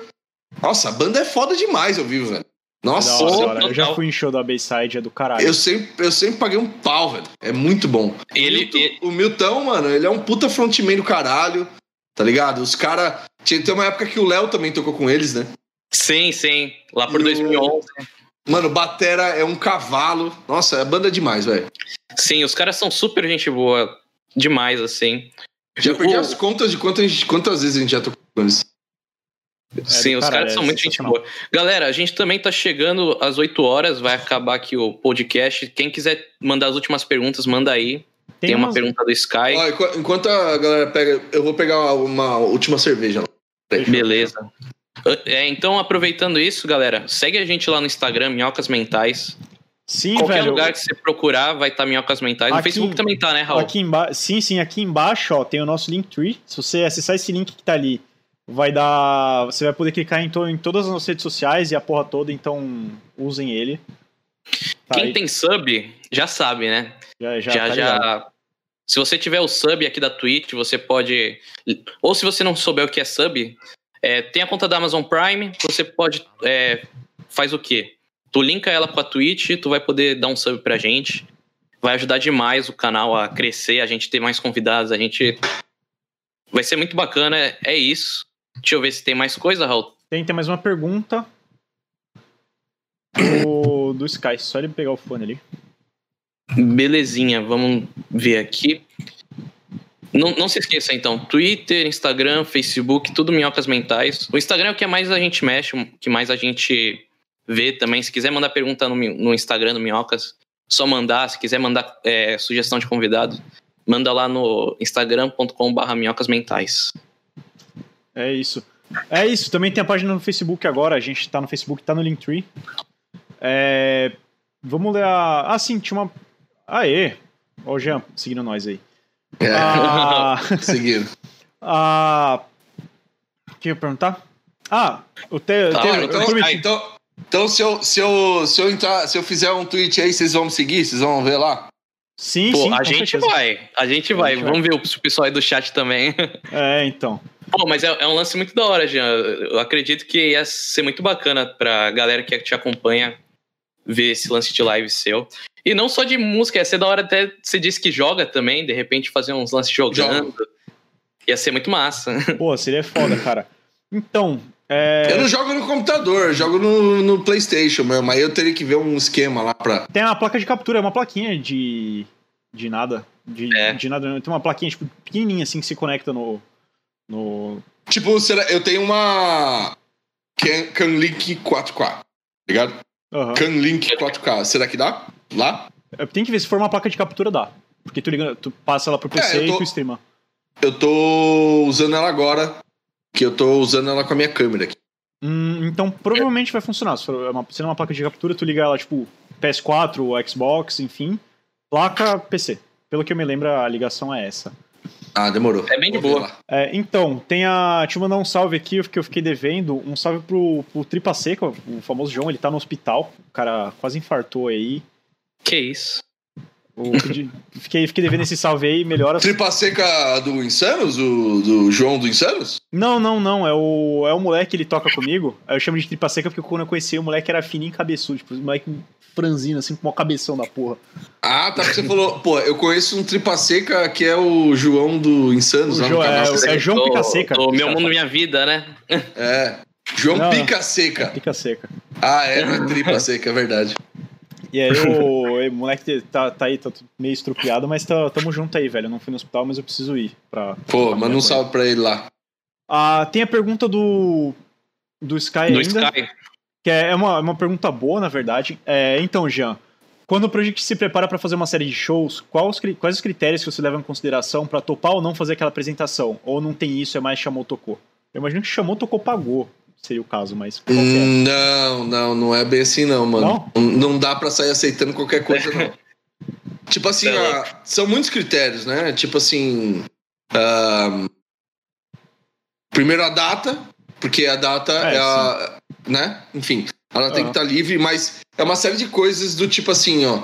[SPEAKER 1] Nossa, a banda é foda demais ao vivo, velho. Nossa,
[SPEAKER 2] Nossa eu já fui em show da Bayside, é do caralho.
[SPEAKER 1] Eu sempre, eu sempre paguei um pau, velho. É muito bom.
[SPEAKER 3] Ele,
[SPEAKER 1] Milton,
[SPEAKER 3] ele...
[SPEAKER 1] O Milton, mano, ele é um puta frontman do caralho, tá ligado? Os caras. Tinha uma época que o Léo também tocou com eles, né?
[SPEAKER 3] Sim, sim. Lá por e 2011.
[SPEAKER 1] O... Mano, Batera é um cavalo. Nossa, é banda demais, velho.
[SPEAKER 3] Sim, os caras são super gente boa. Demais, assim.
[SPEAKER 1] Já perdi o... as contas de quantas, quantas vezes a gente já tocou com eles.
[SPEAKER 3] É, Sim, os caras são muito gente boa. Galera, a gente também tá chegando às 8 horas, vai acabar aqui o podcast. Quem quiser mandar as últimas perguntas, manda aí. Tem, Tem uma umas... pergunta do Sky.
[SPEAKER 1] Ó, enquanto a galera pega, eu vou pegar uma última cerveja.
[SPEAKER 3] Beleza. É, então, aproveitando isso, galera, segue a gente lá no Instagram, Minhocas Mentais.
[SPEAKER 2] Sim,
[SPEAKER 3] Qualquer
[SPEAKER 2] velho.
[SPEAKER 3] lugar que você procurar vai estar tá Minhocas Mentais. Aqui, no Facebook também tá, né, Raul?
[SPEAKER 2] Aqui emba... Sim, sim, aqui embaixo ó, tem o nosso Linktree. Se você acessar esse link que tá ali vai dar. Você vai poder clicar em, to, em todas as redes sociais e a porra toda, então usem ele.
[SPEAKER 3] Tá Quem aí. tem sub já sabe, né?
[SPEAKER 2] Já, já. já, tá
[SPEAKER 3] já... Se você tiver o sub aqui da Twitch, você pode. Ou se você não souber o que é sub, é, tem a conta da Amazon Prime, você pode. É, faz o quê? Tu linka ela com a Twitch, tu vai poder dar um sub pra gente. Vai ajudar demais o canal a crescer, a gente ter mais convidados, a gente. Vai ser muito bacana, é isso. Deixa eu ver se tem mais coisa, Raul.
[SPEAKER 2] Tem, tem mais uma pergunta do, do Sky. Só ele pegar o fone ali.
[SPEAKER 3] Belezinha, vamos ver aqui. Não, não se esqueça então, Twitter, Instagram, Facebook, tudo Minhocas Mentais. O Instagram é o que mais a gente mexe, o que mais a gente vê também. Se quiser mandar pergunta no, no Instagram do Minhocas, só mandar. Se quiser mandar é, sugestão de convidado, manda lá no instagram.com.br minhocasmentais.
[SPEAKER 2] É isso. É isso. Também tem a página no Facebook agora. A gente tá no Facebook, tá no Linktree. É... Vamos ler a. Ah, sim, tinha uma. Aê! Ó, o Jean seguindo nós aí.
[SPEAKER 1] É.
[SPEAKER 2] Ah,
[SPEAKER 1] Seguindo.
[SPEAKER 2] ah, o que eu ia perguntar? Ah, o te,
[SPEAKER 3] Tá,
[SPEAKER 2] eu
[SPEAKER 1] Então,
[SPEAKER 2] prometi-
[SPEAKER 1] então, então se, eu, se, eu, se eu entrar, se eu fizer um tweet aí, vocês vão me seguir? Vocês vão ver lá?
[SPEAKER 2] Sim,
[SPEAKER 3] Pô,
[SPEAKER 2] sim.
[SPEAKER 3] a gente
[SPEAKER 2] certeza.
[SPEAKER 3] vai. A gente vai.
[SPEAKER 2] gente vai.
[SPEAKER 3] Vamos ver se o pessoal aí do chat também.
[SPEAKER 2] É, então.
[SPEAKER 3] Pô, mas é, é um lance muito da hora, Jean. Eu acredito que ia ser muito bacana pra galera que te acompanha ver esse lance de live seu. E não só de música, ia ser da hora até você disse que joga também, de repente fazer uns lances jogando. Ia ser muito massa.
[SPEAKER 2] Pô, seria foda, cara. Então, é,
[SPEAKER 1] Eu não jogo no computador, eu jogo no, no PlayStation mesmo. Aí eu teria que ver um esquema lá pra.
[SPEAKER 2] tem a placa de captura, é uma plaquinha de. de nada. De,
[SPEAKER 3] É.
[SPEAKER 2] de nada. Tem uma plaquinha, tipo, pequenininha assim que se conecta no. No.
[SPEAKER 1] Tipo, será- eu tenho uma. Can, Canlink 4K, ligado?
[SPEAKER 2] Aham.
[SPEAKER 1] Canlink 4K. Será que dá? Lá?
[SPEAKER 2] É, Tem que ver se for uma placa de captura, dá. Porque tu, liga, tu passa ela pro PC
[SPEAKER 1] É, eu
[SPEAKER 2] e
[SPEAKER 1] tô-
[SPEAKER 2] tu streama.
[SPEAKER 1] Eu tô usando ela agora, que eu tô usando ela com a minha câmera aqui.
[SPEAKER 2] Hum, então provavelmente vai funcionar. Se for uma, sendo uma placa de captura, tu liga ela, tipo, PS4 ou Xbox, enfim. Placa PC. Pelo que eu me lembro, a ligação é essa.
[SPEAKER 1] Ah, demorou.
[SPEAKER 3] É bem de boa.
[SPEAKER 2] É, então, tem a. Deixa eu mandar um salve aqui, que eu fiquei devendo. Um salve pro, pro Tripa Seca, o famoso João, ele tá no hospital. O cara quase infartou aí.
[SPEAKER 3] Que isso.
[SPEAKER 2] O- pedi- fiquei, fiquei devendo esse salve aí, melhora.
[SPEAKER 1] Tripa seca do Insanos? Do, do João do Insanos?
[SPEAKER 2] Não, não, não. É o, é o moleque que ele toca comigo. Aí eu chamo de Tripa Seca porque quando eu conheci o moleque era fininho e cabeçudo. Tipo, o moleque franzino, assim, com uma cabeção da porra.
[SPEAKER 1] Ah, tá. Porque você falou, pô, eu conheço um tripa seca que é o João do Insanos.
[SPEAKER 2] O João- é, é João
[SPEAKER 3] Do-
[SPEAKER 2] Pica Seca.
[SPEAKER 3] do Meu Mundo Minha Vida, né?
[SPEAKER 1] É. João
[SPEAKER 2] Não.
[SPEAKER 1] Pica Seca.
[SPEAKER 2] Pica Seca.
[SPEAKER 1] Ah, é, não é tripa seca, é verdade.
[SPEAKER 2] E aí o, o moleque tá, tá aí, tá meio estrupiado, mas tá, tamo junto aí, velho. Eu não fui no hospital, mas eu preciso ir pra.
[SPEAKER 1] Pô,
[SPEAKER 2] pra
[SPEAKER 1] manda um salve pra ele lá.
[SPEAKER 2] Ah, tem a pergunta do. Do Sky
[SPEAKER 3] Do
[SPEAKER 2] ainda.
[SPEAKER 3] Sky.
[SPEAKER 2] Que é uma, uma pergunta boa, na verdade. É, então, Jean, quando o Project se prepara para fazer uma série de shows, quais quais os critérios que você leva em consideração para topar ou não fazer aquela apresentação? Ou não tem isso, é mais chamou, tocou? Eu imagino que chamou, tocou, pagou. Seria o caso, mas é?
[SPEAKER 1] Hum, Não, não, não é bem assim, não, mano.
[SPEAKER 2] Não?
[SPEAKER 1] Não, dá pra sair aceitando qualquer coisa, não. tipo assim,
[SPEAKER 3] É
[SPEAKER 1] ah, são muitos critérios, né? Tipo assim. ahn, primeiro a data, porque a data
[SPEAKER 2] É,
[SPEAKER 1] é, a. né? Enfim, ela tem
[SPEAKER 2] Aham.
[SPEAKER 1] que estar livre, mas é uma série de coisas do tipo assim, ó.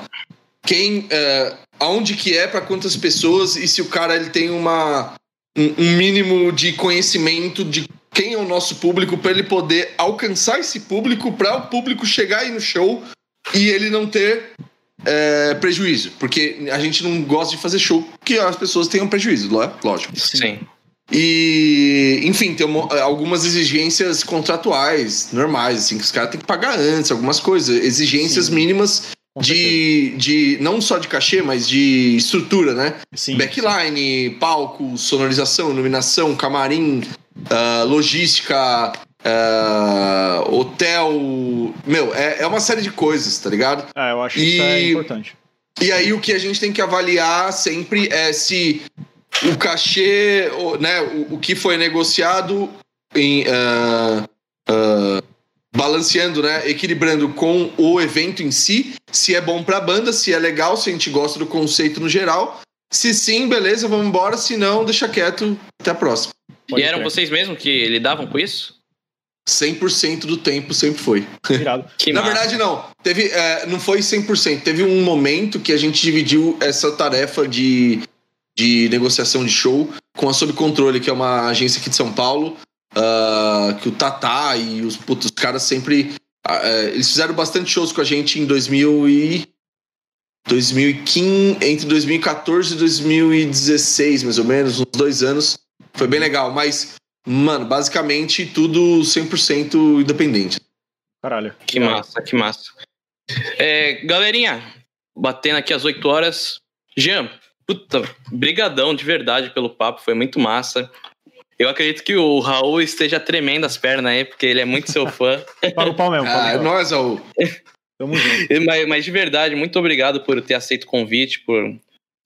[SPEAKER 1] Quem. é, aonde que é, pra quantas pessoas, e se o cara ele tem uma. um, um mínimo de conhecimento de quem é o nosso público para ele poder alcançar esse público para o público chegar aí no show e ele não ter é, prejuízo, porque a gente não gosta de fazer show que as pessoas tenham prejuízo, não é? Lógico.
[SPEAKER 3] Sim.
[SPEAKER 1] E, enfim, tem uma- algumas exigências contratuais normais, assim, que os caras têm que pagar antes, algumas coisas, exigências
[SPEAKER 2] Sim.
[SPEAKER 1] mínimas de, de não só de cachê, mas de estrutura, né?
[SPEAKER 2] Sim,
[SPEAKER 1] Backline, palco, sonorização, iluminação, camarim, ah, logística, ah, hotel. Meu, é, é uma série de coisas, tá ligado?
[SPEAKER 2] Ah, eu acho que isso é
[SPEAKER 1] E-
[SPEAKER 2] importante.
[SPEAKER 1] E aí o que a gente tem que avaliar sempre é se o cachê, o- né, o, o que foi negociado em. ah, balanceando, né, equilibrando com o evento em si, se é bom pra banda, se é legal, se a gente gosta do conceito no geral. Se sim, beleza, vamos embora. Se não, deixa quieto. Até a próxima.
[SPEAKER 2] Pode
[SPEAKER 3] e eram
[SPEAKER 2] crer.
[SPEAKER 3] vocês mesmos que lidavam com isso?
[SPEAKER 1] 100% do tempo sempre foi. Na
[SPEAKER 3] massa.
[SPEAKER 1] verdade, não. Teve, é, não foi 100%. Teve um momento que a gente dividiu essa tarefa de, de negociação de show com a Sob Controle, que é uma agência aqui de São Paulo, ah, que o Tatá e os putos caras sempre... é, eles fizeram bastante shows com a gente em 2000 e... 2015, entre 2014 e 2016, mais ou menos, uns dois anos. Foi bem legal, mas, mano, basicamente tudo 100% independente.
[SPEAKER 2] Caralho.
[SPEAKER 3] Que massa, que massa. É, galerinha, batendo aqui às 8 horas. Jean, puta, brigadão de verdade pelo papo, foi muito massa. Eu acredito que o Raul esteja tremendo as pernas aí, porque ele é muito seu fã.
[SPEAKER 2] Paga o pau mesmo.
[SPEAKER 1] Ah, é
[SPEAKER 2] o pau.
[SPEAKER 1] nóis, Raul.
[SPEAKER 2] Tamo junto.
[SPEAKER 3] Mas, mas de verdade, muito obrigado por ter aceito o convite, por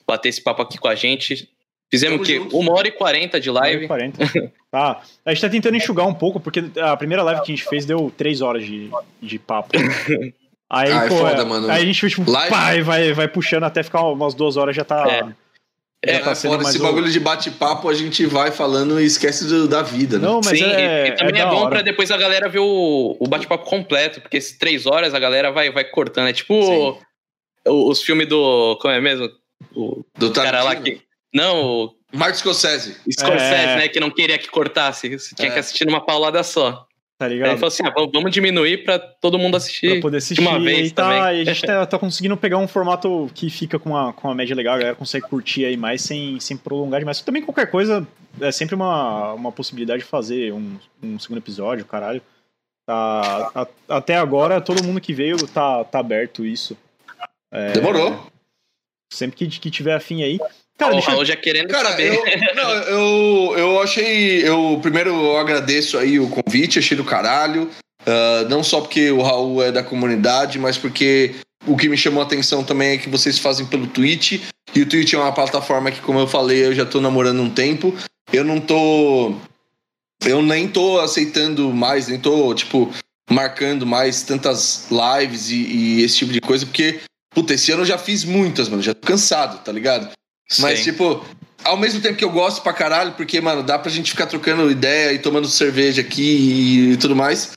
[SPEAKER 3] bater esse papo aqui com a gente. Fizemos o quê? Uma hora e quarenta de live.
[SPEAKER 2] 40. Tá. A gente tá tentando enxugar um pouco, porque a primeira live que a gente fez deu 3 horas de, de papo. Aí,
[SPEAKER 1] Ah, é
[SPEAKER 2] pô,
[SPEAKER 1] foda,
[SPEAKER 2] é-
[SPEAKER 1] mano.
[SPEAKER 2] aí a gente tipo,
[SPEAKER 1] Live-
[SPEAKER 2] e vai, vai puxando até ficar umas duas horas já tá.
[SPEAKER 3] É.
[SPEAKER 2] já
[SPEAKER 3] É,
[SPEAKER 2] tá
[SPEAKER 1] É, fora esse bagulho de bate-papo, a gente vai falando e esquece do- da vida, né?
[SPEAKER 2] Não, mas
[SPEAKER 3] Sim,
[SPEAKER 2] é,
[SPEAKER 3] e, e também é,
[SPEAKER 2] da
[SPEAKER 3] bom pra depois a galera ver o, o bate-papo completo, porque esses três horas a galera vai, vai cortando. É tipo o- os filmes do. Como é mesmo? O
[SPEAKER 1] Do
[SPEAKER 3] cara lá
[SPEAKER 1] Tarantino.
[SPEAKER 3] que. Não, o
[SPEAKER 1] Martin Scorsese.
[SPEAKER 3] Scorsese,
[SPEAKER 2] É.
[SPEAKER 3] né? Que não queria que cortasse. Você tinha
[SPEAKER 1] É.
[SPEAKER 3] que assistir numa paulada só.
[SPEAKER 2] Tá
[SPEAKER 3] Aí ele
[SPEAKER 2] ligado?
[SPEAKER 3] falou assim: ah, vamos- diminuir pra todo mundo
[SPEAKER 2] Pra
[SPEAKER 3] assistir.
[SPEAKER 2] poder assistir.
[SPEAKER 3] uma vez
[SPEAKER 2] e, tá,
[SPEAKER 3] também.
[SPEAKER 2] e a gente tá, tá conseguindo pegar um formato que fica com uma, com uma média legal, a galera consegue curtir aí mais sem, sem prolongar demais. Também qualquer coisa é sempre uma, uma possibilidade de fazer um, um segundo episódio, caralho. Tá, a- até agora, todo mundo que veio tá, tá aberto isso. É,
[SPEAKER 1] Demorou.
[SPEAKER 2] Sempre que, que tiver afim aí. Cara, deixa.
[SPEAKER 3] Raul já querendo
[SPEAKER 1] Cara,
[SPEAKER 3] saber.
[SPEAKER 1] eu, não, eu, eu achei. Eu, primeiro, eu agradeço aí o convite, achei do caralho. Ah, não só porque o Raul é da comunidade, mas porque o que me chamou a atenção também é que vocês fazem pelo Twitch. E o Twitch é uma plataforma que, como eu falei, eu já tô namorando um tempo. Eu não tô. Eu nem tô aceitando mais, nem tô, tipo, marcando mais tantas lives e, e esse tipo de coisa, porque, puta, esse ano eu já fiz muitas, mano. Já tô cansado, tá ligado? Mas, tipo, ao mesmo tempo que eu gosto pra caralho, porque, mano, dá pra gente ficar trocando ideia e tomando cerveja aqui e tudo mais.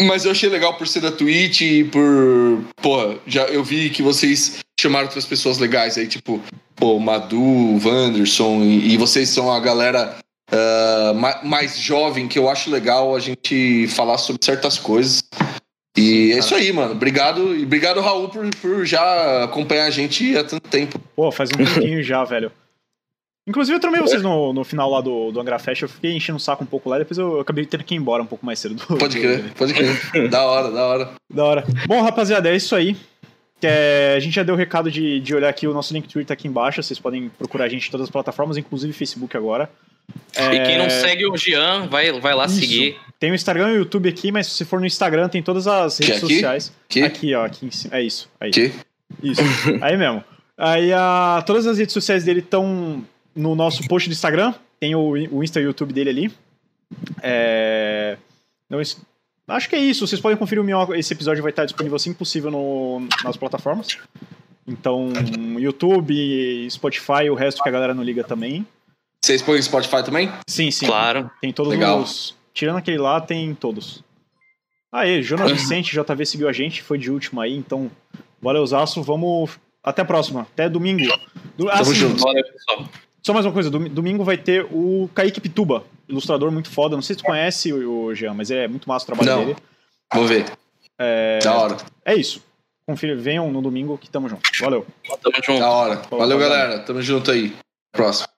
[SPEAKER 1] Mas eu achei legal por ser da Twitch e por. Pô, já eu vi que vocês chamaram outras pessoas legais aí, tipo, pô, Madu, Wanderson, e, e vocês são a galera ma- mais jovem, que eu acho legal a gente falar sobre certas coisas. E é isso aí, mano. Obrigado. E obrigado, Raul, por, por já acompanhar a gente há tanto tempo.
[SPEAKER 2] Pô, faz um tempinho já, velho. Inclusive, eu tramei vocês no, no final lá do, do Angra Fest, eu fiquei enchendo o saco um pouco lá, e depois eu acabei tendo que ir embora um pouco mais cedo. Do,
[SPEAKER 1] Pode
[SPEAKER 2] do-
[SPEAKER 1] crer, pode crer. da hora, da hora.
[SPEAKER 2] Da hora. Bom, rapaziada, é isso aí. É, a gente já deu o recado de, de olhar aqui, o nosso Linktree tá aqui embaixo, vocês podem procurar a gente em todas as plataformas, inclusive Facebook agora.
[SPEAKER 3] E quem não
[SPEAKER 2] É,
[SPEAKER 3] segue o Jean, vai, vai lá
[SPEAKER 2] Isso.
[SPEAKER 3] seguir.
[SPEAKER 2] Tem o Instagram e o YouTube aqui, mas se você for no Instagram, tem todas as redes
[SPEAKER 1] aqui?
[SPEAKER 2] sociais.
[SPEAKER 1] Aqui?
[SPEAKER 2] Aqui, ó, aqui em cima. É isso. Aí.
[SPEAKER 1] Aqui.
[SPEAKER 2] Isso. Aí mesmo. Aí a, todas as redes sociais dele estão no nosso post do Instagram. Tem o, o Insta e o YouTube dele ali. É, não, es- acho que é isso. Vocês podem conferir o meu. Esse episódio vai estar disponível assim que possível no, nas plataformas. Então, YouTube, Spotify, o resto que a galera não liga também.
[SPEAKER 1] Vocês põem Spotify também?
[SPEAKER 2] Sim, sim.
[SPEAKER 3] Claro.
[SPEAKER 2] Tem todos
[SPEAKER 1] Legal.
[SPEAKER 2] os. Tirando aquele lá, tem todos. Aê, Jonas Vicente, JV seguiu a gente, foi de último aí, então valeu, Zaço. Vamos. Até a próxima, até domingo. Do- ah,
[SPEAKER 1] Tamo
[SPEAKER 2] sim,
[SPEAKER 1] junto.
[SPEAKER 3] Valeu, pessoal.
[SPEAKER 2] Só mais uma coisa, dom- domingo vai ter o Kaique Pituba, ilustrador muito foda. Não sei se tu conhece o, Jean, mas é muito massa o trabalho
[SPEAKER 1] Não.
[SPEAKER 2] dele.
[SPEAKER 1] Vou ver. Da hora,
[SPEAKER 2] É isso. Confira, venham no domingo que tamo junto. Valeu.
[SPEAKER 3] Tamo junto.
[SPEAKER 1] da hora.
[SPEAKER 2] Falou,
[SPEAKER 1] Valeu, galera. Tamo junto aí. Próximo.